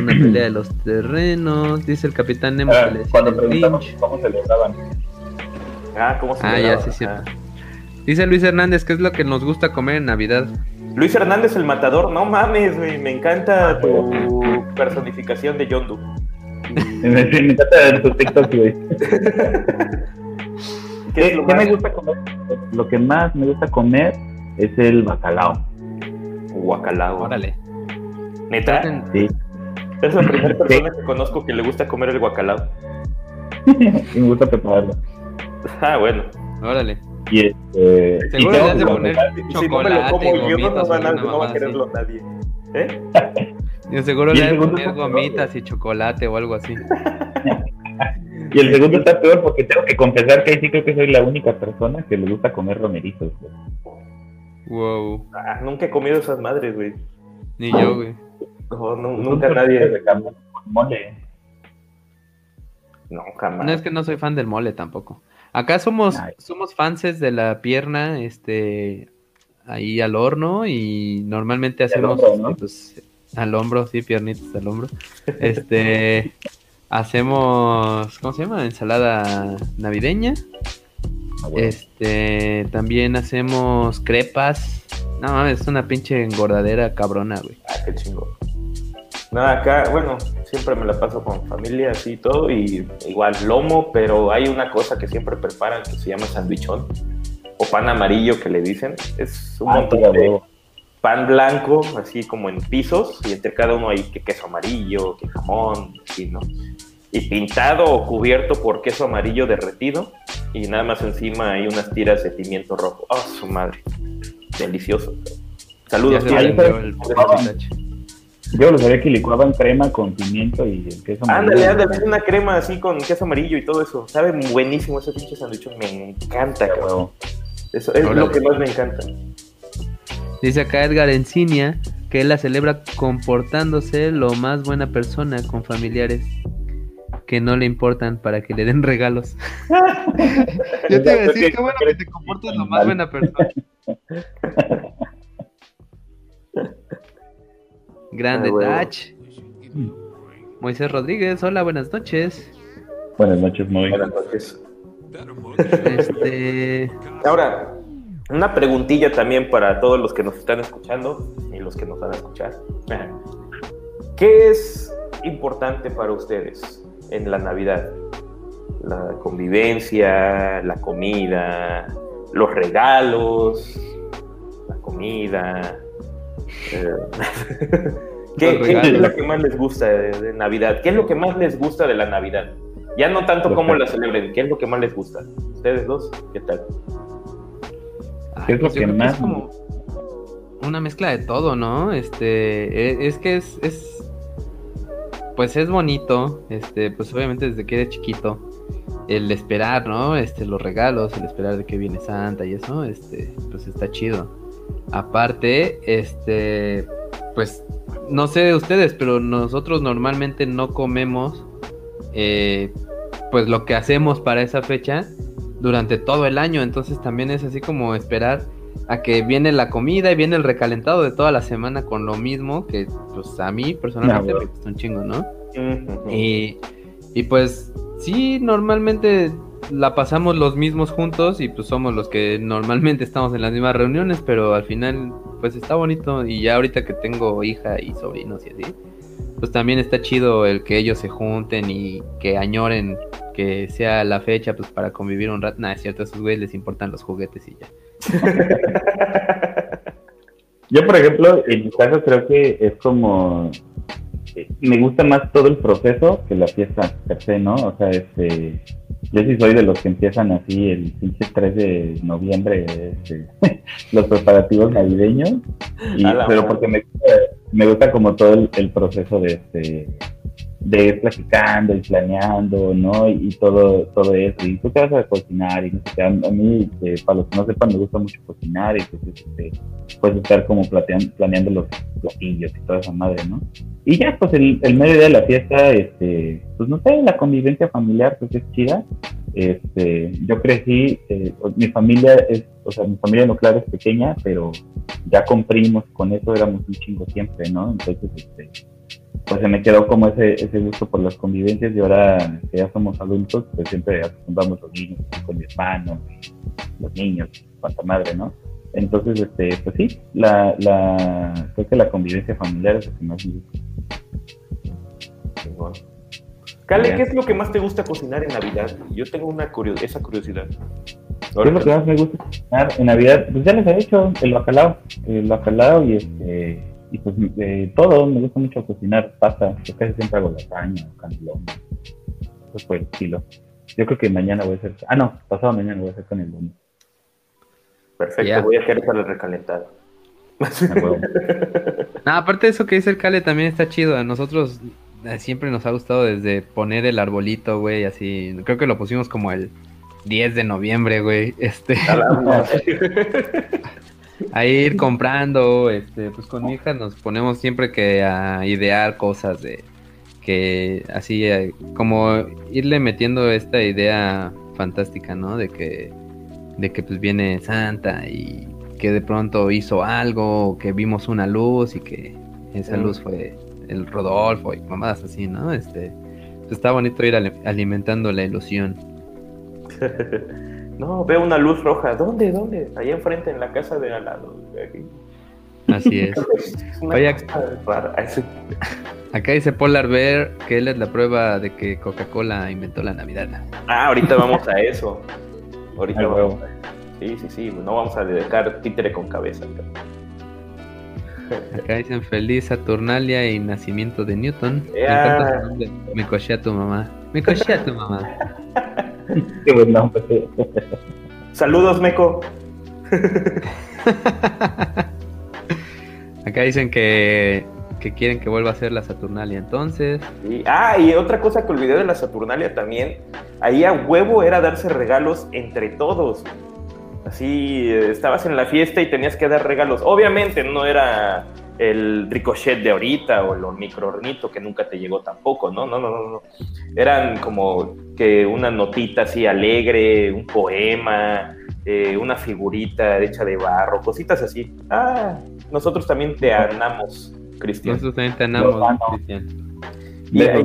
Una pelea de los terrenos. Dice el capitán Nemo ah, que le cuando preguntamos cómo celebraban. Ah, cómo se Ah, ya, sí, cierto. Ah. Dice Luis Hernández, ¿qué es lo que nos gusta comer en Navidad? Luis Hernández el matador, no mames, güey, me encanta tu personificación de Yondu. Me, [LAUGHS] me encanta ver tus TikTok, güey. ¿Qué es ¿Qué, lo qué más- me gusta comer? Lo que más me gusta comer es el bacalao. Guacalao. Órale. Neta, Sí. es la primera [LAUGHS] persona que conozco que le gusta comer el guacalao. [LAUGHS] y me gusta prepararlo. Ah, bueno. Órale. Y este. Seguro y le tengo has de que poner comer- Si no me lo chocolate, como yo, no, gomitas va, o a- no va a quererlo nadie. ¿Eh? [LAUGHS] Yo seguro Y le segundo poner peor, gomitas y chocolate o algo así. [LAUGHS] Y el segundo está peor porque tengo que confesar que ahí sí creo que soy la única persona que le gusta comer romeritos. güey. Wow. Ah, nunca he comido esas madres, güey. Ni yo, güey. No, no, Son nunca nadie. de mole. No, jamás. No es que no soy fan del mole tampoco. Acá somos, somos fanses de la pierna, este, ahí al horno y normalmente al hacemos, hombro, ¿no? este, pues, al hombro, sí, piernitas al hombro. Este, [LAUGHS] hacemos, ¿cómo se llama? Ensalada navideña. Ah. Este, también hacemos crepas. No mames, es una pinche engordadera cabrona, güey. Ah, qué chingo. Nada, acá, bueno, siempre me la paso con familia, así y todo, y igual lomo, pero hay una cosa que siempre preparan que se llama sandwichón, o pan amarillo que le dicen. Es un Ah, montón de pan blanco, así como en pisos, y entre cada uno hay que queso amarillo, que jamón, así, ¿no? Y pintado o cubierto por queso amarillo derretido, y nada más encima hay unas tiras de pimiento rojo. ¡Oh, su madre! Delicioso. Saludos, Yo lo sabía que licuaban crema con pimiento y el queso Ándale, amarillo. ándale, es una crema así con queso amarillo y todo eso. Sabe buenísimo ese pinche sándwich, me encanta, cabrón. Eso es Órale. lo que más me encanta. Dice acá Edgar Encinia que él la celebra comportándose lo más buena persona con familiares que no le importan para que le den regalos. [LAUGHS] Yo te iba a decir, qué bueno que te comportas lo más buena persona. [LAUGHS] Grande Ah, touch. Moisés Rodríguez, hola, buenas noches. Buenas noches, muy Buenas noches. Este, Ahora, una preguntilla también para todos los que nos están escuchando y los que nos van a escuchar. [LAUGHS] ¿Qué es importante para ustedes en la Navidad? La convivencia, la comida, los regalos, la comida. Eh, [LAUGHS] ¿Qué, es lo que más les gusta de, de Navidad? ¿Qué es lo que más les gusta de la Navidad? Ya no tanto cómo la celebren, ¿qué es lo que más les gusta? ¿Ustedes dos? ¿Qué tal? ay, ¿Qué es lo pues que más? es como una mezcla de todo, ¿no? Este, e- es, que es, es, pues es bonito, este, pues obviamente desde que eres chiquito, el esperar, ¿no? Este, los regalos, el esperar de que viene Santa y eso, este, pues está chido. Aparte, este, pues, no sé de ustedes, pero nosotros normalmente no comemos, eh, pues lo que hacemos para esa fecha durante todo el año, entonces también es así como esperar a que viene la comida y viene el recalentado de toda la semana con lo mismo que pues a mí personalmente Ah, me gusta un chingo, ¿no? Y, y pues sí, normalmente la pasamos los mismos juntos y pues somos los que normalmente estamos en las mismas reuniones, pero al final pues está bonito y ya ahorita que tengo hija y sobrinos y así, pues también está chido el que ellos se junten y que añoren que sea la fecha pues para convivir un rato. Nada, es cierto, a esos güeyes les importan los juguetes y ya. [LAUGHS] Yo, por ejemplo, en mi caso creo que es como... eh, Me gusta más todo el proceso que la fiesta per se, ¿no? O sea, este... Yo sí soy de los que empiezan así el pinche 3 de noviembre, este, [LAUGHS] los preparativos navideños, y, pero porque me, gusta- me gusta como todo el, el proceso de este de ir platicando y planeando, ¿no? Y, y todo, todo eso. Y tú te vas a cocinar y no sé. A, mí, eh, para los que no sepan, me gusta mucho cocinar y entonces este, puedes estar como planeando los platillos y toda esa madre, ¿no? Y ya, pues el, el medio de la fiesta, este, pues no sé, la convivencia familiar, pues es chida. Este, yo crecí, eh, mi familia es, o sea, mi familia nuclear es pequeña, pero ya con primos, con eso éramos un chingo siempre, ¿no? Entonces, este, pues se me quedó como ese, ese gusto por las convivencias y ahora que ya somos adultos, pues siempre acostumbramos los niños con mi hermano, los niños, cuanta madre, ¿no? Entonces, este, pues sí, la, la, creo que la convivencia familiar es lo que más me gusta. Cale, ¿qué es lo que más te gusta cocinar en Navidad? Yo tengo una esa curiosidad. ¿Qué es lo que más me gusta cocinar en Navidad? Pues ya les he hecho el bacalao, el bacalao y este y pues eh, todo, me gusta mucho cocinar pasta, yo casi siempre hago lasaña, candelón, eso fue el estilo. Yo creo que mañana voy a hacer, ah no, pasado mañana voy a hacer con el lunes. Perfecto, voy a hacer para el recalentado. [LAUGHS] no, aparte de eso que dice el Cale también está chido. A nosotros eh, siempre nos ha gustado desde poner el arbolito, güey, así. Creo que lo pusimos como el 10 de noviembre, güey. Este. [LAUGHS] a ir comprando, este, pues con mi hija nos ponemos siempre que a idear cosas de que así eh, como irle metiendo esta idea fantástica, ¿no? De que de que pues viene Santa y que de pronto hizo algo, que vimos una luz y que esa luz fue el Rodolfo y mamadas así, ¿no? Este, pues está bonito ir alimentando la ilusión. [LAUGHS] no, veo una luz roja. ¿Dónde? ¿Dónde? Allá enfrente, en la casa de al lado. Así es. [LAUGHS] acá dice Polar Bear que él es la prueba de que Coca-Cola inventó la Navidad. Ah, ahorita vamos a eso. Ahorita vamos Sí, sí, sí. No vamos a dejar títere con cabeza. Acá dicen feliz Saturnalia y nacimiento de Newton. Me encanta. Me coché a tu mamá. Me coché a tu mamá. [LAUGHS] Qué buen nombre. Saludos, Meco. [LAUGHS] Acá dicen que, que, quieren que vuelva a ser la Saturnalia entonces. Ah, y otra cosa que olvidé de la Saturnalia también, ahí a huevo era darse regalos entre todos. Así, estabas en la fiesta y tenías que dar regalos. Obviamente no era el ricochet de ahorita o el microornito que nunca te llegó tampoco, ¿no? No, no, no, no. Eran como que una notita así alegre, un poema, eh, una figurita hecha de barro, cositas así. Ah, nosotros también te amamos, Cristian. Nosotros también te amamos, Cristian. Y ahí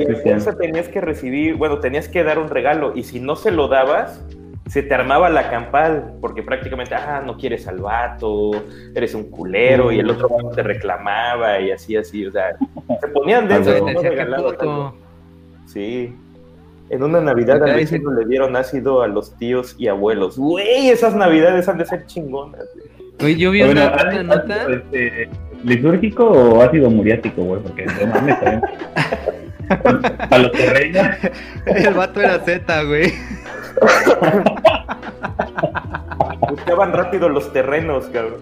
tenías que recibir, bueno, tenías que dar un regalo y si no se lo dabas, se te armaba la campal, porque prácticamente, ah, no quieres al vato, eres un culero, y el otro te reclamaba, y así, así, o sea, se ponían dentro de Sí. En una Navidad a le dieron ácido a los tíos y abuelos. Güey, esas Navidades han de ser chingonas. Güey, yo vi una, nota. Este, ¿Lisúrgico o ácido muriático, güey? Porque no mames [LAUGHS] [LAUGHS] a los terrenos. El vato era Z, güey. Buscaban rápido los terrenos, cabrón.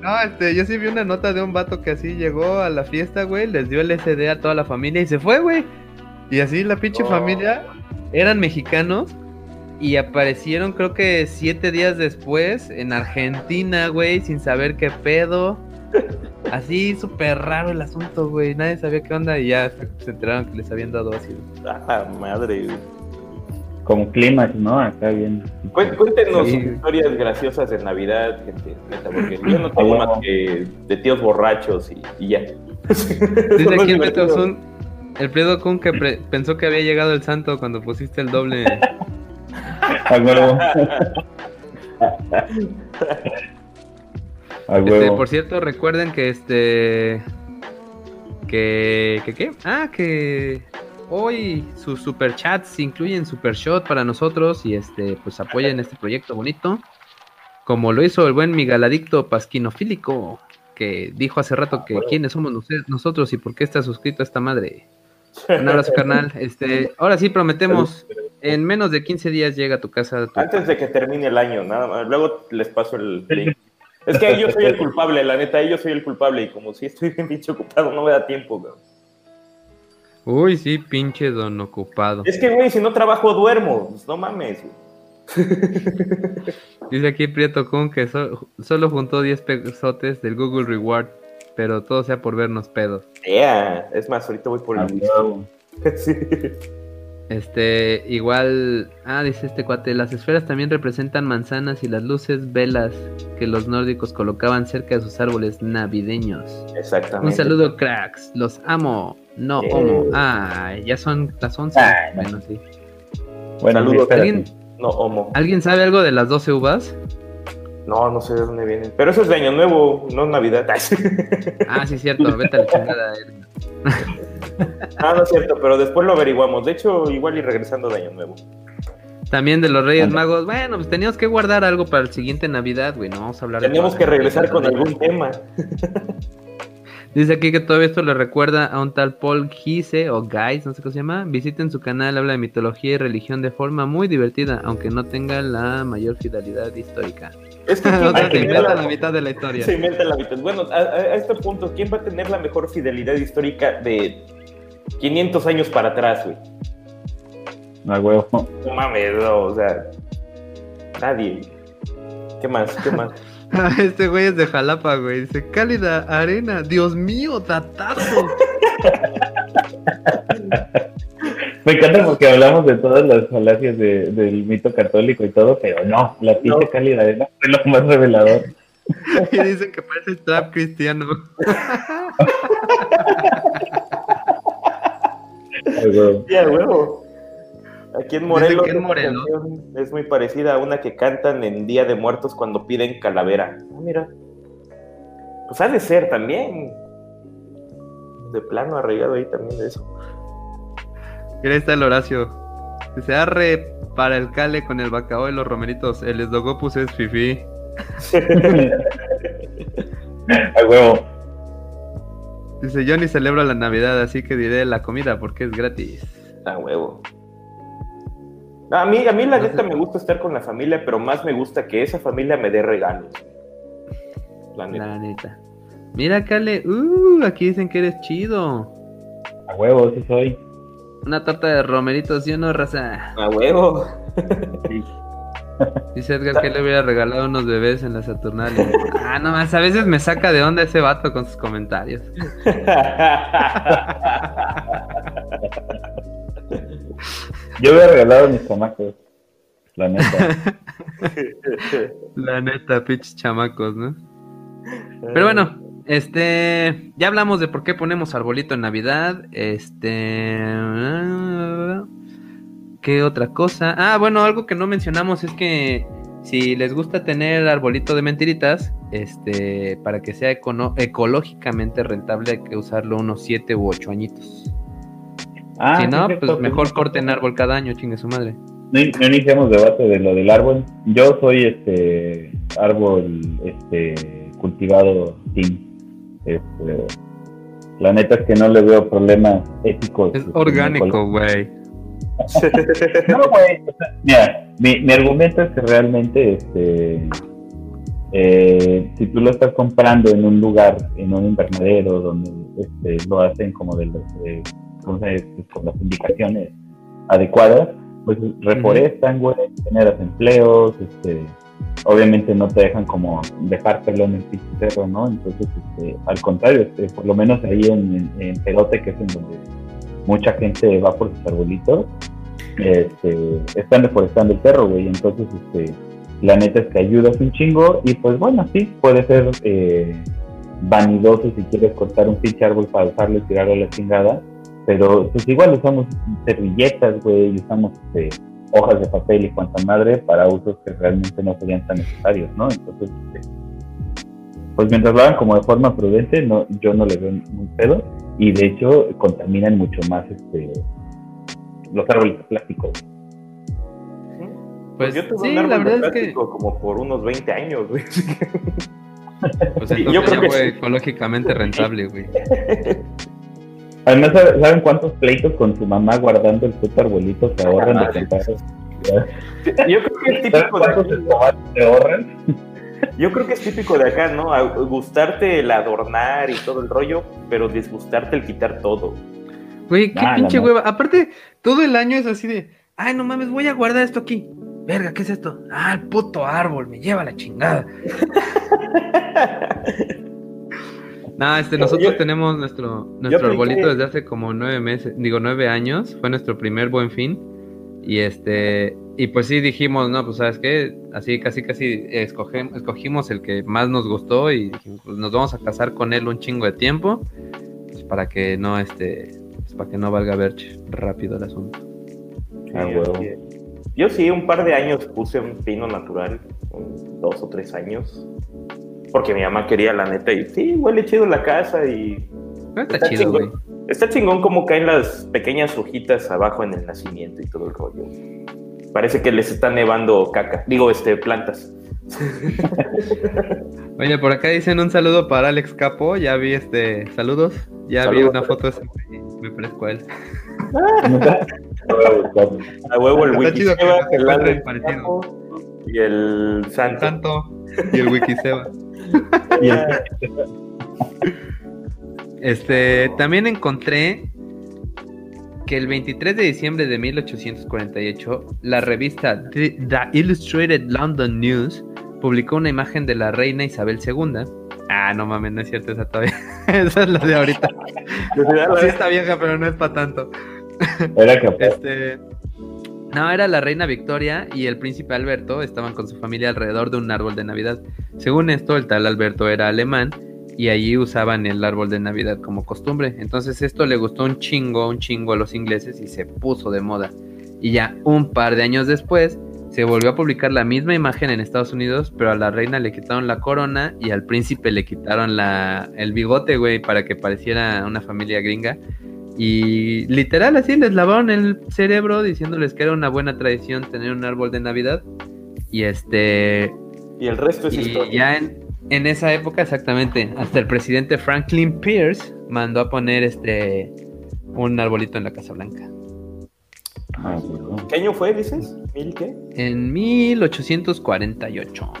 no. este, yo sí vi una nota de un vato que así llegó a la fiesta, güey, les dio el SD a toda la familia y se fue, güey. Y así la pinche familia eran mexicanos y aparecieron creo que siete días después en Argentina, güey, sin saber qué pedo. Así súper raro el asunto, güey. Nadie sabía qué onda y ya se enteraron que les habían dado ácido. Ah, madre, güey como clímax, ¿no? Acá bien. Cuéntenos historias graciosas de Navidad, gente, neta, porque yo no tengo más que de tíos borrachos y, ya. Dice [LAUGHS] aquí el Kun, el Prieto Kun que pensó que había llegado el santo cuando pusiste el doble. [LAUGHS] [LAUGHS] Este, por cierto, recuerden que este. Que. ¿Qué qué? Ah, que hoy sus superchats incluyen supershot para nosotros y este pues apoyen este proyecto bonito. Como lo hizo el buen Migaladicto Pasquinofílico, que dijo hace rato que quiénes somos nosotros y por qué está suscrito a esta madre. Un abrazo, carnal. [LAUGHS] Este, ahora sí prometemos, en menos de 15 días llega a tu casa. Antes de que termine el año, nada más. Luego les paso el link. Es que yo soy el [LAUGHS] culpable, la neta, yo soy el culpable y como si estoy bien pinche ocupado, no me da tiempo, güey. Uy, sí, pinche don ocupado. Es que, güey, si no trabajo, duermo. Pues, no mames. [LAUGHS] Dice aquí Prieto Kun que solo juntó 10 pesotes del Google Reward, pero todo sea por vernos pedos. Yeah. Es más, ahorita voy por el mismo. [LAUGHS] sí. Este, igual, ah, dice este cuate, las esferas también representan manzanas y las luces velas que los nórdicos colocaban cerca de sus árboles navideños. Exactamente. Un saludo, cracks, los amo, no homo. Ah, ya son las 11. Ah, bueno, sí. Bueno, ¿Alguien, no homo. ¿Alguien sabe algo de las 12 uvas? No, no sé de dónde vienen. Pero eso es de Año Nuevo, no Navidad. ah, sí, cierto. Vete a la chingada. [LAUGHS] ah, no es cierto, pero después lo averiguamos. De hecho, igual y regresando de Año Nuevo. También de los Reyes Magos. Bueno, pues teníamos que guardar algo para el siguiente Navidad, güey. No vamos a hablar Teníamos que regresar con algún tema. [LAUGHS] Dice aquí que todo esto le recuerda a un tal Paul Gise o Guys, no sé cómo se llama. Visiten su canal, habla de mitología y religión de forma muy divertida, aunque no tenga la mayor fidelidad histórica. Es que [LAUGHS] se inventa la mitad de la historia. [LAUGHS] Se inventa la mitad. Bueno, a, este punto, ¿quién va a tener la mejor fidelidad histórica de 500 años para atrás, güey? No, huevo. No mames, no, o sea, nadie. ¿Qué más? ¿Qué más? [LAUGHS] este güey es de Jalapa, güey. Dice, cálida arena. Dios mío, datazo. [LAUGHS] Me encanta porque hablamos de todas las falacias del mito católico y todo, pero no, la pinche cálida arena fue lo más revelador. [LAUGHS] y dicen que parece trap cristiano. Ya, huevo. Aquí en Morelos, es muy parecida a una que cantan en Día de Muertos cuando piden calavera. Ah, mira. Pues ha de ser también. De plano arraigado ahí también de eso. Mira, ahí está el Horacio. Se arre para el cale con el bacao y los romeritos. El esdogopus es fifi. [LAUGHS] A huevo. Dice, yo ni celebro la Navidad, así que diré la comida porque es gratis. A huevo. A mí, a mí la neta me gusta estar con la familia, pero más me gusta que esa familia me dé regalos. La neta. Mira, Kale, uh, aquí dicen que eres chido. A huevo, sí soy. Una torta de romeritos, ¿sí o no, raza? A huevo. [LAUGHS] Dice Edgar que le hubiera regalado unos bebés en la Saturnalia. Ah, no más, a veces me saca de onda ese vato con sus comentarios. Yo hubiera regalado a mis chamacos. La neta. la neta, pinches chamacos, ¿no? Pero bueno, este. Ya hablamos de por qué ponemos arbolito en Navidad. Este. ¿Qué otra cosa? Ah, bueno, algo que no mencionamos es que si les gusta tener arbolito de mentiritas, este, para que sea ecológicamente rentable hay que usarlo unos 7 u 8 añitos. Ah, si no, pues mejor corten árbol cada año, chingue su madre. No, iniciamos debate de lo del árbol. Yo soy este árbol este cultivado sin. Este, la neta es que no le veo problemas éticos. Es orgánico, güey. [LAUGHS] no, güey. Mira, mi, mi, argumento es que realmente, este, eh, si tú lo estás comprando en un lugar, en un invernadero, donde este, lo hacen como de los con las indicaciones adecuadas, pues reforestan, güey, generas empleos, este, obviamente no te dejan como dejar pelón en el cerro, ¿no? Entonces, este, al contrario, este, por lo menos ahí en, en, Perote, que es en donde mucha gente va por sus arbolitos, este, están reforestando el cerro, güey, entonces, este, la neta es que ayudas un chingo y pues bueno, sí, puede ser eh, vanidoso si quieres cortar un pinche árbol para usarlo y tirarlo a la chingada, pero pues igual usamos servilletas, güey, usamos este, hojas de papel y cuanta madre para usos que realmente no serían tan necesarios, ¿no? Entonces, este, pues mientras lo hagan como de forma prudente, no, yo no le veo muy pedo y de hecho contaminan mucho más este los árboles de plástico. Pues, yo tuve un árbol de plástico como por unos 20 años, güey. [LAUGHS] Pues entonces yo creo que fue ecológicamente rentable, güey. [LAUGHS] Además, ¿saben cuántos pleitos con su mamá guardando el puto arbolito se ahorran de comprar? Yo creo que es típico de acá. Se ahorran? Yo creo que es típico de acá, ¿no? gustarte el adornar y todo el rollo, pero disgustarte el quitar todo. Güey, qué pinche hueva. Aparte, todo el año es así de, ay, no mames, voy a guardar esto aquí. Verga, ¿qué es esto? Ah, el puto árbol, me lleva la chingada. [LAUGHS] No, este, nosotros tenemos nuestro, nuestro arbolito desde hace como nueve meses, digo nueve años, fue nuestro primer buen fin. Y este, y pues sí dijimos, no, pues sabes qué, así casi casi escogemos, escogimos el que más nos gustó y dijimos, pues nos vamos a casar con él un chingo de tiempo, pues para que no este, pues para que no valga ver rápido el asunto. Ah, Yo sí, un par de años puse un pino natural dos o tres años. Porque mi mamá quería la neta y sí, huele chido la casa y... está, chido, güey. Está chingón como caen las pequeñas hojitas abajo en el nacimiento y todo el rollo. Parece que les está nevando caca. Digo, este, plantas. [LAUGHS] Oye, por acá dicen un saludo para Alex Capo. Ya vi este. Saludos. Ya vi una foto. Me parezco a él. [LAUGHS] a huevo el Wikiseba, el y el Santo. Santo y el Wikiseba. [LAUGHS] Este, también encontré que el 23 de diciembre de 1848, la revista The, Illustrated London News publicó una imagen de la reina Isabel II. Ah, no mames, no es cierto esa todavía. [LAUGHS] esa es la de ahorita. sí está vieja, pero no es para tanto. Era este, no, era la reina Victoria y el príncipe Alberto estaban con su familia alrededor de un árbol de Navidad. Según esto, el tal Alberto era alemán y allí usaban el árbol de Navidad como costumbre. Entonces esto le gustó un chingo, un chingo a los ingleses y se puso de moda. Y ya un par de años después se volvió a publicar la misma imagen en Estados Unidos, pero a la reina le quitaron la corona y al príncipe le quitaron la, el bigote, güey, para que pareciera una familia gringa. Y literal así les lavaron el cerebro diciéndoles que era una buena tradición tener un árbol de Navidad. Y este... Y el resto es y Ya en, en esa época, exactamente, hasta el presidente Franklin Pierce mandó a poner este un arbolito en la Casa Blanca. ¿Qué año fue, dices? ¿Mil qué? En 1848.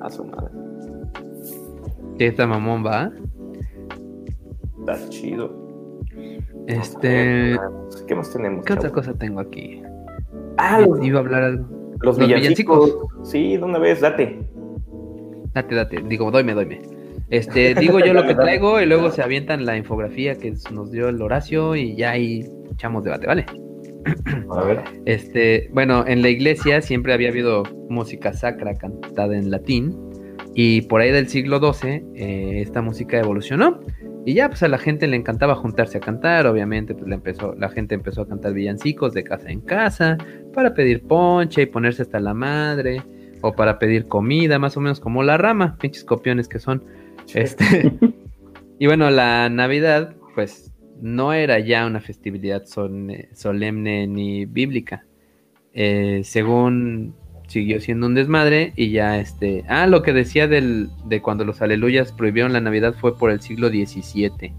A su madre. ¿Qué esta mamón va? Está chido. Este. ¿Qué más tenemos? ¿Qué otra cosa tengo aquí? Ah, iba a hablar algo. Los, villancicos. Sí, de una vez, date. Date, date. Digo, doyme, doyme. Este, digo yo lo que [LAUGHS] traigo y luego se avientan la infografía que nos dio el Horacio y ya ahí echamos debate, ¿vale? A ver. Este, bueno, en la iglesia siempre había habido música sacra cantada en latín y por ahí del siglo XII eh, esta música evolucionó y ya pues a la gente le encantaba juntarse a cantar, obviamente pues le empezó, la gente empezó a cantar villancicos de casa en casa para pedir ponche y ponerse hasta la madre o para pedir comida, más o menos como la rama, pinches copiones que son. Este, [LAUGHS] y bueno, la Navidad, pues no era ya una festividad solemne ni bíblica. Eh, según siguió siendo un desmadre y ya este... Ah, lo que decía del, de cuando los aleluyas prohibieron la Navidad fue por el siglo XVII.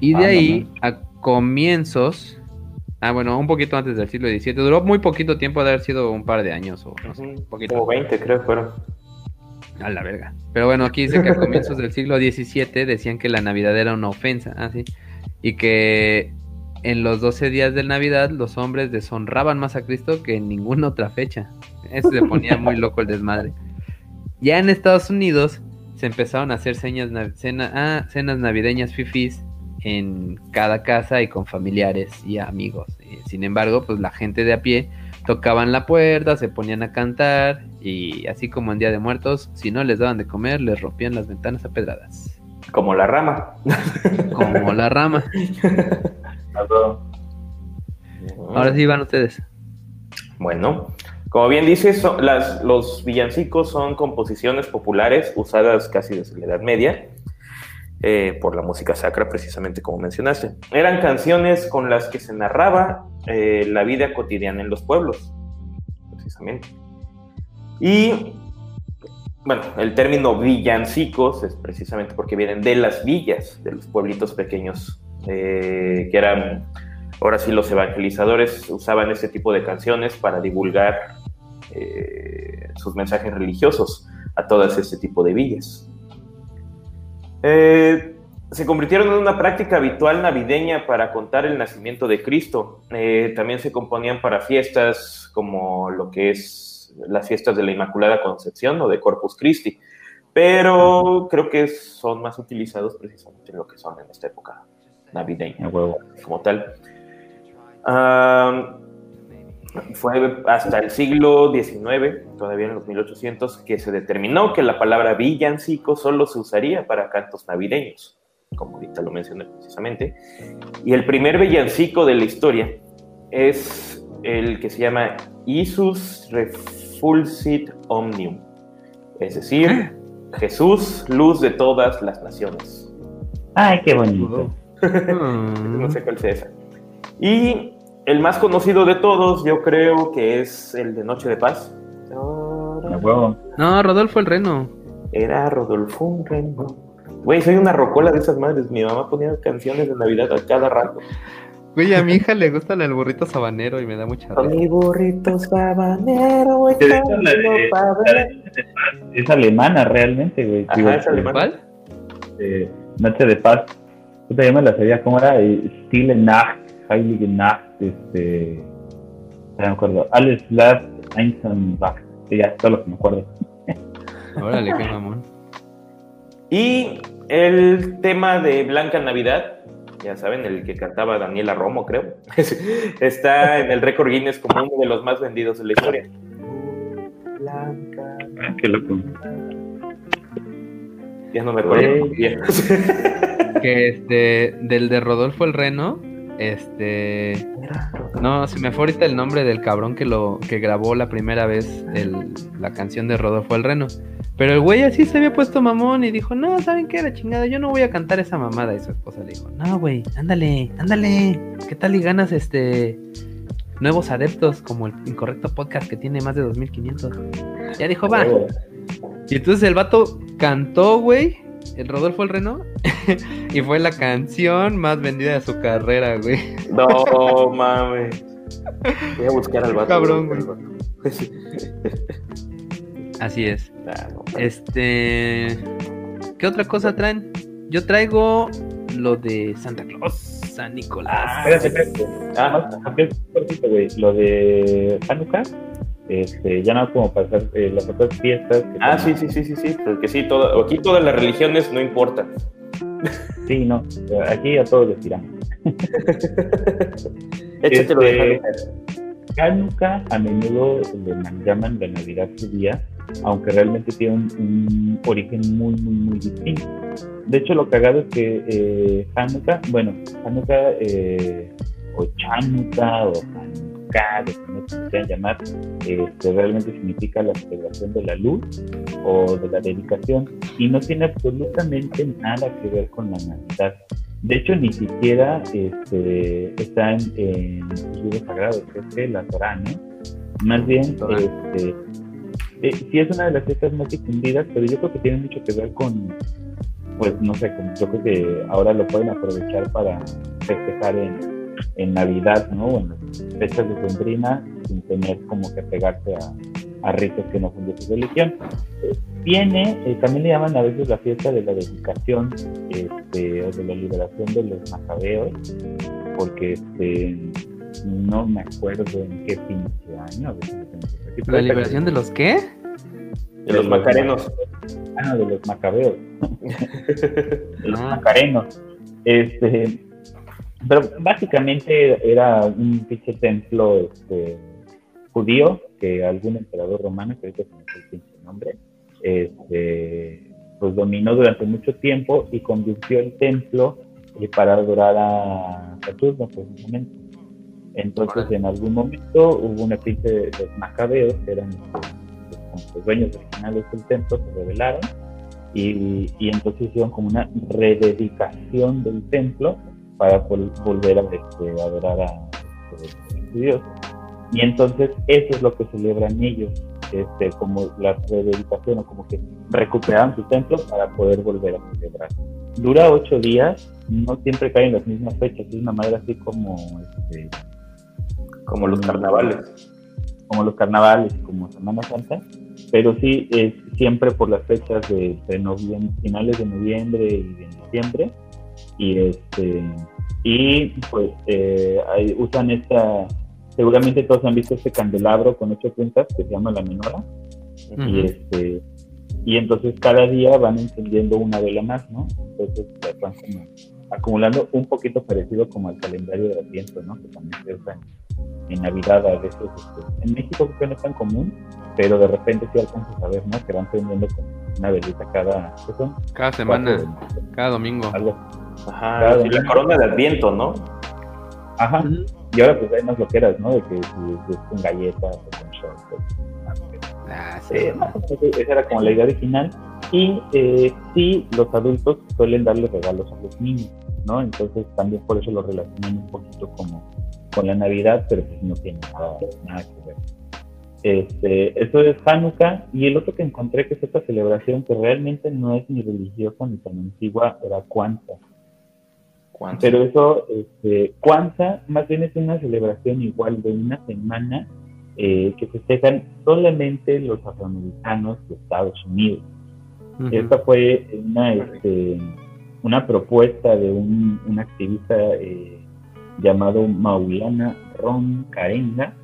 Y de ah, ahí, a comienzos Ah, bueno, un poquito antes del siglo XVII. Duró muy poquito tiempo de haber sido un par de años o no sé, un poquito. Como 20 creo fueron. A la verga. Pero bueno, aquí dice que a comienzos del siglo XVII decían que la Navidad era una ofensa, ah, sí. Y que en los 12 días de Navidad los hombres deshonraban más a Cristo que en ninguna otra fecha. Eso se ponía muy loco el desmadre. Ya en Estados Unidos se empezaron a hacer señas, ah, cenas navideñas fifís en cada casa y con familiares y amigos. Sin embargo, pues la gente de a pie tocaban la puerta, se ponían a cantar y así como en Día de Muertos, si no les daban de comer, les rompían las ventanas a pedradas. Como la rama. Como la rama. Ahora sí van ustedes. Bueno, como bien dices, las, los villancicos son composiciones populares usadas casi desde la Edad Media eh, por la música sacra, precisamente como mencionaste. Eran canciones con las que se narraba eh, la vida cotidiana en los pueblos, precisamente. Y, bueno, el término villancicos es precisamente porque vienen de las villas, de los pueblitos pequeños, eh, que eran, ahora sí, los evangelizadores usaban ese tipo de canciones para divulgar sus mensajes religiosos a todas ese tipo de villas. Eh, se convirtieron en una práctica habitual navideña para contar el nacimiento de Cristo. Eh, también se componían para fiestas como lo que es las fiestas de la Inmaculada Concepción o de Corpus Christi, pero creo que son más utilizados precisamente en lo que son en esta época navideña como tal. Fue hasta el siglo XIX, todavía en los 1800, que se determinó que la palabra villancico solo se usaría para cantos navideños, como ahorita lo mencioné precisamente. Y el primer villancico de la historia es el que se llama Isus Refulsit Omnium, es decir, Jesús, luz de todas las naciones. Ay, qué bonito. [LAUGHS] no sé cuál sea esa. Y el más conocido de todos, yo creo que es el de Noche de Paz. No, Rodolfo el Reno. Era Rodolfo el Reno. Güey, soy una rocola de esas madres. Mi mamá ponía canciones de Navidad a cada rato. Güey, a mi hija le gusta el burrito sabanero y me da mucha risa. Mi burrito sabanero, es, es alemana realmente, güey. Ajá, es alemana. ¿Cuál? Eh, Noche de Paz. ¿Tú te llamas la serie? ¿Cómo era? Stille Nacht, Heilige Nacht, este... No me acuerdo. Alles Last Einzelbach. Que ya, todo lo que me acuerdo. Órale, qué mamón. Y el tema de Blanca Navidad, ya saben, el que cantaba Daniela Romo, creo, [LAUGHS] está en el récord Guinness como uno de los más vendidos de la historia. Blanca. Ah, qué loco. Ya no me acuerdo. que este, del de Rodolfo el Reno, este. No, se me fue ahorita el nombre del cabrón que lo que grabó la primera vez la canción de Rodolfo el Reno. Pero el güey así se había puesto mamón y dijo, no, ¿saben qué era chingada? Yo no voy a cantar esa mamada. Y su esposa le dijo, no, güey, ándale, ándale. ¿Qué tal y ganas este nuevos adeptos como el incorrecto podcast que tiene más de 2500? Ya dijo, va. Y entonces el vato cantó, güey, el Rodolfo el Reno, [LAUGHS] y fue la canción más vendida de su carrera, güey. No, mames. Voy a buscar al vato. Cabrón, güey. Así es. Este. ¿Qué otra cosa traen? Yo traigo lo de Santa Claus, San Nicolás. Ah, espérate, espérate. Ah, güey. Lo de Hanukkah. Este, ya no como pasar eh, las otras fiestas. Ah, sí, sí, sí, sí, sí. Porque sí, todo, aquí todas las religiones no importan. Sí, no. Aquí a todos les tiramos. [LAUGHS] Échatelo de este, Hanukkah a menudo le llaman la Navidad judía, aunque realmente tiene un, origen muy, muy, muy distinto. De hecho, lo cagado es que eh, Hanukkah, bueno, Hanukkah eh, o Chanukah o Hanukkah, como se quieran llamar, este, realmente significa la celebración de la luz o de la dedicación y no tiene absolutamente nada que ver con la Navidad. De hecho, ni siquiera este, está en, los libros sagrados, es la Torah, ¿no? Más bien, este, eh, sí es una de las fiestas más difundidas, pero yo creo que tiene mucho que ver con, pues no sé, yo creo que ahora lo pueden aprovechar para festejar en, Navidad, ¿no? En las fechas de sembrina, sin tener como que pegarse a, a ritos que no son de su religión. Viene, eh, también le llaman a veces la fiesta de la dedicación este, o de la liberación de los macabeos, porque este, no me acuerdo en qué pinche año. ¿La liberación de los qué? De, los, macarenos. Ah, no, de los macabeos. [LAUGHS] de los ah. macarenos. Este, pero básicamente era un pinche templo este, judío que algún emperador romano, que ahorita se me el pinche nombre, este, pues dominó durante mucho tiempo y convirtió el templo eh, para adorar a Saturno precisamente. Entonces en algún momento hubo una pinche de los macabeos, que eran los dueños originales del templo, se rebelaron y, y, entonces hicieron como una rededicación del templo para volver a, este, adorar a, este, Dios. Y entonces eso es lo que celebran ellos, este, como la rededicación o como que recuperan su templo para poder volver a celebrar. Dura ocho días, no siempre caen las mismas fechas, es una manera así como... Este, como los carnavales. Como los carnavales, como Semana Santa, pero sí es siempre por las fechas de, noviembre, finales de noviembre y de diciembre. Y, este, y pues eh, usan esta seguramente todos han visto este candelabro con ocho puntas que se llama la menora. Y este y entonces cada día van encendiendo una vela más, ¿no? Entonces van como acumulando un poquito parecido como al calendario de Adviento, ¿no? Que también se usa en, Navidad a veces. Este, en México creo que no es tan común, pero de repente sí alcanzas a ver, ¿no? Que van prendiendo una velita cada... Cada semana, cada domingo. Ajá, la corona de Adviento, ¿no? Ajá. Y ahora pues hay más loqueras, ¿no? De que si, con galletas o con shorts. Ah, sí. Eh, esa era como la idea original. Y eh, sí, los adultos suelen darle regalos a los niños, ¿no? Entonces también por eso lo relacionan un poquito como con la Navidad, pero pues no tiene nada, nada que ver. Este, eso es Hanukkah y el otro que encontré que es esta celebración que realmente no es ni religiosa ni tan antigua era Pero eso, este, Kwanzaa más bien es una celebración igual de una semana eh, que festejan solamente los afroamericanos de Estados Unidos. Esta fue una, este, una propuesta de un, activista eh, llamado Maulana Ron Karenga,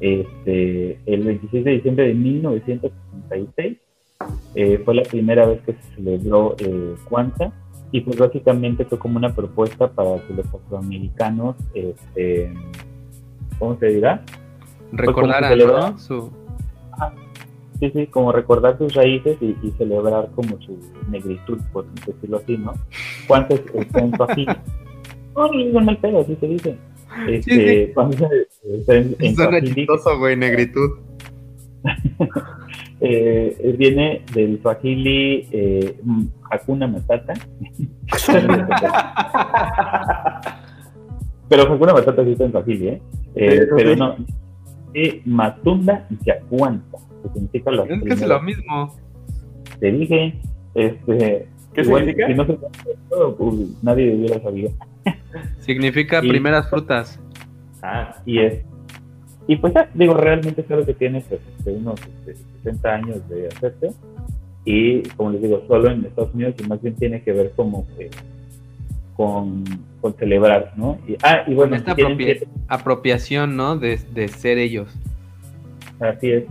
este, el 26 de diciembre de 1966. Eh, fue la primera vez que se celebró eh, y pues básicamente fue como una propuesta para que los afroamericanos, este, ¿cómo se dirá? Pues Recordar Su... Sí, sí, como recordar sus raíces y, celebrar como su negritud, por decirlo así, ¿no? ¿Cuántos está en Swahili? [LAUGHS] No, no, no, así se dice. Este, sí, en, [LAUGHS] en güey, negritud. [LAUGHS] eh, viene del Swahili eh, Hakuna Matata. [LAUGHS] pero Hakuna Matata sí está en Swahili, ¿eh? eh pero no. Eh, Matunda Yacuanta que significa lo es mismo. Te dije, este. ¿Qué significa? Si no se pues, nadie hubiera sabido. Significa [LAUGHS] primeras frutas. Ah, y es. Y pues ya, digo, realmente algo que tiene pues, este, unos 60 este, años de hacerse. Y como les digo, solo en Estados Unidos y más bien tiene que ver como que con, con celebrar, ¿no? Y, ah, y bueno, esta apropiación, ¿no? De, de ser ellos. Así es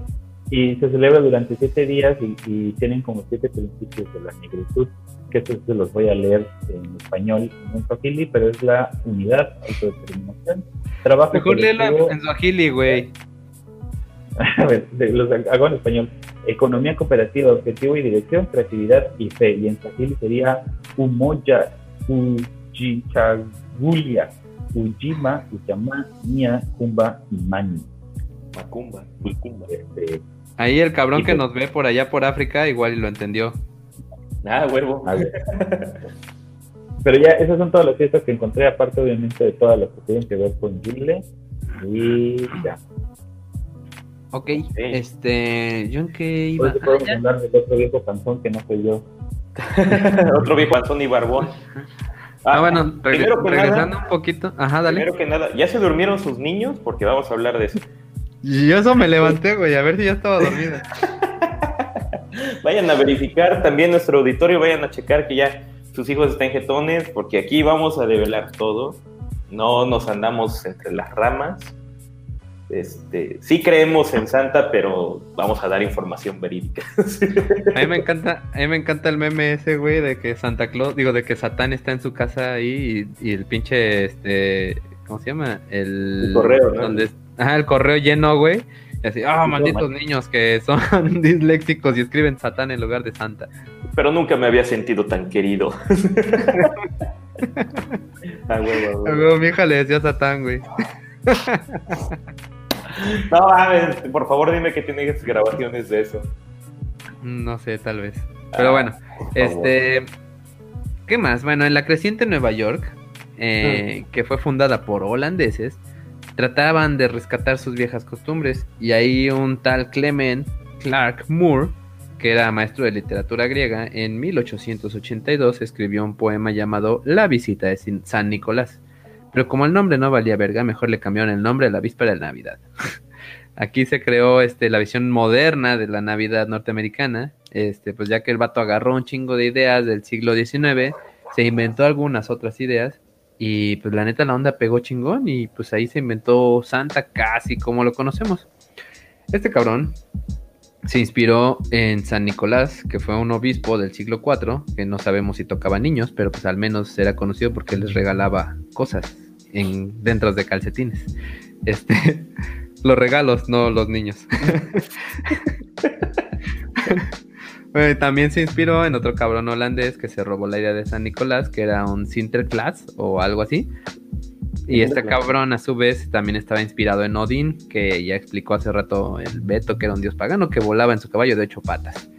y se celebra durante siete días y, tienen como siete principios de la negritud, que estos se los voy a leer en español, en Swahili, pero es la unidad, autodeterminación, trabajo Mejor léelo en Swahili, güey. [LAUGHS] a ver, los hago en español. Economía cooperativa, objetivo y dirección, creatividad y fe. Y en Swahili sería Umoja, Ujichagulia, Ujima, Uchama, Nia, Kumba y Mani. Macumba, Macumba. Este, Ahí el cabrón que nos ve por allá por África igual lo entendió. Ah, huevo. [LAUGHS] Pero ya, esas son todas las fiestas que encontré, aparte obviamente de todas las que tienen que ver con Yule. Y ya. Ok, este, yo en qué iba. Hoy podemos hablar del otro viejo panzón que no soy yo. [LAUGHS] otro viejo panzón y barbón. Ah, ah bueno, regresando un poquito. Ajá, dale. Primero que nada, ¿ya se durmieron sus niños? Porque vamos a hablar de eso. Y eso me levanté, güey, a ver si ya estaba dormida. [LAUGHS] vayan a verificar también nuestro auditorio, vayan a checar que ya sus hijos están jetones, porque aquí vamos a develar todo. No nos andamos entre las ramas. Este, sí creemos en Santa, pero vamos a dar información verídica. a mí me [LAUGHS] encanta, a mí me encanta el meme ese, güey, de que Santa Claus, digo, de que Satán está en su casa ahí y, el pinche, este, ¿cómo se llama? El, correo, ¿no? Donde, Ajá, el correo lleno, güey. Y así, ah, malditos niños que son [LAUGHS] disléxicos y escriben Satán en lugar de Santa. Pero nunca me había sentido tan querido. [LAUGHS] ah, mi hija le decía Satán, güey. [LAUGHS] no, por favor dime que tienes grabaciones de eso. No sé, tal vez. Pero ah, bueno, este... ¿Qué más? Bueno, en la creciente Nueva York, eh, mm. que fue fundada por holandeses, trataban de rescatar sus viejas costumbres y ahí un tal Clement Clark Moore, que era maestro de literatura griega, en 1882 escribió un poema llamado La visita de San Nicolás. Pero como el nombre no valía verga, mejor le cambiaron el nombre a la víspera de Navidad. [LAUGHS] Aquí se creó este, la visión moderna de la Navidad norteamericana, este, pues ya que el vato agarró un chingo de ideas del siglo XIX, se inventó algunas otras ideas y pues la neta la onda pegó chingón y pues ahí se inventó Santa casi como lo conocemos. Este cabrón se inspiró en San Nicolás, que fue un obispo del siglo IV, que no sabemos si tocaba niños, pero pues al menos era conocido porque les regalaba cosas en dentro de calcetines. Este, [LAUGHS] los regalos, no los niños. [LAUGHS] [LAUGHS] también se inspiró en otro cabrón holandés que se robó la idea de San Nicolás, que era un Sinterklaas o algo así. Y este cabrón, a su vez, también estaba inspirado en Odín, que ya explicó hace rato el Beto, que era un dios pagano que volaba en su caballo de ocho patas.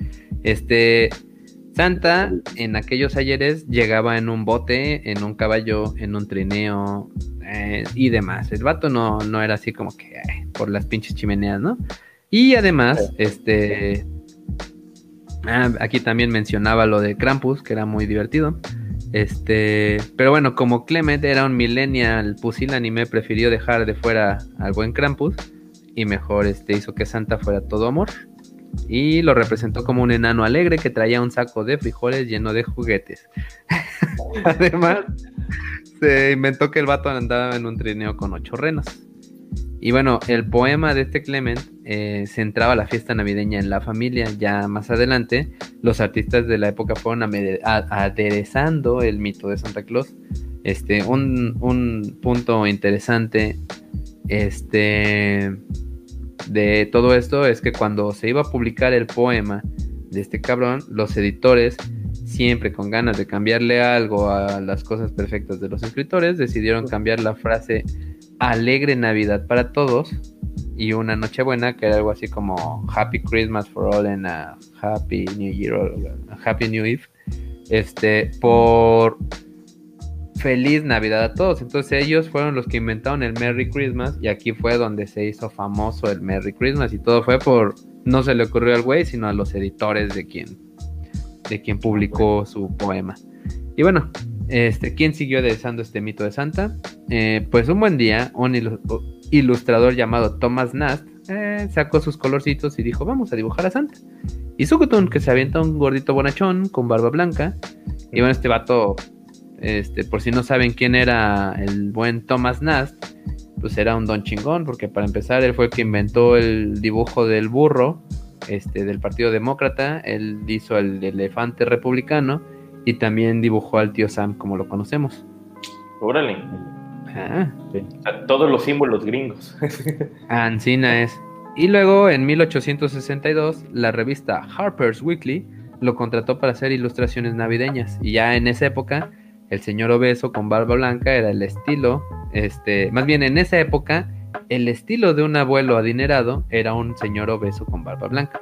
Este Santa, en aquellos ayeres, llegaba en un bote, en un caballo, en un trineo eh, y demás. El vato no, no era así como que por las pinches chimeneas, ¿no? Y además, este. Ah, aquí también mencionaba lo de Krampus, que era muy divertido. Este, pero bueno, como Clement era un millennial pusilánime, prefirió dejar de fuera al buen Krampus y mejor este, hizo que Santa fuera todo amor. Y lo representó como un enano alegre que traía un saco de frijoles lleno de juguetes. [LAUGHS] Además, se inventó que el vato andaba en un trineo con ocho renos. Y bueno, el poema de este Clement eh, centraba la fiesta navideña en la familia. Ya más adelante, los artistas de la época fueron aderezando el mito de Santa Claus. Este, un, un punto interesante este, de todo esto es que cuando se iba a publicar el poema de este cabrón, los editores, siempre con ganas de cambiarle algo a las cosas perfectas de los escritores, decidieron cambiar la frase alegre Navidad para todos y una Nochebuena que era algo así como Happy Christmas for all and a Happy New Year, Happy New Eve, este, por feliz Navidad a todos. Entonces ellos fueron los que inventaron el Merry Christmas y aquí fue donde se hizo famoso el Merry Christmas y todo fue por no se le ocurrió al güey, sino a los editores de quien de quien publicó su poema. Y bueno, este, ¿quién siguió aderezando este mito de Santa? Eh, pues un buen día, un ilustrador llamado Thomas Nast eh, sacó sus colorcitos y dijo, vamos a dibujar a Santa. Y Sukutun, que se avienta un gordito bonachón con barba blanca. Y bueno, este vato, este, por si no saben quién era el buen Thomas Nast, pues era un don chingón, porque para empezar él fue el que inventó el dibujo del burro este, del Partido Demócrata, él hizo el elefante republicano y también dibujó al tío Sam como lo conocemos. Órale. Ah. todos los símbolos gringos. [LAUGHS] Ancina es. Y luego en 1862 la revista Harper's Weekly lo contrató para hacer ilustraciones navideñas y ya en esa época el señor obeso con barba blanca era el estilo, este, más bien en esa época el estilo de un abuelo adinerado era un señor obeso con barba blanca.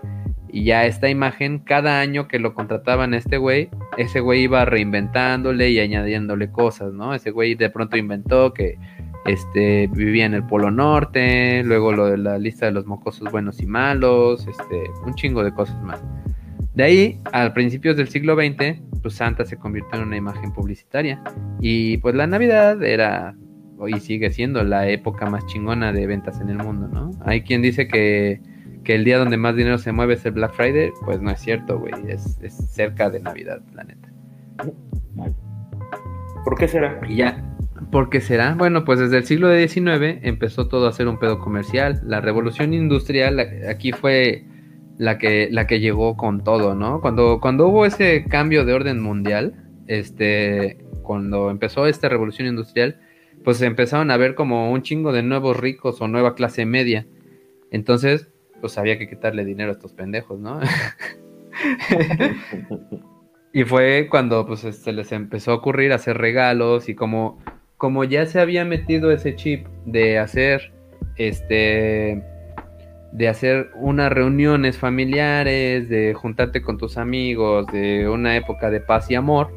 Y ya esta imagen, cada año que lo contrataban este güey, ese güey iba reinventándole y añadiéndole cosas, ¿no? Ese güey de pronto inventó que este, vivía en el Polo Norte, luego lo de la lista de los mocosos buenos y malos, este, un chingo de cosas más. De ahí, a principios del siglo XX, pues Santa se convirtió en una imagen publicitaria. Y pues la Navidad era y sigue siendo la época más chingona de ventas en el mundo, ¿no? Hay quien dice que, el día donde más dinero se mueve es el Black Friday, pues no es cierto, güey, es, cerca de Navidad, la neta. ¿Por qué será? ya, ¿por qué será? Bueno, pues desde el siglo XIX empezó todo a ser un pedo comercial. La revolución industrial aquí fue la que, la que llegó con todo, ¿no? Cuando, cuando hubo ese cambio de orden mundial, este, cuando empezó esta revolución industrial, pues empezaron a ver como un chingo de nuevos ricos o nueva clase media. Entonces, pues había que quitarle dinero a estos pendejos, ¿no? [LAUGHS] [LAUGHS] y fue cuando pues se este, les empezó a ocurrir hacer regalos y como, como ya se había metido ese chip de hacer este de hacer unas reuniones familiares, de juntarte con tus amigos, de una época de paz y amor,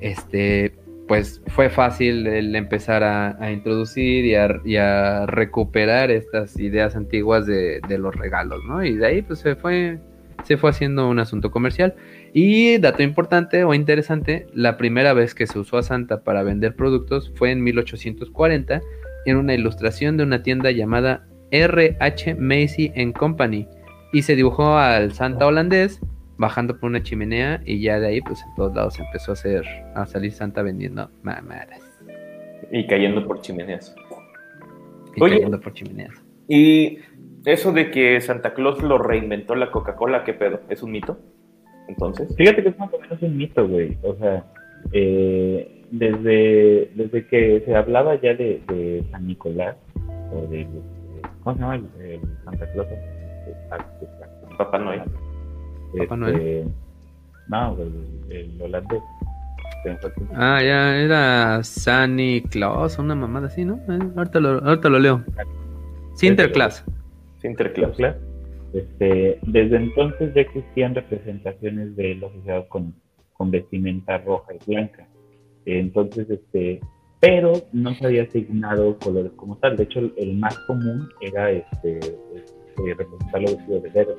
este pues fue fácil el empezar a, introducir y a, recuperar estas ideas antiguas de, los regalos, ¿no? Y de ahí pues se fue, se fue haciendo un asunto comercial. Y dato importante o interesante, la primera vez que se usó a Santa para vender productos fue en 1840 en una ilustración de una tienda llamada RH Macy Company y se dibujó al Santa holandés bajando por una chimenea y ya de ahí pues en todos lados empezó a hacer a salir Santa vendiendo mamadas y cayendo por chimeneas y cayendo por chimeneas y eso de que Santa Claus lo reinventó la Coca-Cola qué pedo es un mito entonces fíjate que es más o menos un mito güey o sea eh, desde desde que se hablaba ya de, San Nicolás o de cómo se llama el, Santa Claus Papá Noel Papá Noel. Este, no, el, holandés. Ah, ya, era Sunny Claus, una mamada así, ¿no? Eh, ahorita, lo, ahorita lo leo. Sinterklaas. Sinterklaas. Este, desde entonces ya existían representaciones de los asociados con, con vestimenta roja y blanca. Entonces, este, pero no se había asignado colores como tal. De hecho, el, más común era este, este, representar los vestidos de verde.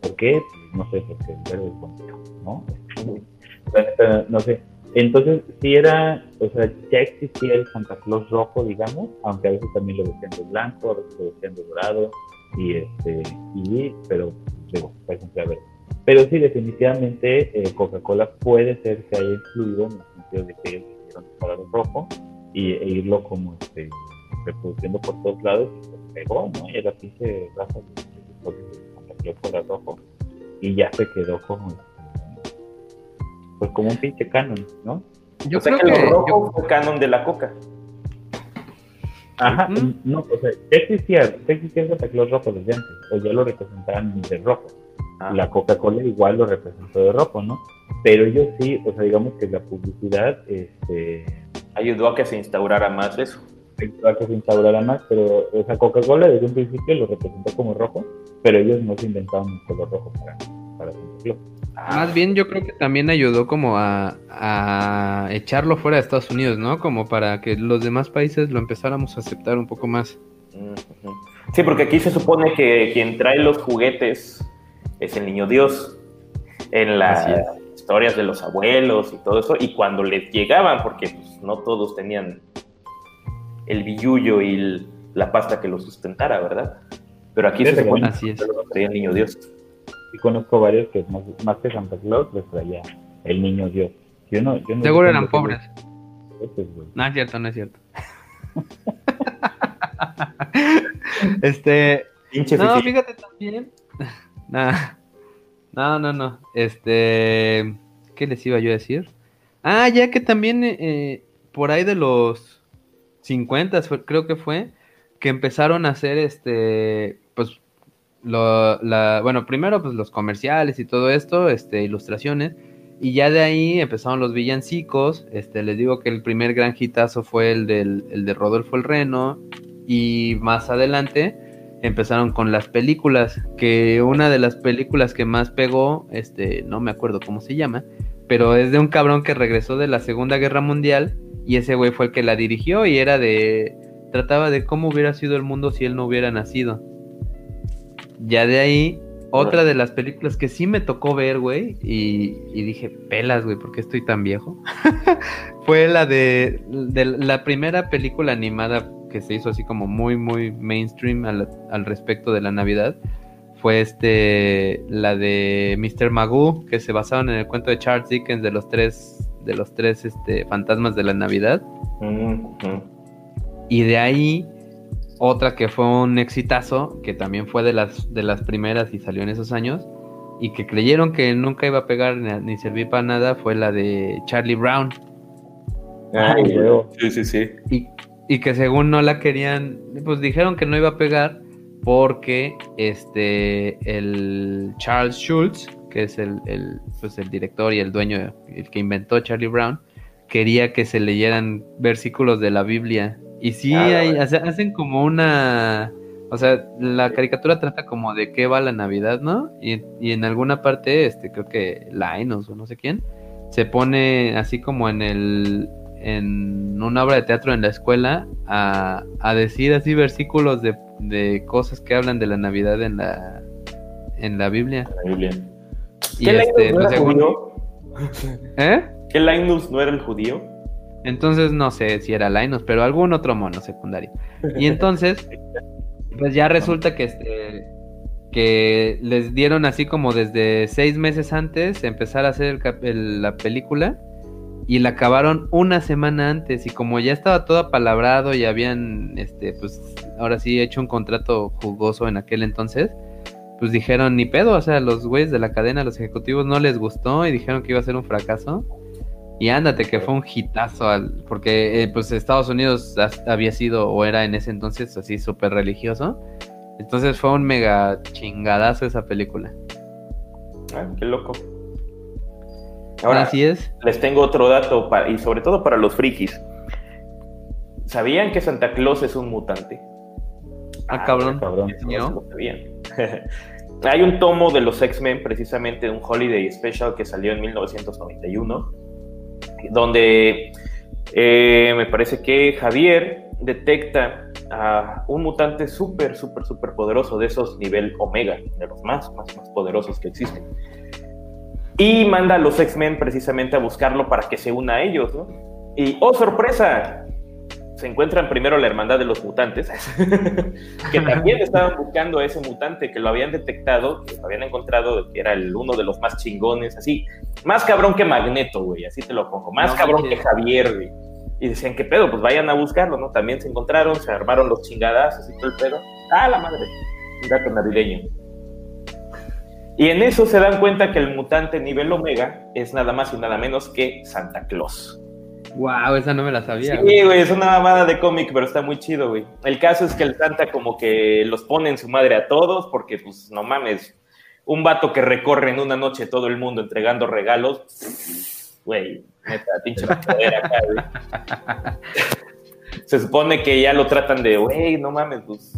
¿Por qué? No sé, porque el verde es bonito, ¿no? no sé. Entonces, si era, o sea, ya existía el Santa Claus rojo, digamos, aunque a veces también lo vestían de blanco, a veces lo vestían de dorado, y este, y, pero. Pero sí, definitivamente eh, Coca-Cola puede ser que haya influido en el sentido de que ellos hicieron el color rojo y, e irlo como este, reproduciendo por todos lados y pues pegó, ¿no? Y era pinche raza de Claus color rojo y ya se quedó como pues como un pinche canon, ¿no? Yo creo que, lo rojo fue canon de la coca. Ajá, no, o sea, existía, existía el Santa Claus rojo desde antes, o ya lo representaban de rojo. Ah. La Coca-Cola igual lo representó de rojo, ¿no? Pero ellos sí, o sea, digamos que la publicidad, este... Ayudó a que se instaurara más eso. Ayudó a que se instaurara más, pero, o sea, Coca-Cola desde un principio lo representó como rojo, pero ellos no se inventaron un color rojo para, para Santa Claus. Más bien yo creo que también ayudó como a, echarlo fuera de Estados Unidos, ¿no? Como para que los demás países lo empezáramos a aceptar un poco más. Sí, porque aquí se supone que quien trae los juguetes es el niño Dios en las historias de los abuelos y todo eso, y cuando les llegaban, porque pues, no todos tenían el billullo y la pasta que lo sustentara, ¿verdad? Pero aquí se supone que el niño Dios y conozco varios que más, más que Santa Claus les traía el niño Dios. Yo no, yo no Seguro eran pobres. no es cierto, no es cierto. [LAUGHS] este. no, fíjate también. [LAUGHS] no, no, no. Este. ¿Qué les iba yo a decir? Ah, ya que también eh, por ahí de los 50 creo que fue, que empezaron a hacer este, lo, bueno, primero pues los comerciales y todo esto, este, ilustraciones, y ya de ahí empezaron los villancicos, este, les digo que el primer gran hitazo fue el, del, el de Rodolfo el Reno, y más adelante empezaron con las películas, que una de las películas que más pegó, este, no me acuerdo cómo se llama, pero es de un cabrón que regresó de la Segunda Guerra Mundial, y ese güey fue el que la dirigió y era de, trataba de cómo hubiera sido el mundo si él no hubiera nacido. Ya de ahí, otra de las películas que sí me tocó ver, güey, y, dije, pelas, güey, ¿por qué estoy tan viejo? [LAUGHS] Fue la de, la primera película animada que se hizo así como muy, muy mainstream al, respecto de la Navidad. Fue este, la de Mr. Magoo, que se basaron en el cuento de Charles Dickens de los tres, de los tres este, fantasmas de la Navidad. Y de ahí otra que fue un exitazo, que también fue de las, de las primeras y salió en esos años, y que creyeron que nunca iba a pegar ni, servir para nada, fue la de Charlie Brown. Ah, sí, sí, sí. Y, que según no la querían, pues dijeron que no iba a pegar porque este el Charles Schultz, que es el, el, pues el director y el dueño, el que inventó Charlie Brown, quería que se leyeran versículos de la Biblia y sí, hacen como una... O sea, la caricatura trata como de qué va la Navidad, ¿no? Y, en alguna parte, este, creo que Linus o no sé quién, se pone así como en el... En una obra de teatro en la escuela a, decir así versículos de, cosas que hablan de la Navidad en la, en la Biblia. La Biblia. Y ¿Qué este, no era judío? [LAUGHS] ¿Eh? ¿Qué Linus no era el judío? Entonces no sé si era Linus, pero algún otro mono secundario. Y entonces, pues ya resulta que este que les dieron así como desde seis meses antes empezar a hacer la película y la acabaron una semana antes y como ya estaba todo apalabrado y habían este pues ahora sí hecho un contrato jugoso en aquel entonces pues dijeron ni pedo o sea los güeyes de la cadena los ejecutivos no les gustó y dijeron que iba a ser un fracaso y ándate, que fue un hitazo, al, porque eh, pues Estados Unidos había sido o era en ese entonces así súper religioso. Entonces fue un mega chingadazo esa película. Ah, qué loco. Ahora, Así es. les tengo otro dato, para, y sobre todo para los frikis. ¿Sabían que Santa Claus es un mutante? Ah, cabrón. cabrón. No. [LAUGHS] Hay un tomo de los X-Men, precisamente un Holiday Special que salió en 1991, donde eh, me parece que Javier detecta a un mutante súper, súper, súper poderoso de esos nivel Omega, de los más, más, más poderosos que existen. Y manda a los X-Men precisamente a buscarlo para que se una a ellos. Y, oh, sorpresa, se encuentran primero la hermandad de los mutantes, [LAUGHS] que también estaban buscando a ese mutante, que lo habían detectado, que lo habían encontrado, que era el uno de los más chingones, así, más cabrón que Magneto, güey, así te lo pongo, más No cabrón que Javier, güey. Y decían, ¿qué pedo? Pues vayan a buscarlo, ¿no? También se encontraron, se armaron los chingadazos y todo el pedo. ¡Ah, la madre! Un gato navideño. Y en eso se dan cuenta que el mutante nivel Omega es nada más y nada menos que Santa Claus. Wow, esa no me la sabía. Sí, güey. güey, es una mamada de cómic, pero está muy chido, güey. El caso es que el Santa como que los pone en su madre a todos, porque pues no mames, un vato que recorre en una noche todo el mundo entregando regalos, güey, neta, pinche acá, güey. [LAUGHS] Se supone que ya lo tratan de, güey, no mames, pues,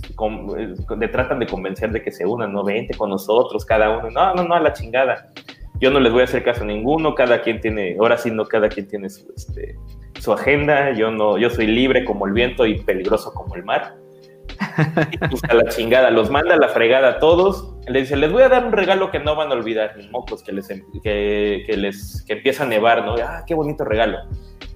eh, le tratan de convencer de que se unan, no, vente con nosotros, cada uno. No, no, no, a la chingada. Yo no les voy a hacer caso a ninguno, cada quien tiene, ahora sí no, cada quien tiene su, este, su agenda, yo no, yo soy libre como el viento y peligroso como el mar. [LAUGHS] Y pues a la chingada, los manda a la fregada a todos. Le dice, les voy a dar un regalo que no van a olvidar, mis mocos, que les, em- que, que les que empieza a nevar, ¿no? Ah, qué bonito regalo.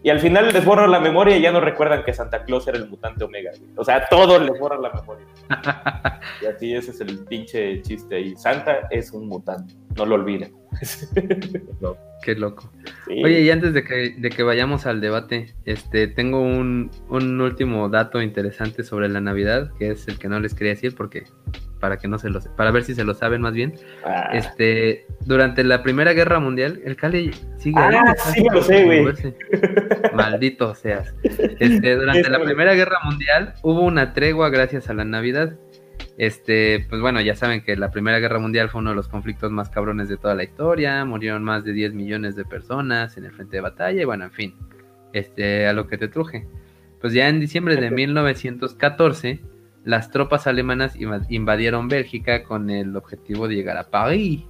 Y al final les borra la memoria y ya no recuerdan que Santa Claus era el mutante Omega. O sea, a todos les borra la memoria. [LAUGHS] Y así ese es el pinche chiste ahí. Santa es un mutante, no lo olviden. [LAUGHS] Qué loco. Sí. Oye, y antes de que, de que vayamos al debate, este, tengo un, un último dato interesante sobre la Navidad, que es el que no les quería decir porque para que no se los, para ver si se lo saben más bien. Ah, Este, durante la Primera Guerra Mundial, el Cali sigue. Ah, sí lo sé, güey. Maldito seas. Este, durante [LAUGHS] la. Primera Guerra Mundial hubo una tregua gracias a la Navidad. Este, pues bueno, ya saben que la Primera Guerra Mundial fue uno de los conflictos más cabrones de toda la historia. Murieron más de 10 millones de personas en el frente de batalla. Y bueno, en fin, este, a lo que te truje. Pues ya en diciembre de 1914, las tropas alemanas inva- invadieron Bélgica con el objetivo de llegar a París.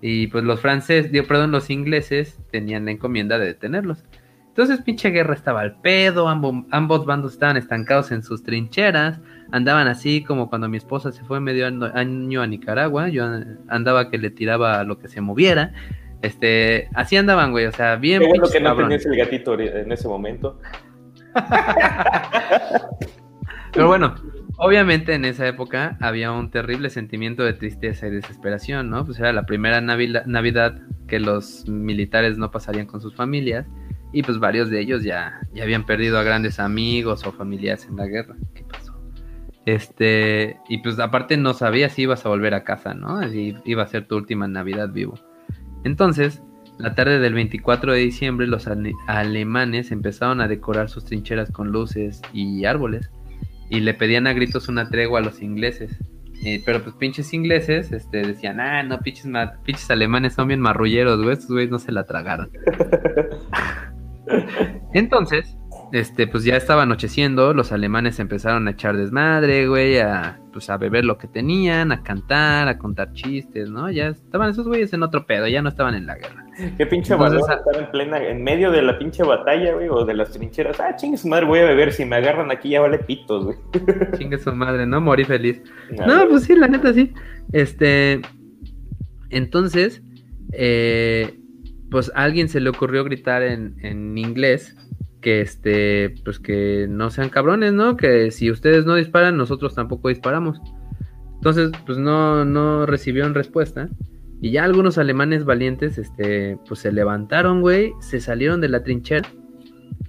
Y pues los franceses, digo, perdón, los ingleses tenían la encomienda de detenerlos. Entonces, pinche guerra estaba al pedo, ambo- ambos bandos estaban estancados en sus trincheras, andaban así como cuando mi esposa se fue medio año- a Nicaragua, yo andaba que le tiraba a lo que se moviera. Este, así andaban, güey, o sea, bien qué bueno que no tenías el gatito en ese momento. Pero bueno, obviamente en esa época había un terrible sentimiento de tristeza y desesperación, ¿no? Pues era la primera Navidad que los militares no pasarían con sus familias y pues varios de ellos ya, ya habían perdido a grandes amigos o familiares en la guerra. Este, y pues aparte no sabías si ibas a volver a casa, ¿no? Si iba a ser tu última Navidad vivo. Entonces, la tarde del 24 de diciembre, los ale- alemanes empezaron a decorar sus trincheras con luces y árboles y le pedían a gritos una tregua a los ingleses. Eh, pero pues pinches ingleses este, decían, ah, no, pinches, pinches alemanes son bien marrulleros, güey, estos güeyes no se la tragaron. [LAUGHS] Entonces, este, pues ya estaba anocheciendo, los alemanes empezaron a echar desmadre, güey, a, pues a beber lo que tenían, a cantar, a contar chistes, ¿no? Ya estaban esos güeyes en otro pedo, ya no estaban en la guerra. Qué pinche Entonces, valor estar en plena, en medio de la pinche batalla, güey, o de las trincheras. Ah, chingue su madre, voy a beber. Si me agarran aquí ya vale pitos, güey. [LAUGHS] Chingue su madre, ¿no? Morí feliz. No, pues sí, la neta sí. Este. Entonces, eh, pues a alguien se le ocurrió gritar en, en inglés que este, pues que no sean cabrones, ¿no? Que si ustedes no disparan, nosotros tampoco disparamos. Entonces, pues no, no recibieron respuesta. Y ya algunos alemanes valientes, este, pues se levantaron, güey, se salieron de la trinchera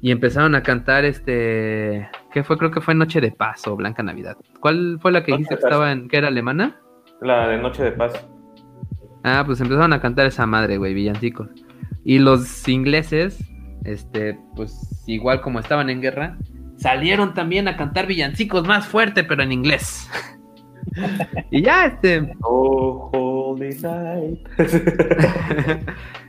y empezaron a cantar, este, ¿qué fue? Creo que fue Noche de Paz o Blanca Navidad. ¿Cuál fue la que Noche dijiste que estaba en, que era alemana? La de Noche de Paz. Ah, pues empezaron a cantar esa madre, güey, villancicos. Y los ingleses, este, pues igual como estaban en guerra, salieron también a cantar villancicos más fuerte, pero en inglés. [LAUGHS] y ya, este, Oh, holy night. [LAUGHS]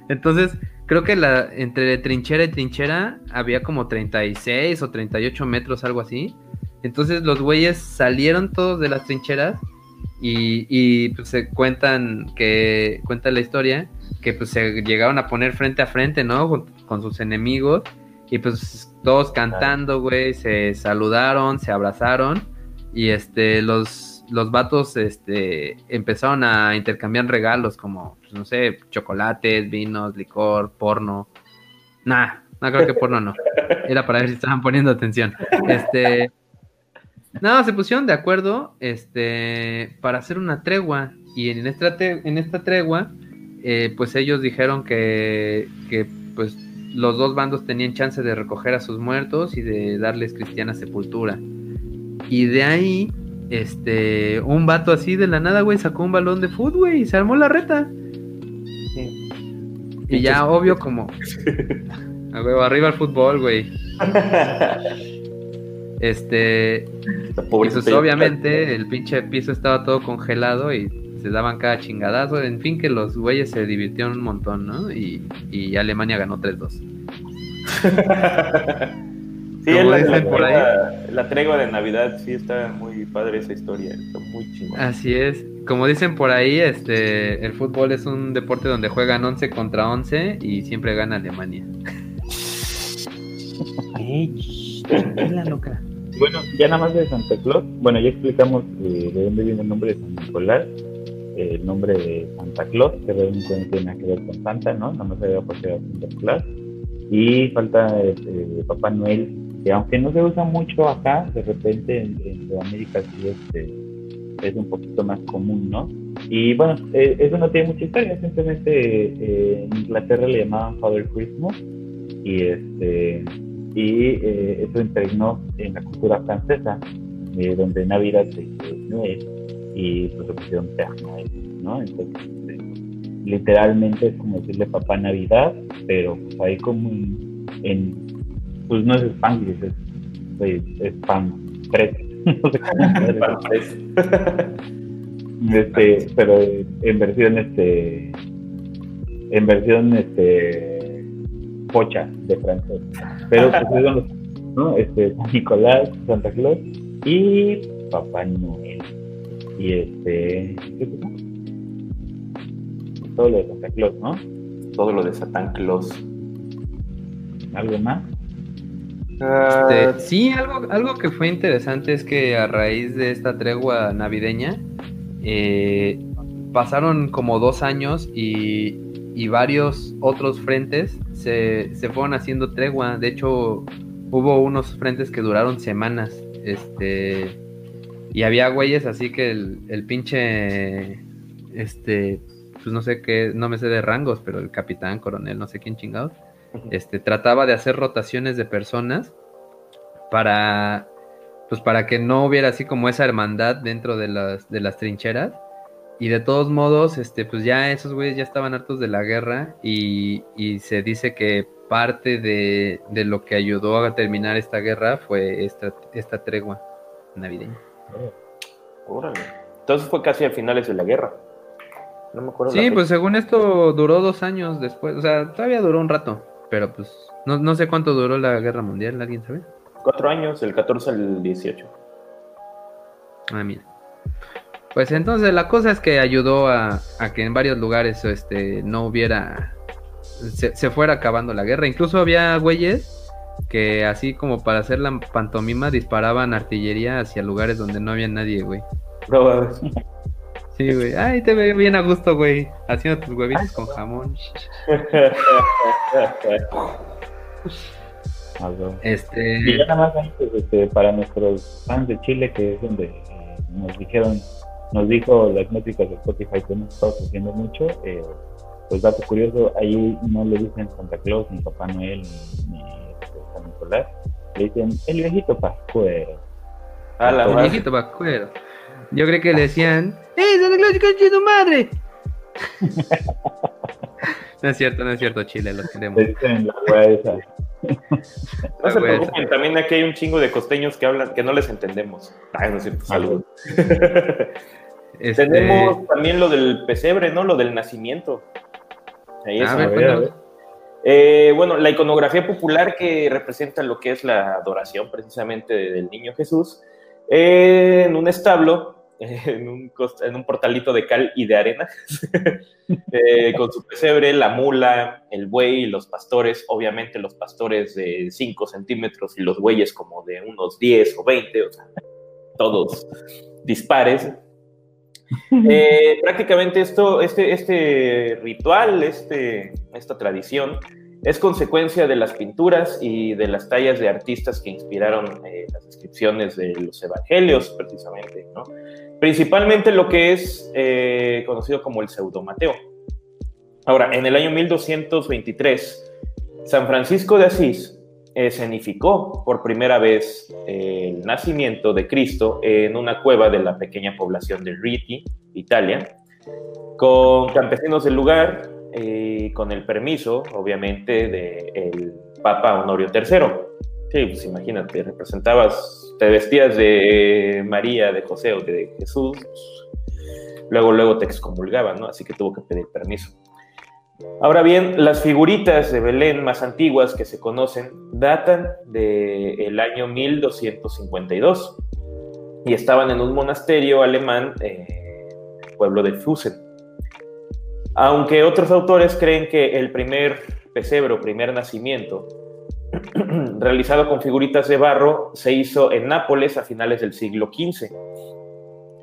entonces, creo que la entre trinchera y trinchera había como 36 o 38 metros, algo así. Entonces los güeyes salieron todos de las trincheras y, y pues se cuentan que cuenta la historia que pues se llegaron a poner frente a frente, ¿no? Con, con sus enemigos y pues todos cantando, güey, se saludaron, se abrazaron y este los los vatos este, empezaron a intercambiar regalos como, pues, no sé, chocolates, vinos, licor, porno. Nah, no creo que porno no. [LAUGHS] Era para ver si estaban poniendo atención. Este, no, se pusieron de acuerdo este, para hacer una tregua. Y en esta, en esta tregua, eh, pues ellos dijeron que, que pues los dos bandos tenían chance de recoger a sus muertos y de darles cristiana sepultura. Y de ahí este, un vato así de la nada, güey, sacó un balón de fútbol, güey, y se armó la reta. Y ya, obvio, como. [LAUGHS] arriba el fútbol, güey. [LAUGHS] Este. Pues, obviamente, el pinche piso estaba todo congelado y se daban cada chingadazo. En fin, que los güeyes se divirtieron un montón, ¿no? Y, y Alemania ganó 3-2. [LAUGHS] Sí, la, por ahí. la, tregua de Navidad, sí está muy padre esa historia, está muy chingada. Así es. Como dicen por ahí, este, el fútbol es un deporte donde juegan 11 contra 11 y siempre gana Alemania. la loca. Bueno, ya nada más de Santa Claus, bueno, ya explicamos eh, de dónde viene el nombre de San Nicolás, el nombre de Santa Claus, que realmente no tiene que ver con Santa, ¿no? Nada más se había por Santa Claus. Y falta eh, Papá Noel, aunque no se usa mucho acá, de repente en, Sudamérica sí este, es un poquito más común, ¿no? Y bueno, eh, eso no tiene mucha historia, simplemente eh, en Inglaterra le llamaban Father Christmas y este y eh, eso impregnó en la cultura francesa, donde Navidad se Noel y pues se pusieron Noel, ¿no? Entonces, este, literalmente es como decirle Papá Navidad, pero pues ahí como en pues no es Spanglish, es, es, es pan 3. no sé cómo este, pero en versión este en versión este pocha de francés. Pero pues son los, ¿no? Este, Nicolás, Santa Claus y Papá Noel. Y este ¿qué todo lo de Santa Claus, ¿no? Todo lo de Santa Claus. ¿Algo más? Este, sí, algo, algo que fue interesante es que a raíz de esta tregua navideña eh, pasaron como dos años y, varios otros frentes se, fueron haciendo tregua. De hecho, hubo unos frentes que duraron semanas. Este. Y había güeyes así que el, el pinche. Este. Pues no sé qué. No me sé de rangos, pero el capitán, coronel, no sé quién chingados este, trataba de hacer rotaciones de personas para, pues para que no hubiera así como esa hermandad dentro de las, de las trincheras. Y de todos modos, este, pues ya esos güeyes ya estaban hartos de la guerra y, se dice que parte de, lo que ayudó a terminar esta guerra fue esta, esta tregua navideña. Órale. Entonces fue casi a finales de la guerra. No me acuerdo. Sí, pues según esto duró dos años después, o sea, todavía duró un rato. Pero pues, no, no sé cuánto duró la guerra mundial, ¿alguien sabe? Cuatro años, del 14 al 18. Ah, mira. Pues entonces la cosa es que ayudó a, que en varios lugares este, no hubiera. Se, fuera acabando la guerra. Incluso había güeyes que, así como para hacer la pantomima, disparaban artillería hacia lugares donde no había nadie, güey. No, Sí, güey. Ay, te veo bien a gusto, güey. Haciendo tus huevitos con jamón. este... Y ya nada más pues, este, para nuestros fans de Chile, que es donde eh, nos dijeron, nos dijo las métricas de Spotify que hemos estado haciendo mucho, eh, pues dato curioso, ahí no le dicen Santa Claus, ni Papá Noel, ni, San Nicolás, le dicen el viejito Pascuero. Ah, la el viejito Pascuero. Yo creo que le decían, [LAUGHS] ¡Eh, Santa Claus, conche tu madre! [LAUGHS] no es cierto, no es cierto, Chile, los queremos. la [LAUGHS] No se preocupen, también aquí hay un chingo de costeños que hablan, que no les entendemos. Ay, no es cierto, saludos. Este, Tenemos también lo del pesebre, ¿no? Lo del nacimiento. Ahí es, a ver, Eh, bueno, la iconografía popular que representa lo que es la adoración precisamente del niño Jesús, en un establo, [LAUGHS] en un, en un, portalito de cal y de arena, [LAUGHS] eh, con su pesebre, la mula, el buey, los pastores, obviamente los pastores de 5 centímetros y los bueyes como de unos 10 o 20, o sea, todos dispares. Eh, prácticamente esto, este, este ritual, este, esta tradición, es consecuencia de las pinturas y de las tallas de artistas que inspiraron eh, las descripciones de los evangelios, precisamente, ¿no? Principalmente lo que es eh, conocido como el pseudo-Mateo. Ahora, en el año 1223, San Francisco de Asís escenificó por primera vez el nacimiento de Cristo en una cueva de la pequeña población de Rieti, Italia, con campesinos del lugar y con el permiso, obviamente, del Papa Honorio III. Sí, pues imagínate, representabas, te vestías de María, de José o de Jesús, luego, luego te excomulgaban, ¿no? Así que tuvo que pedir permiso. Ahora bien, las figuritas de Belén más antiguas que se conocen datan del año 1252 y estaban en un monasterio alemán, eh, pueblo de Fusen. Aunque otros autores creen que el primer pesebre primer nacimiento, [CLEARS THROAT] realizado con figuritas de barro, se hizo en Nápoles a finales del siglo XV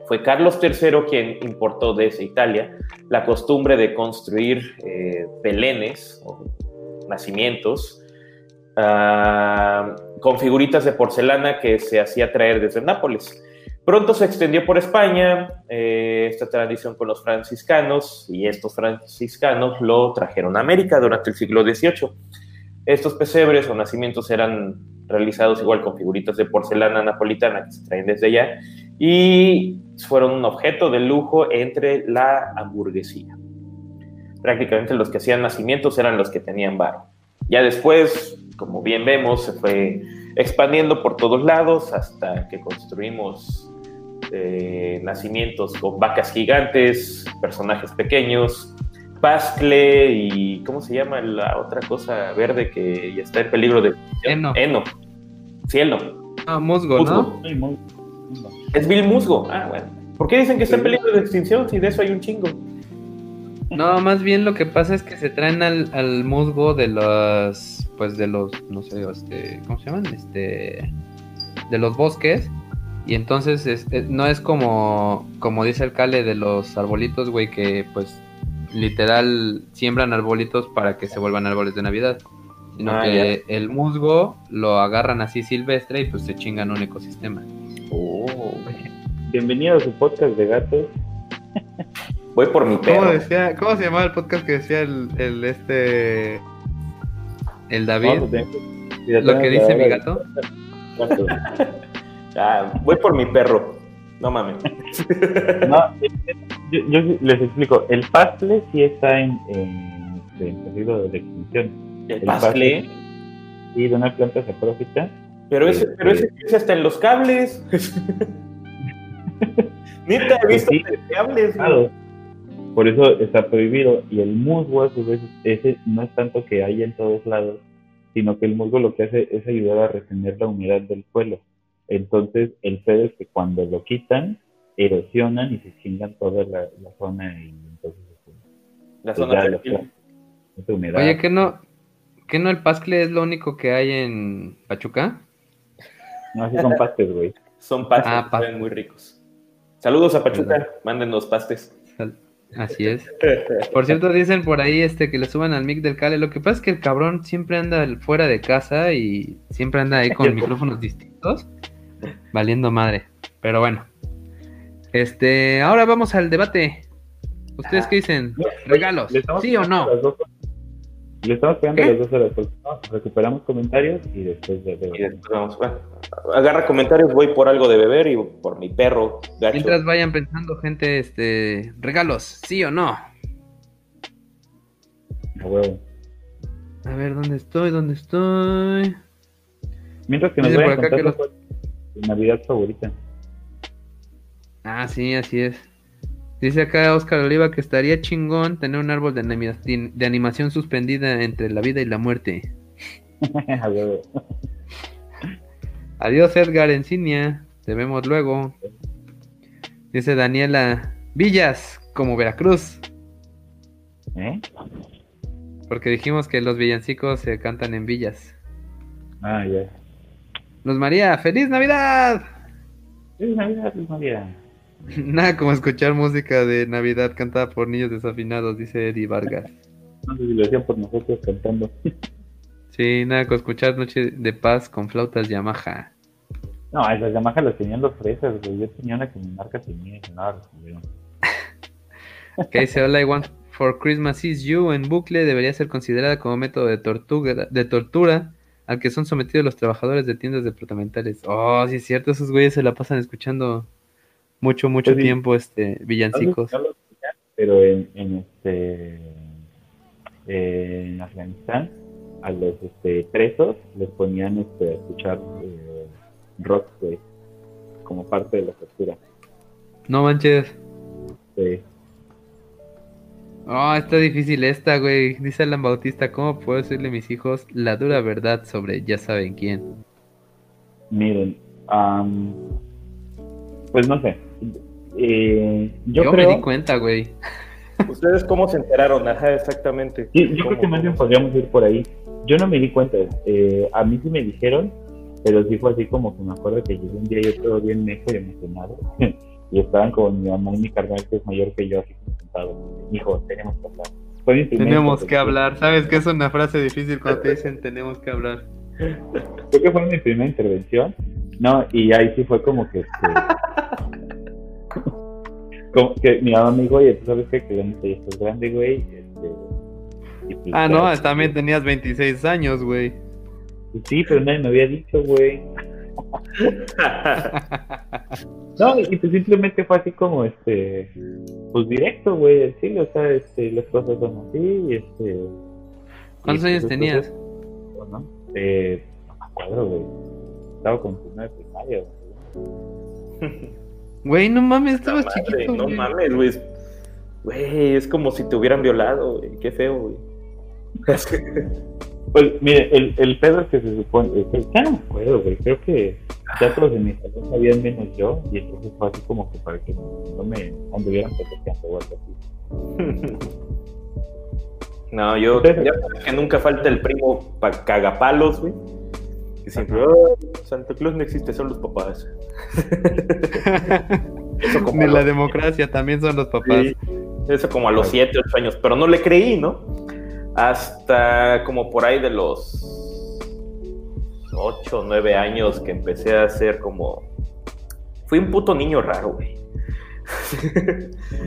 fue Carlos III quien importó desde Italia la costumbre de construir eh, belenes o nacimientos ah, con figuritas de porcelana que se hacía traer desde Nápoles. Pronto se extendió por España eh, esta tradición con los franciscanos y estos franciscanos lo trajeron a América durante el siglo XVIII. Estos pesebres o nacimientos eran realizados igual con figuritas de porcelana napolitana que se traen desde allá y fueron un objeto de lujo entre la hamburguesía. Prácticamente los que hacían nacimientos eran los que tenían barro. Ya después, como bien vemos, se fue expandiendo por todos lados hasta que construimos eh, nacimientos con vacas gigantes, personajes pequeños, pascle y ¿cómo se llama la otra cosa verde que ya está en peligro de Eno. Eno. Cielo. Ah, musgo, ¿no? Es Bill Musgo. Ah, bueno. ¿Por qué dicen que está en peligro de extinción si de eso hay un chingo? No, más bien lo que pasa es que se traen al, musgo de los, pues de los, no sé, este, ¿cómo se llaman? Este, de los bosques. Y entonces no es como, como dice el Cale de los arbolitos, güey, que pues literal siembran arbolitos para que se vuelvan árboles de Navidad. Sino ah, que el musgo lo agarran así silvestre y pues se chingan un ecosistema. Oh. Bienvenido a su podcast de gatos. [LAUGHS] Voy por mi perro. ¿Cómo, decía, ¿Cómo se llamaba el podcast que decía el, el este el David? Lo que dice mi gato. Ah, voy por mi perro. No mames. [LAUGHS] no, yo, les explico. El pastle sí está en, en, peligro de extinción. ¿El, pastle? Sí, de una planta pero ese, pero ese es hasta en los cables. [LAUGHS] Ni te he visto sí, cables. Claro. Por eso está prohibido. Y el musgo, a su vez, ese no es tanto que haya en todos lados, sino que el musgo lo que hace es ayudar a retener la humedad del suelo. Entonces, el pedo es que cuando lo quitan, erosionan y se chingan toda la, zona. Y entonces, este, la pues zona de humedad. Oye, ¿qué no, ¿qué no el pascle es lo único que hay en Pachuca? No, así son pastes, güey. Son pastes, ah, muy ricos. Saludos a Pachuca, mándenos pastes. Así es. [LAUGHS] Por cierto, dicen por ahí este que le suban al mic del Cale. Lo que pasa es que el cabrón siempre anda fuera de casa y siempre anda ahí con [LAUGHS] micrófonos distintos, valiendo madre. Pero bueno. Este, ahora vamos al debate. ¿Ustedes qué dicen? ¿Regalos? ¿Sí o no? Le estamos pegando las dos horas, pues, recuperamos comentarios y después de, y vamos, agarra comentarios, voy por algo de beber y por mi perro. Mientras vayan pensando, gente, este, regalos, ¿sí o no? A huevo. A ver, ¿dónde estoy? ¿Dónde estoy? Mientras que nos vayan contando que Navidad favorita. Ah, sí, así es. Dice acá Oscar Oliva que estaría chingón tener un árbol de, de animación suspendida entre la vida y la muerte. [LAUGHS] Adiós Edgar Encinia, te vemos luego. Dice Daniela, Villas, como Veracruz. ¿Eh? Porque dijimos que los villancicos se cantan en villas. Ah, ya. Luz María, ¡Feliz Navidad! ¡Feliz Navidad, Luz María! [LAUGHS] Nada como escuchar música de Navidad cantada por niños desafinados, dice Eddie Vargas. No sé si lo hacían por nosotros cantando. [LAUGHS] Sí, nada como escuchar Noche de Paz con flautas Yamaha. No, esas Yamaha las tenían los fresas, Yo tenía una que mi marca tenía y nada [LAUGHS] que dice, I want for Christmas is you en bucle debería ser considerada como método de tortura, de tortura al que son sometidos los trabajadores de tiendas departamentales. Oh, sí es cierto, esos güeyes se la pasan escuchando mucho, mucho pues tiempo este villancicos. pero en, en este en Afganistán a los este, presos les ponían este, a escuchar eh, rock como parte de la tortura. No manches. Sí. Oh, está difícil esta, güey. Dice Alan Bautista, ¿cómo puedo decirle a mis hijos la dura verdad sobre ya saben quién? Miren, pues no sé. Eh, yo, me di cuenta, güey. [LAUGHS] ¿Ustedes cómo se enteraron? Ajá, exactamente. yo creo que más bien podríamos ir por ahí. Yo no me di cuenta. Eh, a mí sí me dijeron, pero sí fue así como que me acuerdo que llegué un día yo todo bien mejo y emocionado. [LAUGHS] y estaban con mi mamá y mi carnal que es mayor que yo, así sentado. Hijo, tenemos que hablar. Tenemos que hablar. ¿Sabes que es una frase difícil cuando te dicen tenemos que hablar? [LAUGHS] Creo que fue mi primera intervención. No, y ahí sí fue como que... Este, [LAUGHS] como que mi mamá me dijo, oye, tú sabes que, que ya estás grande, güey. Este, pues ah, no, también tenías 26 años, güey. Sí, pero nadie me había dicho, güey. [LAUGHS] no, y pues simplemente fue así como, este, pues directo, güey, decirle, o sea, este, las cosas son así, y este... ¿Cuántos pues, años tenías? ¿no? Eh, no me acuerdo, güey. Estaba con primera primaria, güey. [LAUGHS] Güey, no mames, estabas chiquito, No mames, güey. Güey, es como si te hubieran violado, güey. Qué feo, güey. [LAUGHS] pues mire, el, el pedo es que se supone. Que, ya no me acuerdo, güey. Creo que ya todos de mi salón sabían menos yo. Y entonces fue así como que para que no me anduvieran protegiendo o algo así. [LAUGHS] No, yo ya que nunca falta el primo para cagapalos, güey. Que siempre, oh, Santa Claus no existe, son los papás. [LAUGHS] Ni la democracia, también son los papás. eso como a los 7, 8 años, pero no le creí, ¿no? Hasta como por ahí de los 8, 9 años que empecé a hacer como... Fui un puto niño raro, güey.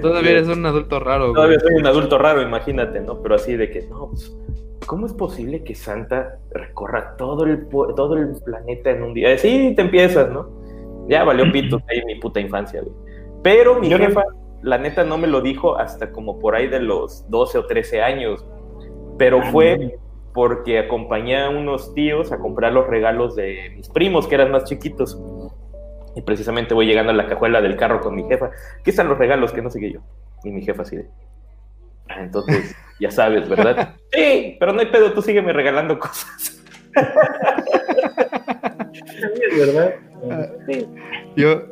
Todavía eres un adulto raro, güey. Todavía soy un adulto raro, imagínate, ¿no? Pero así de que, no, pues, ¿cómo es posible que Santa recorra todo el, todo el planeta en un día? Sí, te empiezas, ¿no? Ya valió [CLEARS THROAT] pito ahí mi puta infancia, güey. Pero mi jefa, la neta, no me lo dijo hasta como por ahí de los 12 o 13 años. Pero ah, fue porque acompañé a unos tíos a comprar los regalos de mis primos, que eran más chiquitos. Y precisamente voy llegando a la cajuela del carro con mi jefa. ¿Qué están los regalos? Que no sé qué yo. Y mi jefa así de. Ah, entonces, [LAUGHS] ya sabes, ¿verdad? sí, pero no hay pedo, tú sígueme regalando cosas. [LAUGHS] verdad. Sí. Yo,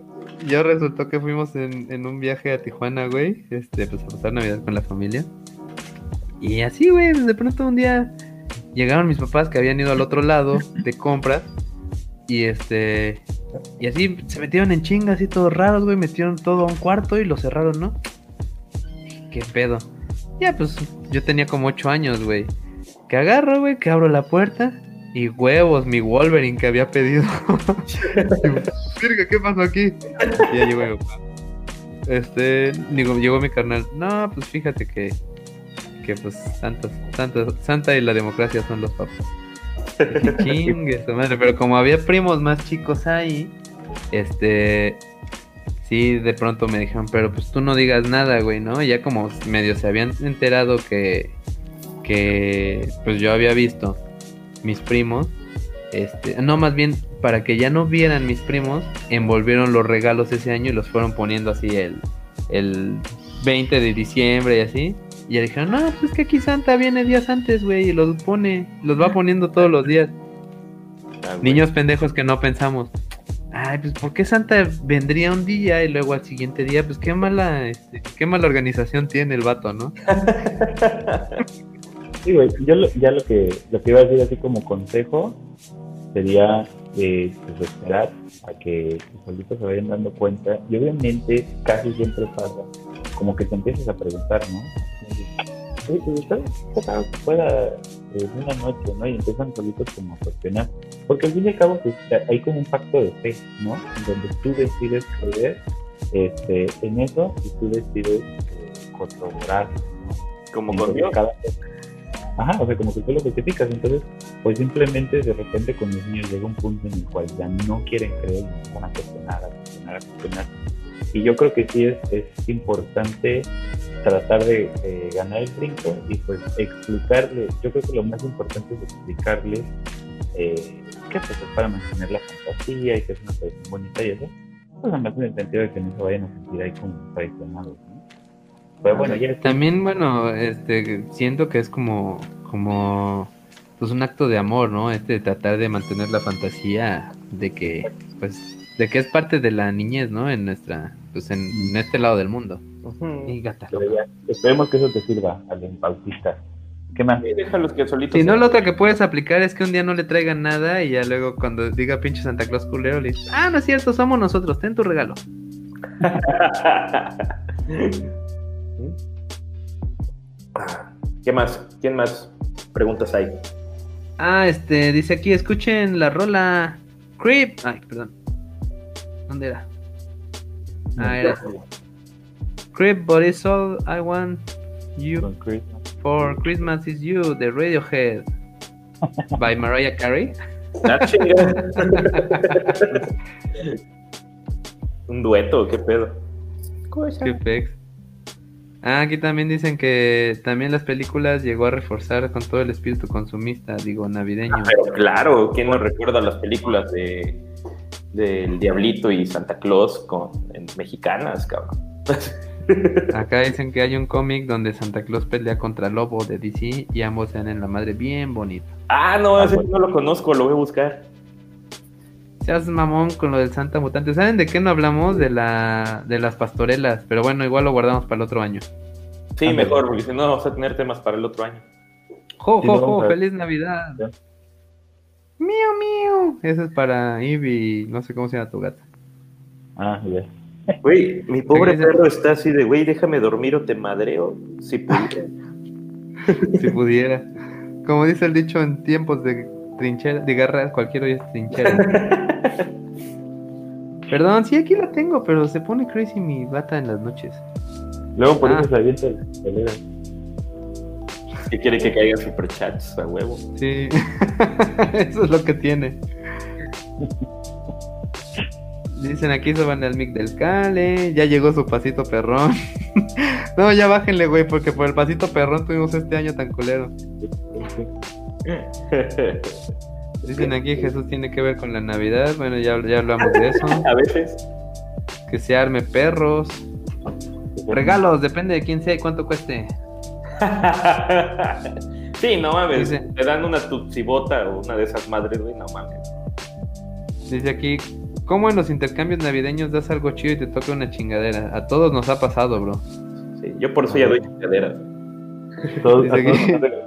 yo resultó que fuimos en, un viaje a Tijuana, güey, este, pues a pasar Navidad con la familia. Y así, güey, de pronto un día llegaron mis papás que habían ido al otro lado de compras. Y este. Y así se metieron en chingas y todos raros, güey. Metieron todo a un cuarto y lo cerraron, ¿no? ¿Qué pedo? Ya, pues yo tenía como 8 años, güey. Que agarro, güey, que abro la puerta. Y huevos, mi Wolverine que había pedido. [LAUGHS] ¿qué pasó aquí? Y ya llegó Este, llegó mi carnal. No, pues fíjate que, que pues Santa, Santa, Santa y la democracia son los papás. [LAUGHS] Chingue su madre, pero como había primos más chicos ahí, este, sí, de pronto me dijeron, pero pues tú no digas nada, güey, ¿no? ya como medio se habían enterado que, que, pues yo había visto mis primos, este, no, más bien para que ya no vieran mis primos, envolvieron los regalos ese año y los fueron poniendo así el, el 20 de diciembre y así. Y ya dijeron, no, pues es que aquí Santa viene días antes, güey, y los pone, los va poniendo todos los días. Ah. Niños pendejos que no pensamos. Ay, pues ¿por qué Santa vendría un día y luego al siguiente día? Pues qué mala, este, qué mala organización tiene el vato, ¿no? [LAUGHS] Sí, güey, yo lo- ya lo que, lo que iba a decir así como consejo sería eh, pues, esperar a que los solitos se vayan dando cuenta y obviamente casi siempre pasa como que te empiezas a preguntar, ¿no? Oye, pues está fuera eh, una noche, ¿no? Y empiezan solitos como a cuestionar, porque al fin y al cabo pues, hay como un pacto de fe, ¿no? Donde tú decides creer este, en eso y tú decides eh, corroborar, ¿no? Como con Dios. cada- Ajá, o sea, como que tú lo justificas. Entonces, pues simplemente de repente con los niños llega un punto en el cual ya no quieren creer y van a cuestionar, a cuestionar, a cuestionar. Y yo creo que sí es, es importante tratar de ganar el brinco y pues explicarle. Yo creo que lo más importante es explicarles eh, que pues es para mantener la fantasía y que es una tradición bonita y eso. Pues además en el sentido de que no se vayan a sentir ahí como traicionados, ¿no? Pero bueno, ya También, bueno, este, siento que es como, como, pues un acto de amor, ¿no? Este tratar de mantener la fantasía de que, pues, de que es parte de la niñez, ¿no? En nuestra, pues, en, en este lado del mundo. Ujú. Y gata. Pero ya, esperemos que eso te sirva al autista. ¿Qué más? Sí, déjalos que solitos. Si no, lo otro que puedes aplicar es que un día no le traigan nada y ya luego cuando diga pinche Santa Claus culero le dices, ah, no es cierto, somos nosotros, ten tu regalo. [LAUGHS] ¿Qué más? ¿Quién más preguntas hay? Ah, este, dice aquí, escuchen la rola Creep. Ay, perdón. ¿Dónde era? Ah, era Creep, but it's all I want you for Christmas is you, the Radiohead. [LAUGHS] By Mariah Carey. [LAUGHS] Un dueto, ¿qué pedo? Qué pex. Ah, aquí también dicen que también las películas llegó a reforzar con todo el espíritu consumista, digo, navideño. Ah, pero claro, ¿quién no recuerda las películas de del Diablito y Santa Claus con en mexicanas, cabrón? [LAUGHS] Acá dicen que hay un cómic donde Santa Claus pelea contra Lobo de DC y ambos se dan en la madre bien bonito. Ah, no, ese no lo conozco, lo voy a buscar. Seas mamón con lo del Santa Mutante. ¿Saben de qué no hablamos? De la de las pastorelas. Pero bueno, igual lo guardamos para el otro año. Sí, mejor, porque si no vamos a tener temas para el otro año. ¡Jo, jo, jo! ¡Feliz Navidad! Ya. ¡Miu, miu! Eso es para Eve y no sé cómo se llama tu gata. Ah, ya. Güey, mi pobre perro está así de, güey, déjame dormir o te madreo. Si pudiera. [LAUGHS] Si pudiera. Como dice el dicho en tiempos de trinchera, de guerra, cualquier hoy es trinchera. [LAUGHS] Perdón, sí, aquí la tengo, pero se pone crazy mi gata en las noches. Luego por Ah. eso se avienta la escalera. Que quiere que caigan superchats a huevo. Sí, [LAUGHS] eso es lo que tiene. Dicen aquí se van al mic del Cale, ya llegó su pasito perrón. [LAUGHS] no, ya bájenle, güey, porque por el pasito perrón tuvimos este año tan culero. Dicen aquí Jesús tiene que ver con la Navidad, bueno, ya, ya hablamos de eso. [LAUGHS] a veces. Que se arme perros. Regalos, depende de quién sea y cuánto cueste. [LAUGHS] sí, no mames. Dice- Te dan una tutsibota o una de esas madres, güey, no mames. Dice aquí, ¿cómo en los intercambios navideños das algo chido y te toca una chingadera? A todos nos ha pasado, bro. Sí, yo por eso ya doy chingaderas. [LAUGHS] Todos, Dice todos aquí- hace-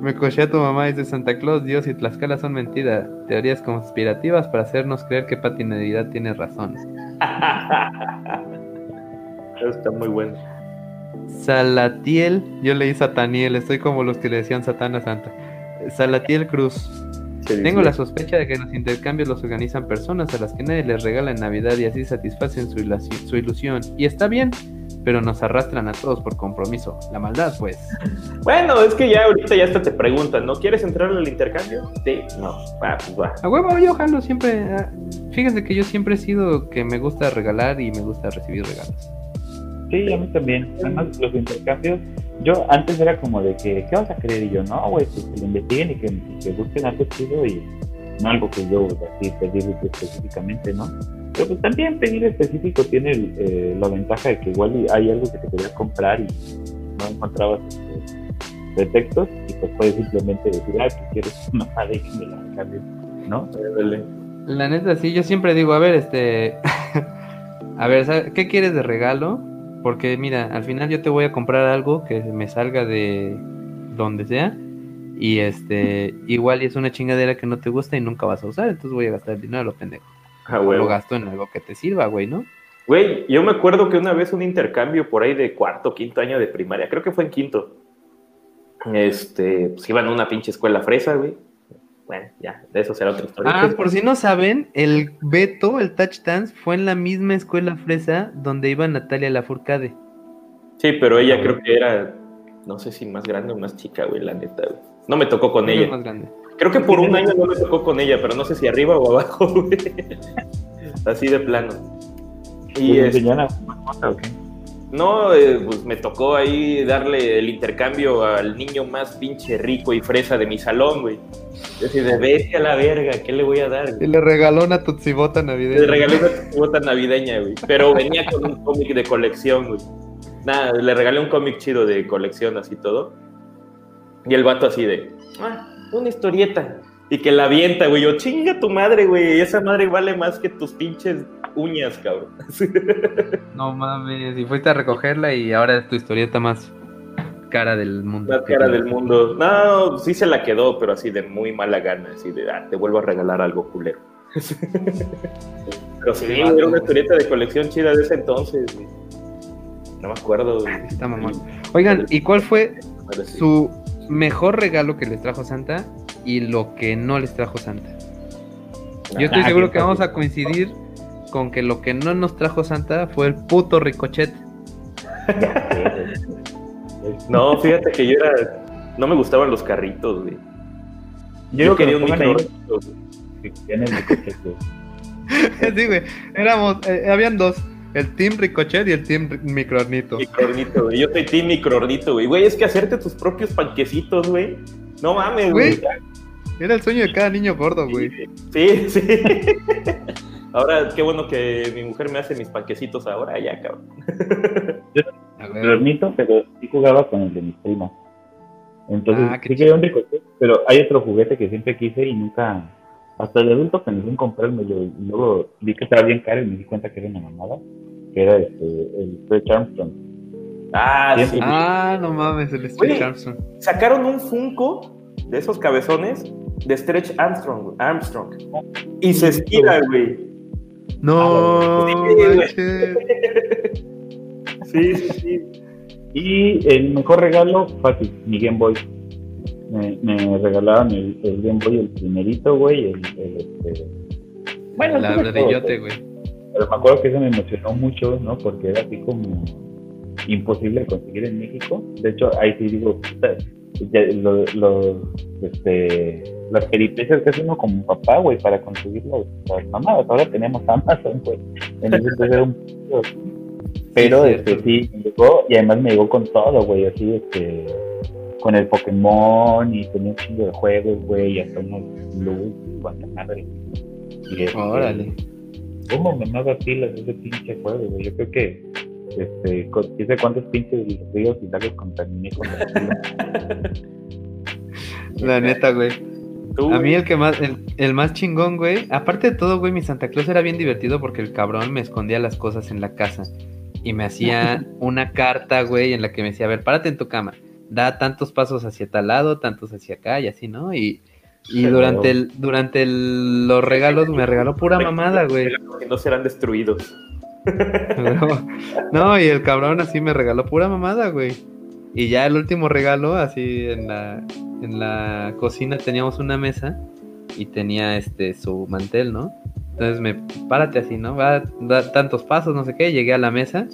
Me coché a tu mamá, dice Santa Claus, Dios y Tlaxcala son mentiras. Teorías conspirativas para hacernos creer que Pati Navidad tiene razón. [LAUGHS] Eso está muy bueno. Salatiel, yo leí Sataniel, estoy como los que le decían Satán a Santa. Salatiel Cruz. Tengo la sospecha de que los intercambios los organizan personas a las que nadie les regala en Navidad y así satisfacen su, ilusión. Y está bien, pero nos arrastran a todos por compromiso. La maldad, pues. Bueno, es que ya ahorita ya hasta te preguntan, ¿no quieres entrar al intercambio? Sí, no. Va, pues va. A huevo, yo jalo siempre. ah, Fíjense que yo siempre he sido que me gusta regalar y me gusta recibir regalos. Sí, a mí también. Además, los intercambios, yo antes era como de que, ¿qué vas a creer? Y yo, no, güey, pues que lo investiguen y que, que busquen algo chido y no algo que yo así pedir específicamente, ¿no? Pero pues también pedir específico tiene eh, la ventaja de que igual hay algo que te querías comprar y no encontrabas este, pretextos y pues puedes simplemente decir, ah, que quieres una madre y que me la cambie, ¿no? La neta, sí, yo siempre digo, a ver, este, [LAUGHS] a ver, ¿qué quieres de regalo? Porque mira, al final yo te voy a comprar algo que me salga de donde sea y este, [LAUGHS] igual es una chingadera que no te gusta y nunca vas a usar, entonces voy a gastar el dinero a lo pendejo. Ah, Lo gasto en algo que te sirva, güey, ¿no? Güey, yo me acuerdo que una vez un intercambio por ahí de cuarto, quinto año de primaria, creo que fue en quinto. Este, pues iban a una pinche escuela fresa, güey. Bueno, ya, de eso será otra historia. Ah, por si no saben, el Beto, el Touch Dance, fue en la misma escuela fresa donde iba Natalia Lafourcade. Sí, pero ella creo que era, no sé si más grande o más chica, güey, la neta, güey. No me tocó con ella. Más grande. Creo que por un año no me tocó con ella, pero no sé si arriba o abajo, güey. [LAUGHS] Así de plano. Y es... No, eh, pues me tocó ahí darle el intercambio al niño más pinche rico y fresa de mi salón, güey. Decir, de vete a la verga, ¿qué le voy a dar? Y le regaló una tutsibota navideña. Le regaló una tutsibota navideña, güey. Pero venía con un cómic de colección, güey. Nada, le regalé un cómic chido de colección, así todo. Y el vato así de, ah, una historieta. Y que la avienta, güey. Yo, chinga tu madre, güey. Esa madre vale más que tus pinches uñas, cabrón. [LAUGHS] No mames, y fuiste a recogerla y ahora es tu historieta más cara del mundo. Más cara del mundo. No, sí se la quedó, pero así de muy mala gana, así de, ah, te vuelvo a regalar algo culero. [LAUGHS] pero sí, era una historieta de colección chida de ese entonces. No me acuerdo. Está mamón. Oigan, ¿y cuál fue su mejor regalo que les trajo Santa y lo que no les trajo Santa? Yo estoy ah, seguro que vamos a coincidir con que lo que no nos trajo Santa fue el puto ricochet. [LAUGHS] no, fíjate que yo era. No me gustaban los carritos, güey. Yo, quería un microornito. [LAUGHS] sí, güey. Éramos, eh, habían dos. El Team Ricochet y el Team Microornito. Microornito, güey. Yo soy Team Microornito, güey. Güey, es que hacerte tus propios panquecitos, güey. No mames, güey. Era el sueño de cada niño gordo, güey. Sí, sí. [LAUGHS] Ahora, qué bueno que mi mujer me hace mis panquecitos ahora, ya, cabrón. Yo dormito, pero sí jugaba con el de mis primas. Entonces, ah, sí quería un ricochet, pero hay otro juguete que siempre quise y nunca, hasta el adulto pensé en comprármelo y luego vi que estaba bien caro y me di cuenta que era una mamada, que era este, el Stretch Armstrong. Ah, sí. Ah, no mames, el Stretch Armstrong. Sacaron un Funko de esos cabezones de Stretch Armstrong, Armstrong. Y se estira, güey. No, sí, sí, sí. Y el mejor regalo, fácil, mi Game Boy. Me, me regalaron el, Game Boy, el primerito, güey. El, este... Bueno, la brillote, güey. Pero me acuerdo que eso me emocionó mucho, ¿no? Porque era así como imposible de conseguir en México. De hecho, ahí sí digo, los, los, este, las peripecias que hace uno como papá, güey, para conseguir las, mamadas. Ahora tenemos Amazon, güey. Entonces un... Pero sí, este, sí, me llegó y además me llegó con todo, güey, así, este, con el Pokémon y tenía un chingo de juegos, güey, y hasta unos luz, cuanta madre. Y este, Órale. ¿Cómo me manda pilas ese pinche juego, güey? Yo creo que este, sé cuántos pinches ríos y lagos contaminé con la [LAUGHS] La neta, güey. A mí el que más, el, más chingón, güey. Aparte de todo, güey, mi Santa Claus era bien divertido porque el cabrón me escondía las cosas en la casa. Y me hacía [LAUGHS] una carta, güey, en la que me decía, a ver, párate en tu cama. Da tantos pasos hacia tal lado, tantos hacia acá y así, ¿no? Y, y durante el, durante los regalos me regaló pura mamada, güey. Que no serán destruidos. [LAUGHS] no, y el cabrón así me regaló pura mamada, güey. Y ya el último regalo, así en la, en la cocina teníamos una mesa y tenía este su mantel, ¿no? Entonces me, párate así, ¿no? Va a tantos pasos, no sé qué. Llegué a la mesa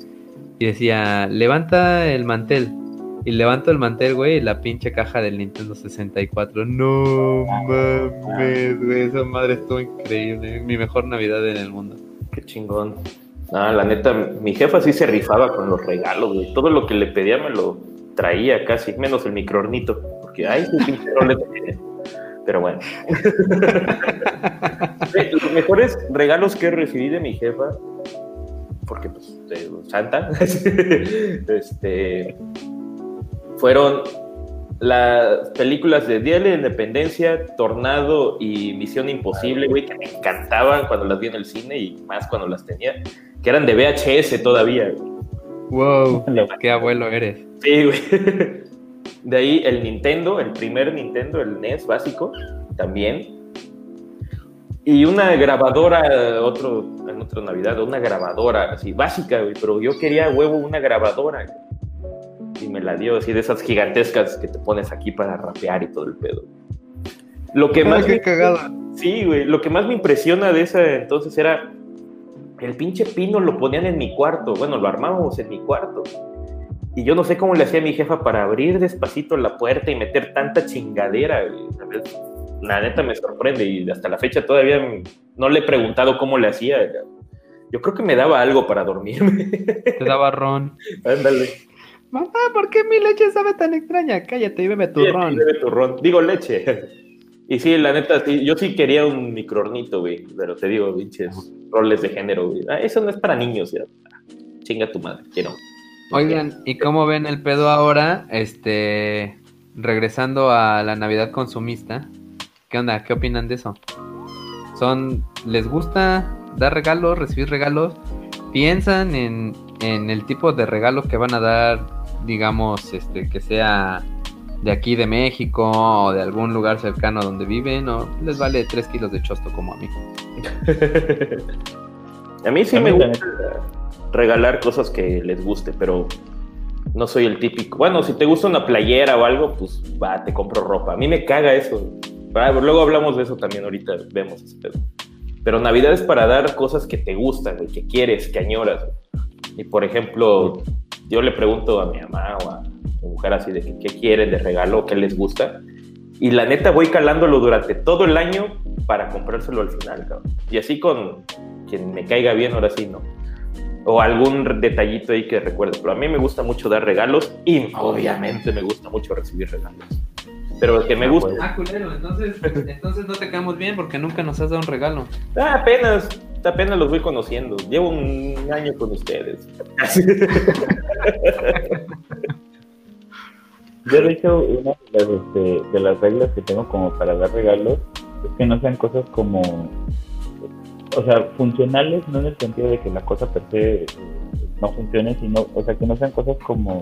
y decía, levanta el mantel. Y levanto el mantel, güey, y la pinche caja del Nintendo 64. No mames, güey, esa madre estuvo increíble. Mi mejor Navidad en el mundo. Qué chingón. Ah, la neta, mi jefa sí se rifaba con los regalos, güey. Todo lo que le pedía me lo traía casi, menos el microornito, porque ay, Pero bueno. [LAUGHS] Los mejores regalos que he recibido de mi jefa, porque pues de Santa, [LAUGHS] este, fueron las películas de Día de la Independencia, Tornado y Misión Imposible, güey, que me encantaban cuando las vi en el cine y más cuando las tenía, que eran de VHS todavía. Wow, [LAUGHS] qué abuelo eres. Sí, güey. [LAUGHS] De ahí el Nintendo, el primer Nintendo, el NES básico, también. Y una grabadora, otro, en otra Navidad, una grabadora así, básica, güey, pero yo quería huevo una grabadora. Y me la dio así de esas gigantescas que te pones aquí para rapear y todo el pedo. Lo que más. Qué cagada. Sí, güey. Lo que más me impresiona de esa entonces era. El pinche pino lo ponían en mi cuarto. Bueno, lo armábamos en mi cuarto. Y yo no sé cómo le hacía a mi jefa para abrir despacito la puerta y meter tanta chingadera. La neta me sorprende y hasta la fecha todavía no le he preguntado cómo le hacía. Yo creo que me daba algo para dormirme. Te daba ron. [LAUGHS] Ándale. Mamá, ¿por qué mi leche sabe tan extraña? Cállate y bebe tu Sí, ron. bebe tu ron. Digo leche. Y sí, la neta, sí, yo sí quería un microornito, güey. Pero te digo, pinches roles de género, güey. Ah, eso no es para niños, ya. Chinga tu madre, quiero. Oigan, ¿y cómo ven el pedo ahora? Este, regresando a la Navidad consumista. ¿Qué onda? ¿Qué opinan de eso? ¿Son, les gusta dar regalos, recibir regalos? ¿Piensan en, en el tipo de regalo que van a dar, digamos, este, que sea de aquí de México o de algún lugar cercano a donde viven? ¿O les vale 3 kilos de chosto como a mí? [LAUGHS] a mí sí A me mí gusta regalar cosas que les guste, pero no soy el típico. Bueno, si te gusta una playera o algo, pues va, te compro ropa. A mí me caga eso. Ah, luego hablamos de eso también, ahorita vemos ese pedo. Pero Navidad es para dar cosas que te gustan, güey, que quieres, que añoras. güey. Y por ejemplo, yo le pregunto a mi mamá o a mi mujer así de que, qué quieren de regalo, qué les gusta. Y la neta voy calándolo durante todo el año para comprárselo al final, cabrón. Y así con quien me caiga bien, ahora sí, ¿no? O algún detallito ahí que recuerde. Pero a mí me gusta mucho dar regalos y obviamente me gusta mucho recibir regalos. Pero el que me gusta... Ah, culero, entonces, entonces no te quedamos bien porque nunca nos has dado un regalo. Ah, apenas, apenas los voy conociendo. Llevo un año con ustedes. [LAUGHS] [LAUGHS] Yo, de hecho, una de las, este, de las reglas que tengo como para dar regalos es que no sean cosas como, o sea, funcionales, no en el sentido de que la cosa per se eh, no funcione, sino, o sea, que no sean cosas como,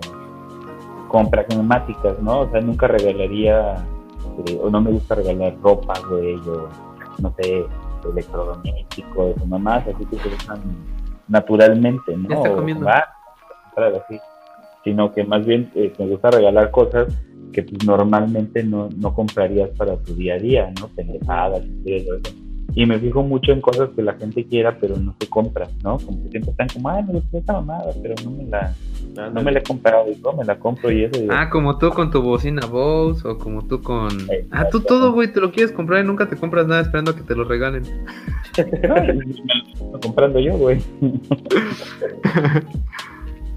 como pragmáticas, ¿no? O sea, nunca regalaría, eh, o no me gusta regalar ropa, güey, o no sé, electrodomésticos, o mamás, así que se usan naturalmente, ¿no? Ya está O comiendo. así sino que más bien eh, me gusta regalar cosas que pues, normalmente no, no comprarías para tu día a día, ¿no? Pendejadas, y me fijo mucho en cosas que la gente quiera, pero no se compra, ¿no? Como que siempre están como, ay, me gusta esta mamada, pero no me la, no me la he comprado, y no me la compro y eso. y- Ah, como tú con tu bocina Bose o como tú con... Eh, Ah, tú todo, güey, te lo quieres comprar y nunca te compras nada esperando a que te lo regalen. [LAUGHS] No, me lo estoy comprando yo, güey. [LAUGHS]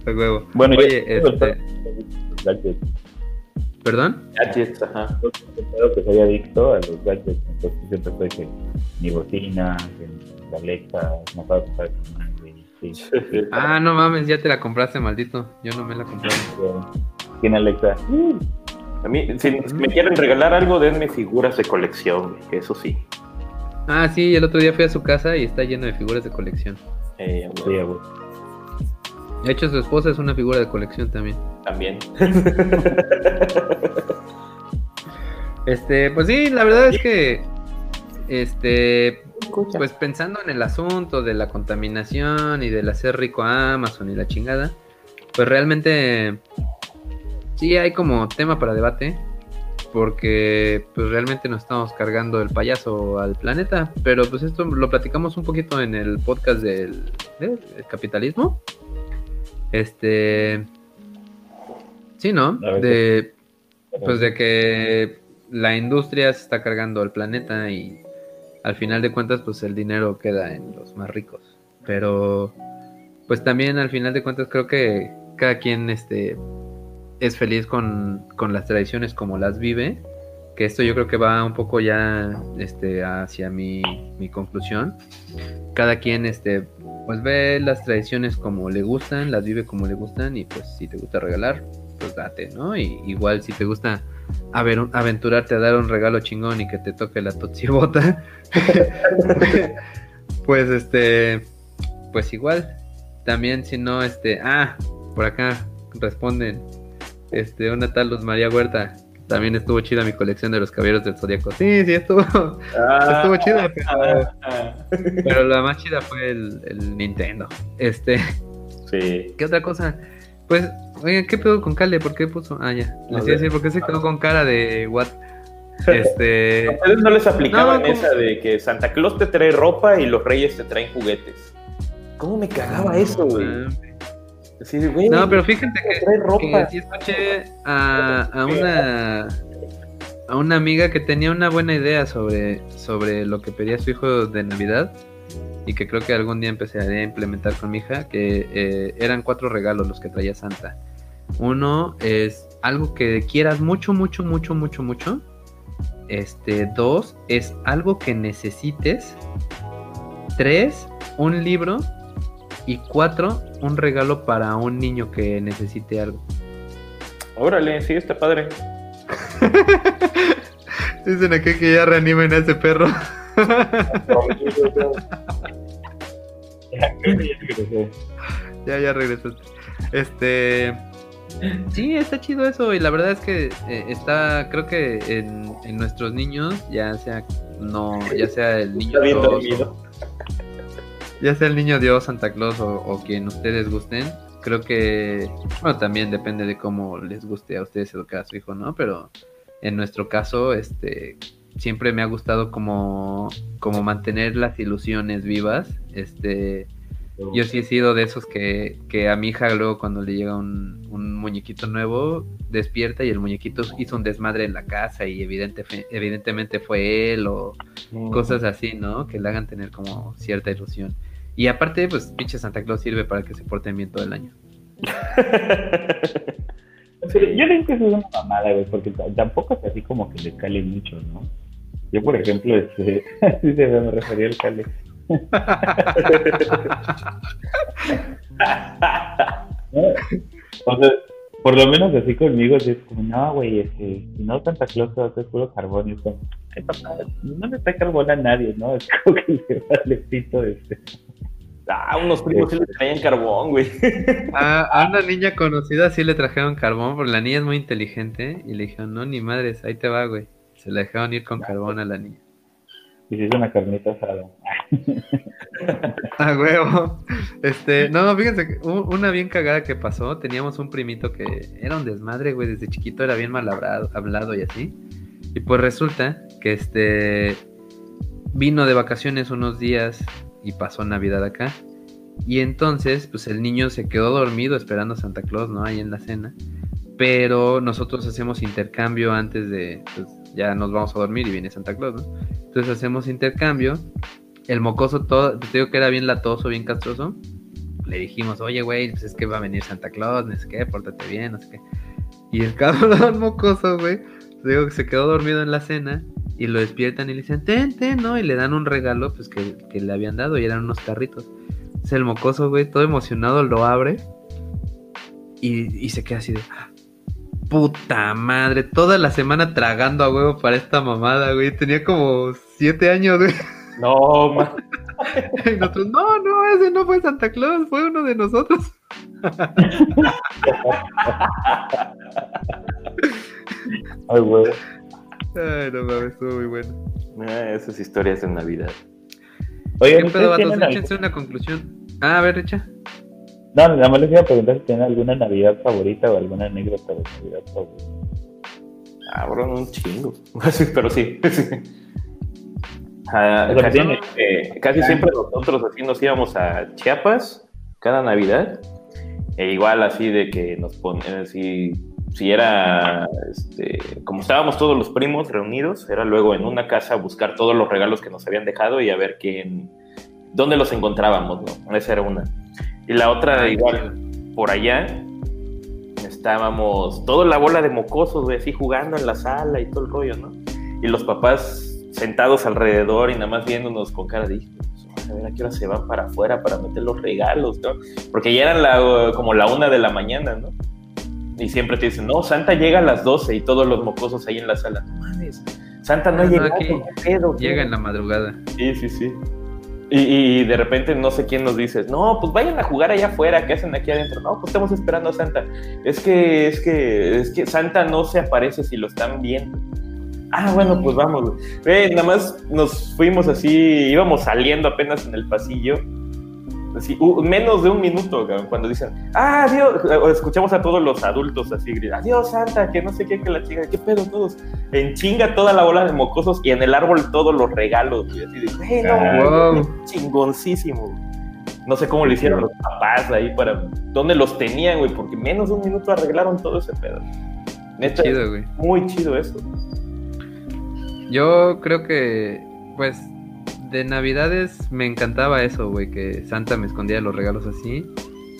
A huevo. Bueno, Oye, yo- este... gadgets. ¿Perdón? Gadgets, ajá. Yo que soy adicto a los gadgets, entonces siempre estoy que mi bocina, que mi Alexa, acabo de comprar mi madre, sí. Ah, no mames, ya te la compraste, maldito. Yo no me la compré. Tiene Alexa. A mí, si me quieren regalar algo, denme figuras de colección, güey, que eso sí. Ah, sí, el otro día fui a su casa y está lleno de figuras de colección. Eh, Sí, güey. De hecho, su esposa es una figura de colección también. también. [LAUGHS] Este, pues sí, la verdad es que, este, pues pensando en el asunto de la contaminación y del hacer rico a Amazon y la chingada, pues realmente sí hay como tema para debate, porque pues realmente nos estamos cargando el payaso al planeta, pero pues esto lo platicamos un poquito en el podcast del, del capitalismo. Este, sí, ¿no? De, pues de que la industria se está cargando al planeta y al final de cuentas pues el dinero queda en los más ricos. Pero pues también al final de cuentas creo que cada quien este es feliz con, con las tradiciones como las vive que esto yo creo que va un poco ya este, hacia mi, mi conclusión. Cada quien este, pues ve las tradiciones como le gustan, las vive como le gustan y pues si te gusta regalar, pues date, ¿no? Y igual si te gusta a aventurarte a dar un regalo chingón y que te toque la bota [LAUGHS] pues este, pues igual. También si no, este, ah, por acá responden, este, una tal Luz María Huerta, también estuvo chida mi colección de los caballeros del Zodíaco. Sí, sí, estuvo, ah, estuvo chida. Pero, la más chida fue el, el, Nintendo. Este. Sí. ¿Qué otra cosa? Pues, oigan, ¿qué pedo con Cale? ¿Por qué puso? Ah, ya. Les iba a decir, ¿por qué se quedó con cara de what? [LAUGHS] Este. ¿A ustedes no les aplicaban esa de que Santa Claus te trae ropa y los reyes te traen juguetes? ¿Cómo me cagaba eso, güey? No, pero fíjate que, escuché a, a, una a una amiga que tenía una buena idea sobre, sobre lo que pedía su hijo de Navidad y que creo que algún día empezaré a implementar con mi hija, que eh, eran cuatro regalos los que traía Santa. Uno es algo que quieras mucho, mucho, mucho, mucho, mucho. Este, dos es algo que necesites. Tres, un libro y cuatro, un regalo para un niño que necesite algo. Órale, sí, está padre. [LAUGHS] Dicen aquí que ya reanimen a ese perro. [LAUGHS] ya, ya regresaste. Este. Sí, está chido eso. Y la verdad es que eh, está, creo que en, en, nuestros niños, ya sea no, ya sea el niño ya sea el niño Dios, Santa Claus o, quien ustedes gusten, creo que, bueno, también depende de cómo les guste a ustedes educar a su hijo, ¿no? Pero en nuestro caso, este, siempre me ha gustado como, como mantener las ilusiones vivas, este, yo sí he sido de esos que, que a mi hija luego cuando le llega un, un, muñequito nuevo, despierta y el muñequito hizo un desmadre en la casa y evidente, evidentemente fue él o cosas así, ¿no? Que le hagan tener como cierta ilusión. Y aparte, pues pinche Santa Claus sirve para que se porten bien todo el año. [LAUGHS] yo creo que eso es una mamada, güey, porque tampoco es así como que le cale mucho, ¿no? Yo, por ejemplo, este, [LAUGHS] así se me refería al cale. O sea, por lo menos así conmigo, es como, no, güey, este, si no Santa Claus es puro carbón. Y es como, no le está carbón a nadie, ¿no? Es como que le vale pito este. Ah, unos primos sí le traían carbón, güey. a una niña conocida sí le trajeron carbón, porque la niña es muy inteligente. Y le dijeron, no, ni madres, ahí te va, güey. Se la dejaron ir con carbón a la niña. Hizo una carnita asada. A huevo. Este, no, fíjense, una bien cagada que pasó, teníamos un primito que era un desmadre, güey, desde chiquito era bien mal hablado, hablado y así. Y pues resulta que este vino de vacaciones unos días y pasó Navidad acá. Y entonces, pues el niño se quedó dormido esperando a Santa Claus, ¿no? Ahí en la cena. Pero nosotros hacemos intercambio antes de, pues ya nos vamos a dormir y viene Santa Claus, ¿no? Entonces hacemos intercambio. El mocoso todo, te digo que era bien latoso, bien castroso. Le dijimos, oye, güey, pues es que va a venir Santa Claus, no sé qué, pórtate bien, no sé qué. Y el [LAUGHS] cabrón mocoso, güey, te digo que se quedó dormido en la cena y lo despiertan y le dicen, ten, ¿no? Y le dan un regalo, pues que, que le habían dado y eran unos carritos. Entonces el mocoso, güey, todo emocionado, lo abre y, y se queda así de, puta madre, toda la semana tragando a huevo para esta mamada, güey. Tenía como siete años, güey. No, man. [LAUGHS] Y nosotros, no, no, ese no fue Santa Claus, fue uno de nosotros. [LAUGHS] Ay, güey. Ay, no mames, estuvo muy bueno. Ah, esas historias de Navidad. Oye, ¿qué pedo, vatos? Échense una conclusión. Ah, a ver, echa. No, nada más les iba a preguntar si tienen alguna Navidad favorita o alguna anécdota de Navidad favorita. Ah, bro, un chingo. [LAUGHS] Pero sí. [LAUGHS] Ah, casi, siempre nosotros así nos íbamos a Chiapas cada Navidad. E igual así de que nos ponen, así, si era, este, como estábamos todos los primos reunidos, era luego en una casa buscar todos los regalos que nos habían dejado y a ver quién, dónde los encontrábamos, ¿no? Esa era una. Y la otra, igual, por allá, estábamos toda la bola de mocosos, güey, así jugando en la sala y todo el rollo, ¿no? y los papás sentados alrededor y nada más viéndonos con cara de a ver a qué hora se van para afuera para meter los regalos, ¿no? Porque ya eran la, como la una de la mañana, ¿no? Y siempre te dicen, no, Santa llega a las 12 y todos los mocosos ahí en la sala. No mames, Santa no, llega. Llega en la madrugada. Sí, sí, sí. Y, de repente no sé quién nos dice, no, pues vayan a jugar allá afuera, ¿qué hacen aquí adentro? No, pues estamos esperando a Santa. Es que, es que, es que Santa no se aparece si lo están viendo. Ah, bueno, pues vamos. nada más nos fuimos así, íbamos saliendo apenas en el pasillo Menos de un minuto, cuando dicen, ah, Dios, escuchamos a todos los adultos así gritar, adiós, Santa, que no sé qué, que la chica, qué pedo todos. En chinga toda la bola de mocosos y en el árbol todos los regalos, y así de, no, chingoncísimo. No sé cómo lo hicieron los papás ahí para, ¿dónde los tenían, güey? Porque menos de un minuto arreglaron todo ese pedo. Neta, chido, güey. Muy chido eso. Yo creo que, pues, de Navidades me encantaba eso, güey, que Santa me escondía los regalos así.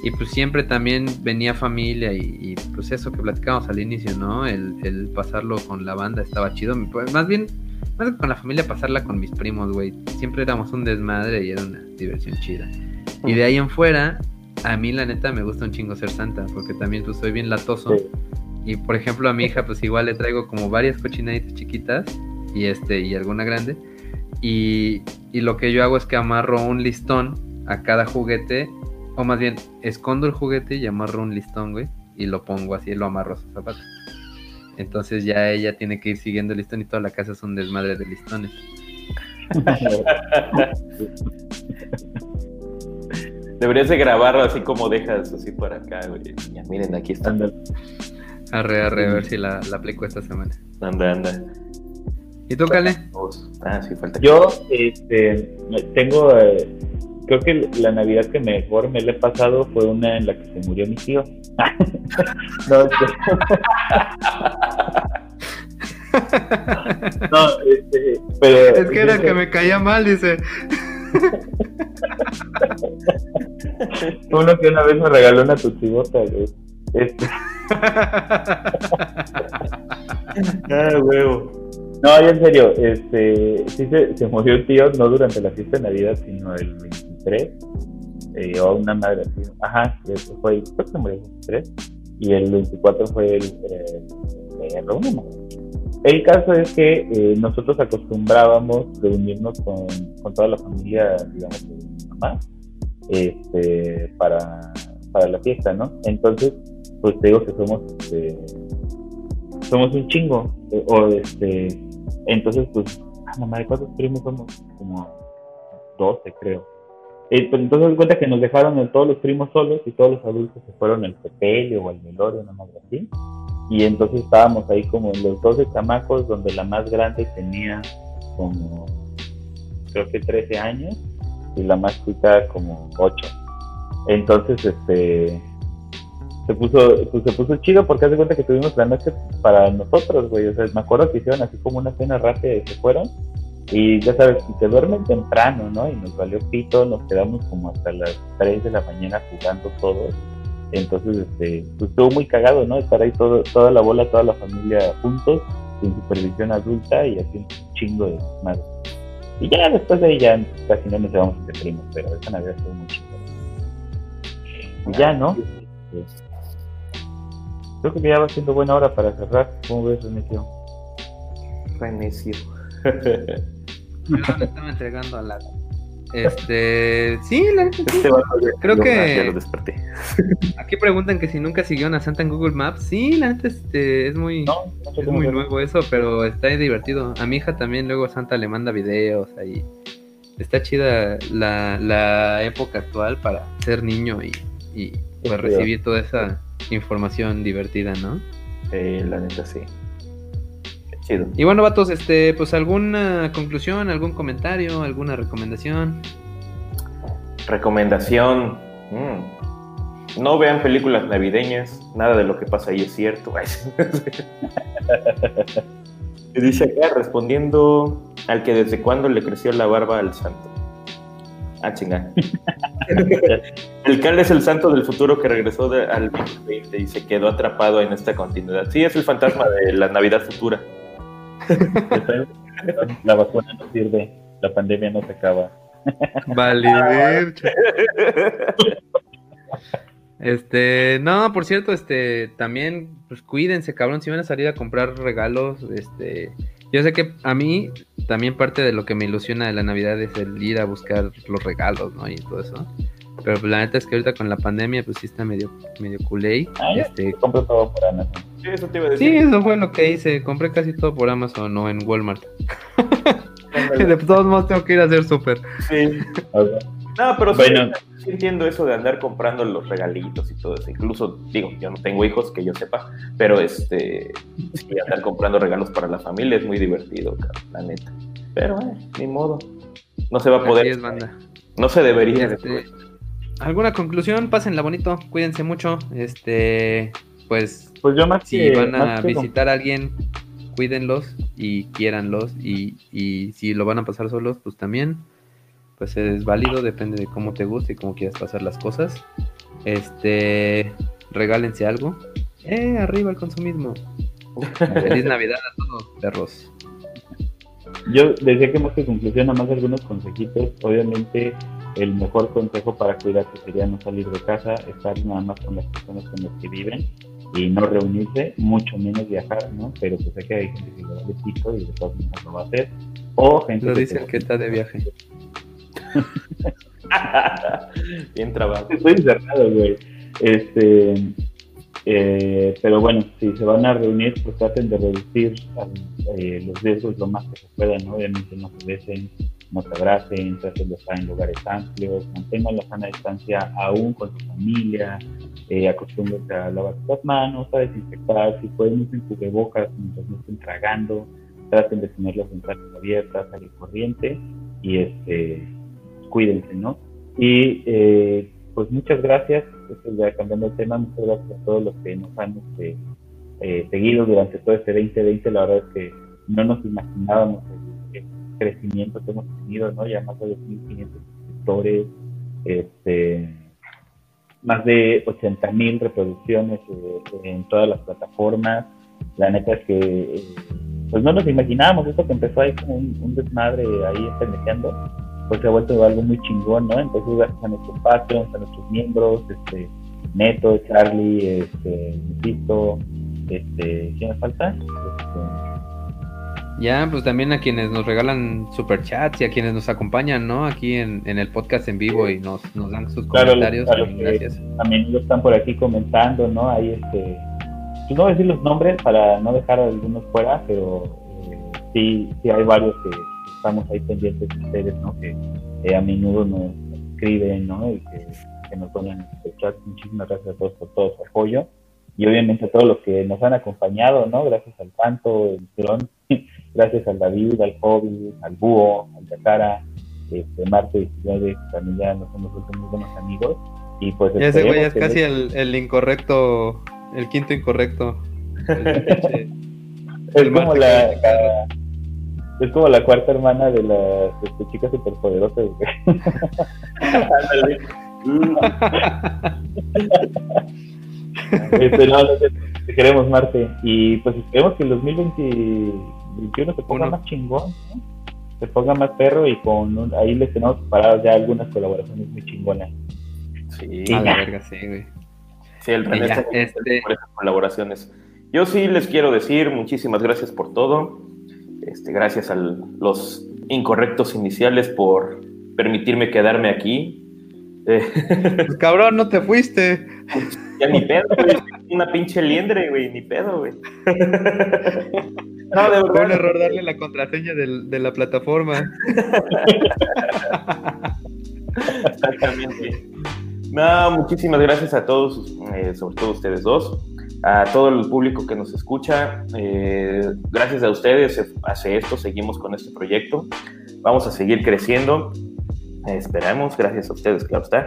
Y pues siempre también venía familia y, pues eso que platicábamos al inicio, ¿no? El, pasarlo con la banda estaba chido. Pues, más bien, más que con la familia, pasarla con mis primos, güey. Siempre éramos un desmadre y era una diversión chida. Y de ahí en fuera, a mí la neta me gusta un chingo ser Santa, porque también pues soy bien latoso. Y por ejemplo a mi hija pues igual le traigo como varias cochinaditas chiquitas y este y alguna grande y, lo que yo hago es que amarro un listón a cada juguete, o más bien, escondo el juguete y amarro un listón, güey, y lo pongo así, lo amarro a su zapato. Entonces ya ella tiene que ir siguiendo el listón y toda la casa es un desmadre de listones. [LAUGHS] Deberías de grabarlo así como dejas así por acá, güey. miren, aquí están. Arre, arre, a ver si la, la aplico esta semana. Anda, anda. ¿Y tú, Cale? Ah, sí, falta. Yo este, tengo, eh, creo que la Navidad que mejor me le he pasado fue una en la que se murió mi tío. [LAUGHS] no, este... [LAUGHS] no, este, pero... Es que era que me caía mal, dice. Uno que una vez me regaló una tutsibota, Este... [LAUGHS] ah, huevo. No, en serio, este, sí se, se, murió el tío, no durante la fiesta de Navidad, sino el 23, eh, o una madre así. Ajá, eso fue, creo que se murió el 23, y el 24 fue el, eh, eh, El caso es que eh, nosotros acostumbrábamos reunirnos con, con, toda la familia, digamos, de mi mamá, este, para, para la fiesta, ¿no? Entonces, pues te digo que somos, este, somos un chingo, o este, entonces, pues, ah, mamá, ¿de cuántos primos somos? Como 12, creo. Pues entonces se cuenta que nos dejaron todos los primos solos y todos los adultos se fueron al sepelio o al velorio, una madre así. Y entonces estábamos ahí como en los 12 chamacos, donde la más grande tenía como, creo que 13 años, y la más chica como 8. Entonces, este, se puso, pues se puso chido porque hace cuenta que tuvimos la noche para nosotros, güey. O sea, me acuerdo que hicieron así como una cena rápida y se fueron. Y ya sabes, si se duermen temprano, ¿no? Y nos valió pito, nos quedamos como hasta las 3 de la mañana jugando todos. Entonces, este, pues estuvo muy cagado, ¿no? Estar ahí todo, toda la bola, toda la familia juntos, sin supervisión adulta y así un chingo de madre. Y ya después de ahí ya casi no nos llevamos entre primos, pero esa Navidad estuvo muy chido. Y ya, ¿no? Creo que ya va siendo buena hora para cerrar. ¿Cómo ves, Renecio? Renecio. [LAUGHS] no, me estaba entregando a la. Este. Sí, la neta. Sí. Creo que. Ya lo desperté. [LAUGHS] Aquí preguntan que si nunca siguió a Santa en Google Maps. Sí, la neta este, es muy. No, es muy nuevo eso, pero está divertido. A mi hija también luego Santa le manda videos ahí. Está chida la, la época actual para ser niño y, y pues, recibir toda esa información divertida, ¿no? Sí, la neta sí. chido. Y bueno, vatos, este, pues alguna conclusión, algún comentario, alguna recomendación. Recomendación. Mm. No vean películas navideñas, nada de lo que pasa ahí es cierto. [LAUGHS] dice acá, respondiendo al que desde cuándo le creció la barba al santo. Ah, chinga. [LAUGHS] el Cal es el santo del futuro que regresó al 2020 y se quedó atrapado en esta continuidad. Sí, es el fantasma de la Navidad futura. [LAUGHS] la vacuna no sirve, la pandemia no se acaba. Vale, [LAUGHS] Este, no, por cierto, este, también, pues cuídense, cabrón, si van a salir a comprar regalos, este, yo sé que a mí también parte de lo que me ilusiona de la Navidad es el ir a buscar los regalos, ¿no? Y todo eso. Pero pues, la neta es que ahorita con la pandemia, pues sí está medio, medio culé. Ah, este, compré todo por Amazon. Sí, eso te iba a decir. Sí, eso fue lo que hice. Compré casi todo por Amazon o en Walmart. [LAUGHS] de todos modos tengo que ir a hacer súper. Sí. No, pero bueno. sí, entiendo eso de andar comprando los regalitos y todo eso. Incluso, digo, yo no tengo hijos que yo sepa, pero este, sí, andar comprando regalos para la familia es muy divertido, la neta. Pero, eh, ni modo. No se va a poder. No se debería. Este, ¿Alguna conclusión? Pásenla bonito, cuídense mucho. Este, pues, pues yo más si van a visitar a alguien, cuídenlos y quiéranlos. Y, y si lo van a pasar solos, pues también pues es válido, depende de cómo te guste y cómo quieras pasar las cosas. Este, regálense algo. Eh, arriba el consumismo. [LAUGHS] Feliz Navidad a todos, perros. Yo decía que más que conclusión, nada más algunos consejitos. Obviamente, el mejor consejo para cuidarse sería no salir de casa, estar nada más con las personas con las que viven y no reunirse, mucho menos viajar, ¿no? Pero pues sé que hay gente que lo va de pico y de todas maneras lo va a hacer. O gente lo dice el que está de viaje. [LAUGHS] Bien trabajado. Estoy encerrado, güey. Este, eh, pero bueno, si se van a reunir, pues traten de reducir eh, los riesgos lo más que se pueda, ¿no? Obviamente no se besen, no se abracen, traten de estar en lugares amplios, mantengan la sana distancia aún con su familia, eh, acostúmbrense a lavar las manos, a desinfectar, si pueden usen cubrebocas mientras no estén tragando, traten de tener las ventanas abiertas, salir corriente y este cuídense, ¿no? Y eh, pues muchas gracias, cambiando el tema, muchas gracias a todos los que nos han este, eh, seguido durante todo este 2020, la verdad es que no nos imaginábamos el, crecimiento que hemos tenido, ¿no? Ya más de 2.500 suscriptores, este, más de 80.000 reproducciones eh, en todas las plataformas. La neta es que, pues no nos imaginábamos, esto que empezó ahí como un, desmadre ahí pendejeando, pues se ha vuelto algo muy chingón, ¿no? Entonces gracias a nuestros patrons, a nuestros miembros, este, Neto, Charlie, este, Tito, este, ¿quién me falta? Este, ya, pues también a quienes nos regalan superchats y a quienes nos acompañan, ¿no? Aquí en, en el podcast en vivo y nos, nos dan sus comentarios. gracias. A menudo están por aquí comentando, ¿no? Ahí este, pues no voy a decir los nombres para no dejar a algunos fuera, pero eh, sí, sí hay varios que estamos ahí pendientes de ustedes, ¿no? Que a menudo nos escriben, ¿no? Y que, nos ponen el chat. Muchísimas gracias a todos por todo su apoyo. Y obviamente a todos los que nos han acompañado, ¿no? Gracias al Panto, el Tirón, [LAUGHS] gracias al David, al Hobby, al Búho, al Yakara, este, Marte 19, también ya nos hemos vuelto muy buenos amigos. Y pues ya ese güey es casi el, el, incorrecto, el quinto incorrecto. [LAUGHS] es como la, es como la cuarta hermana de las este, chicas superpoderosas. este, no, te queremos, Marte. Y pues esperemos que el 2021 se ponga más chingón, se ponga más perro y con ahí les tenemos preparadas ya algunas colaboraciones muy chingonas. Sí, a la verga, sí, güey. Sí, el René este... por esas colaboraciones. Yo sí les quiero decir muchísimas gracias por todo. Este, gracias a los incorrectos iniciales por permitirme quedarme aquí. [LAUGHS] Pues, cabrón, no te fuiste. Ya ni pedo, güey. Una pinche liendre, güey, ni pedo, güey. [LAUGHS] No, de verdad. Fue un error darle la contraseña de la plataforma. [LAUGHS] Exactamente. No, muchísimas gracias a todos, eh, sobre todo ustedes dos a todo el público que nos escucha. Eh, gracias a ustedes hace esto, seguimos con este proyecto. Vamos a seguir creciendo. esperamos, gracias a ustedes, claro está.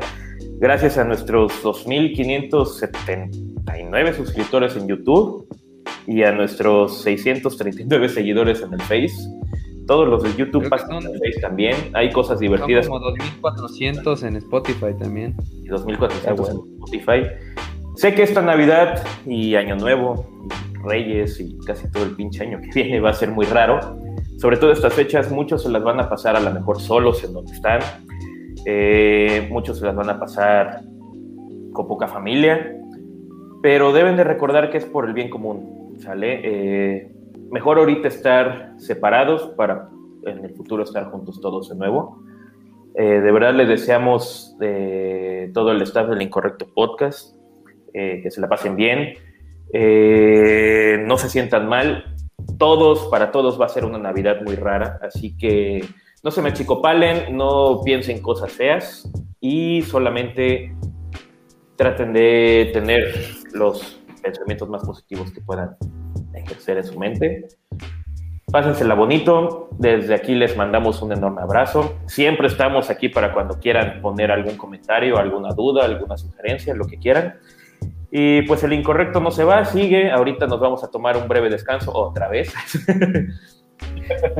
Gracias a nuestros 2.579 suscriptores en YouTube y a nuestros 639 seguidores en el Face. Todos los de YouTube pasan en el Face también. Hay cosas divertidas. como 2.400 en Spotify también. Y 2.400 en Spotify. Sé que esta Navidad y Año Nuevo, Reyes y casi todo el pinche año que [LAUGHS] viene va a ser muy raro. Sobre todo estas fechas, muchos se las van a pasar a lo mejor solos en donde están. Eh, muchos se las van a pasar con poca familia. Pero deben de recordar que es por el bien común, ¿sale? Eh, mejor ahorita estar separados para en el futuro estar juntos todos de nuevo. Eh, de verdad les deseamos de todo el staff del Incorrecto Podcast eh, que se la pasen bien, eh, no se sientan mal. Todos, para todos va a ser una Navidad muy rara, así que no se me chicopalen, no piensen cosas feas y solamente traten de tener los pensamientos más positivos que puedan ejercer en su mente. Pásensela bonito. Desde aquí les mandamos un enorme abrazo. Siempre estamos aquí para cuando quieran poner algún comentario, alguna duda, alguna sugerencia, lo que quieran. Y pues el incorrecto no se va, sigue. Ahorita nos vamos a tomar un breve descanso otra vez.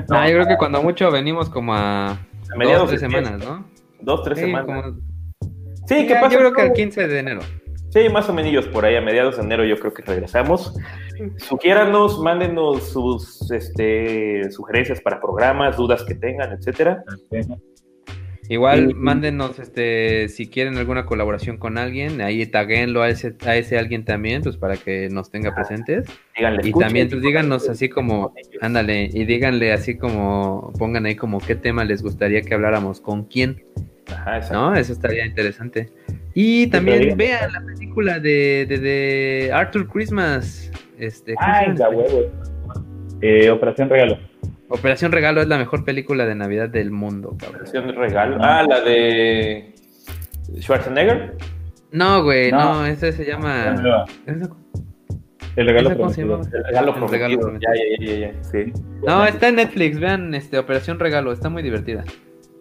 no, [LAUGHS] yo creo que cuando mucho venimos como a, a dos, tres semanas, ¿no? Dos, tres semanas. Sí, ¿qué pasa? Yo creo que el 15 de enero. Sí, más o menos por ahí, a mediados de enero yo creo que regresamos. Sugiéranos, mándenos sus este, sugerencias para programas, dudas que tengan, etcétera. Igual mándenos este si quieren alguna colaboración con alguien, ahí taguenlo a ese, a ese alguien también, pues para que nos tenga presentes. y también pues díganos así como, ándale, y díganle así como, pongan ahí como qué tema les gustaría que habláramos, con quién. Ajá, ¿No? Eso estaría interesante. Y también vean la película de, de, Arthur Christmas. Este, Ay, la huevo. Eh, Operación Regalo. Operación Regalo es la mejor película de Navidad del mundo, cabrón. Operación Regalo. Ah, la de Schwarzenegger. No, güey, no, ese se llama. El regalo prometido. El regalo prometido. Ya, ya, ya, ya, sí. No, está en Netflix, vean este Operación Regalo, está muy divertida.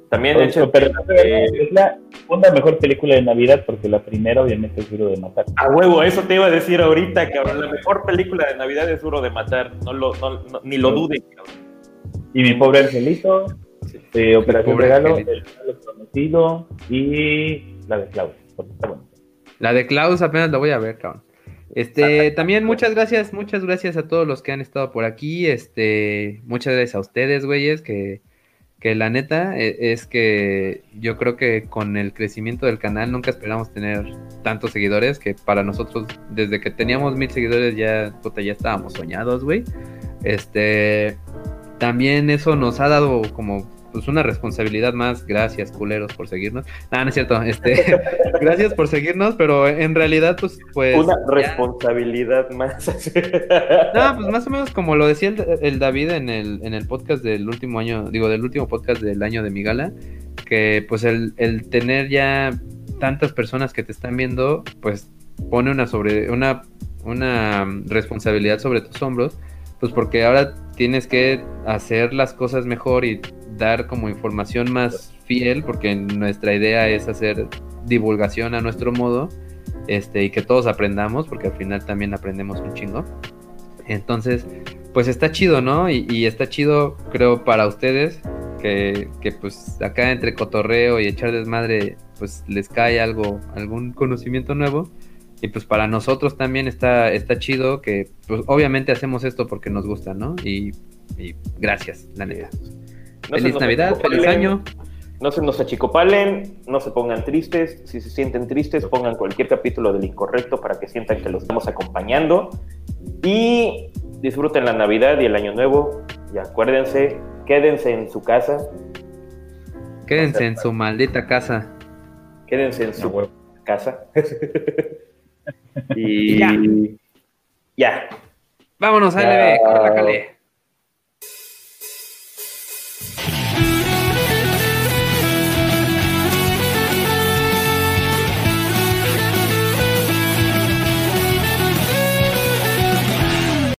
También hecho, pero es la segunda mejor película de Navidad porque la primera obviamente es Duro de Matar. A huevo, eso te iba a decir ahorita, cabrón. La mejor película de Navidad es Duro de Matar, no lo, no, ni lo duden, cabrón. Y mi pobre angelito, sí. eh, Operación Regalo, El Regalo Prometido y la de Klaus, porque está bueno. La de Klaus apenas la voy a ver, cabrón. Este, también muchas gracias, muchas gracias a todos los que han estado por aquí. Este, muchas gracias a ustedes, güeyes, que que la neta e, es que yo creo que con el crecimiento del canal nunca esperamos tener tantos seguidores que para nosotros desde que teníamos mil seguidores ya puta, ya estábamos soñados güey este también eso nos ha dado como pues una responsabilidad más. Gracias, culeros, por seguirnos. No, no es cierto. Este, [LAUGHS] gracias por seguirnos, pero en realidad, pues, pues. Una responsabilidad más. no, pues más o menos como lo decía el, David en el, en el podcast del último año, digo, del último podcast del año de Migala, que pues el, el tener ya tantas personas que te están viendo, pues pone una sobre una una responsabilidad sobre tus hombros, pues porque ahora tienes que hacer las cosas mejor y dar como información más fiel, porque nuestra idea es hacer divulgación a nuestro modo, este, y que todos aprendamos, porque al final también aprendemos un chingo. Entonces, pues está chido, ¿no? Y, está chido, creo, para ustedes, que, que, pues acá entre cotorreo y echar desmadre, pues les cae algo, algún conocimiento nuevo. Y pues para nosotros también está, está chido que, pues obviamente hacemos esto porque nos gusta, ¿no? Y, y gracias, la neta. feliz Navidad, feliz año. No se nos achicopalen, no se pongan tristes. Si se sienten tristes, pongan cualquier capítulo del incorrecto para que sientan que los estamos acompañando. Y disfruten la Navidad y el Año Nuevo. Y acuérdense, quédense en su casa. Quédense en su maldita casa. Quédense en su casa. [LAUGHS] Y, ya. ya. Vámonos, a LB, calle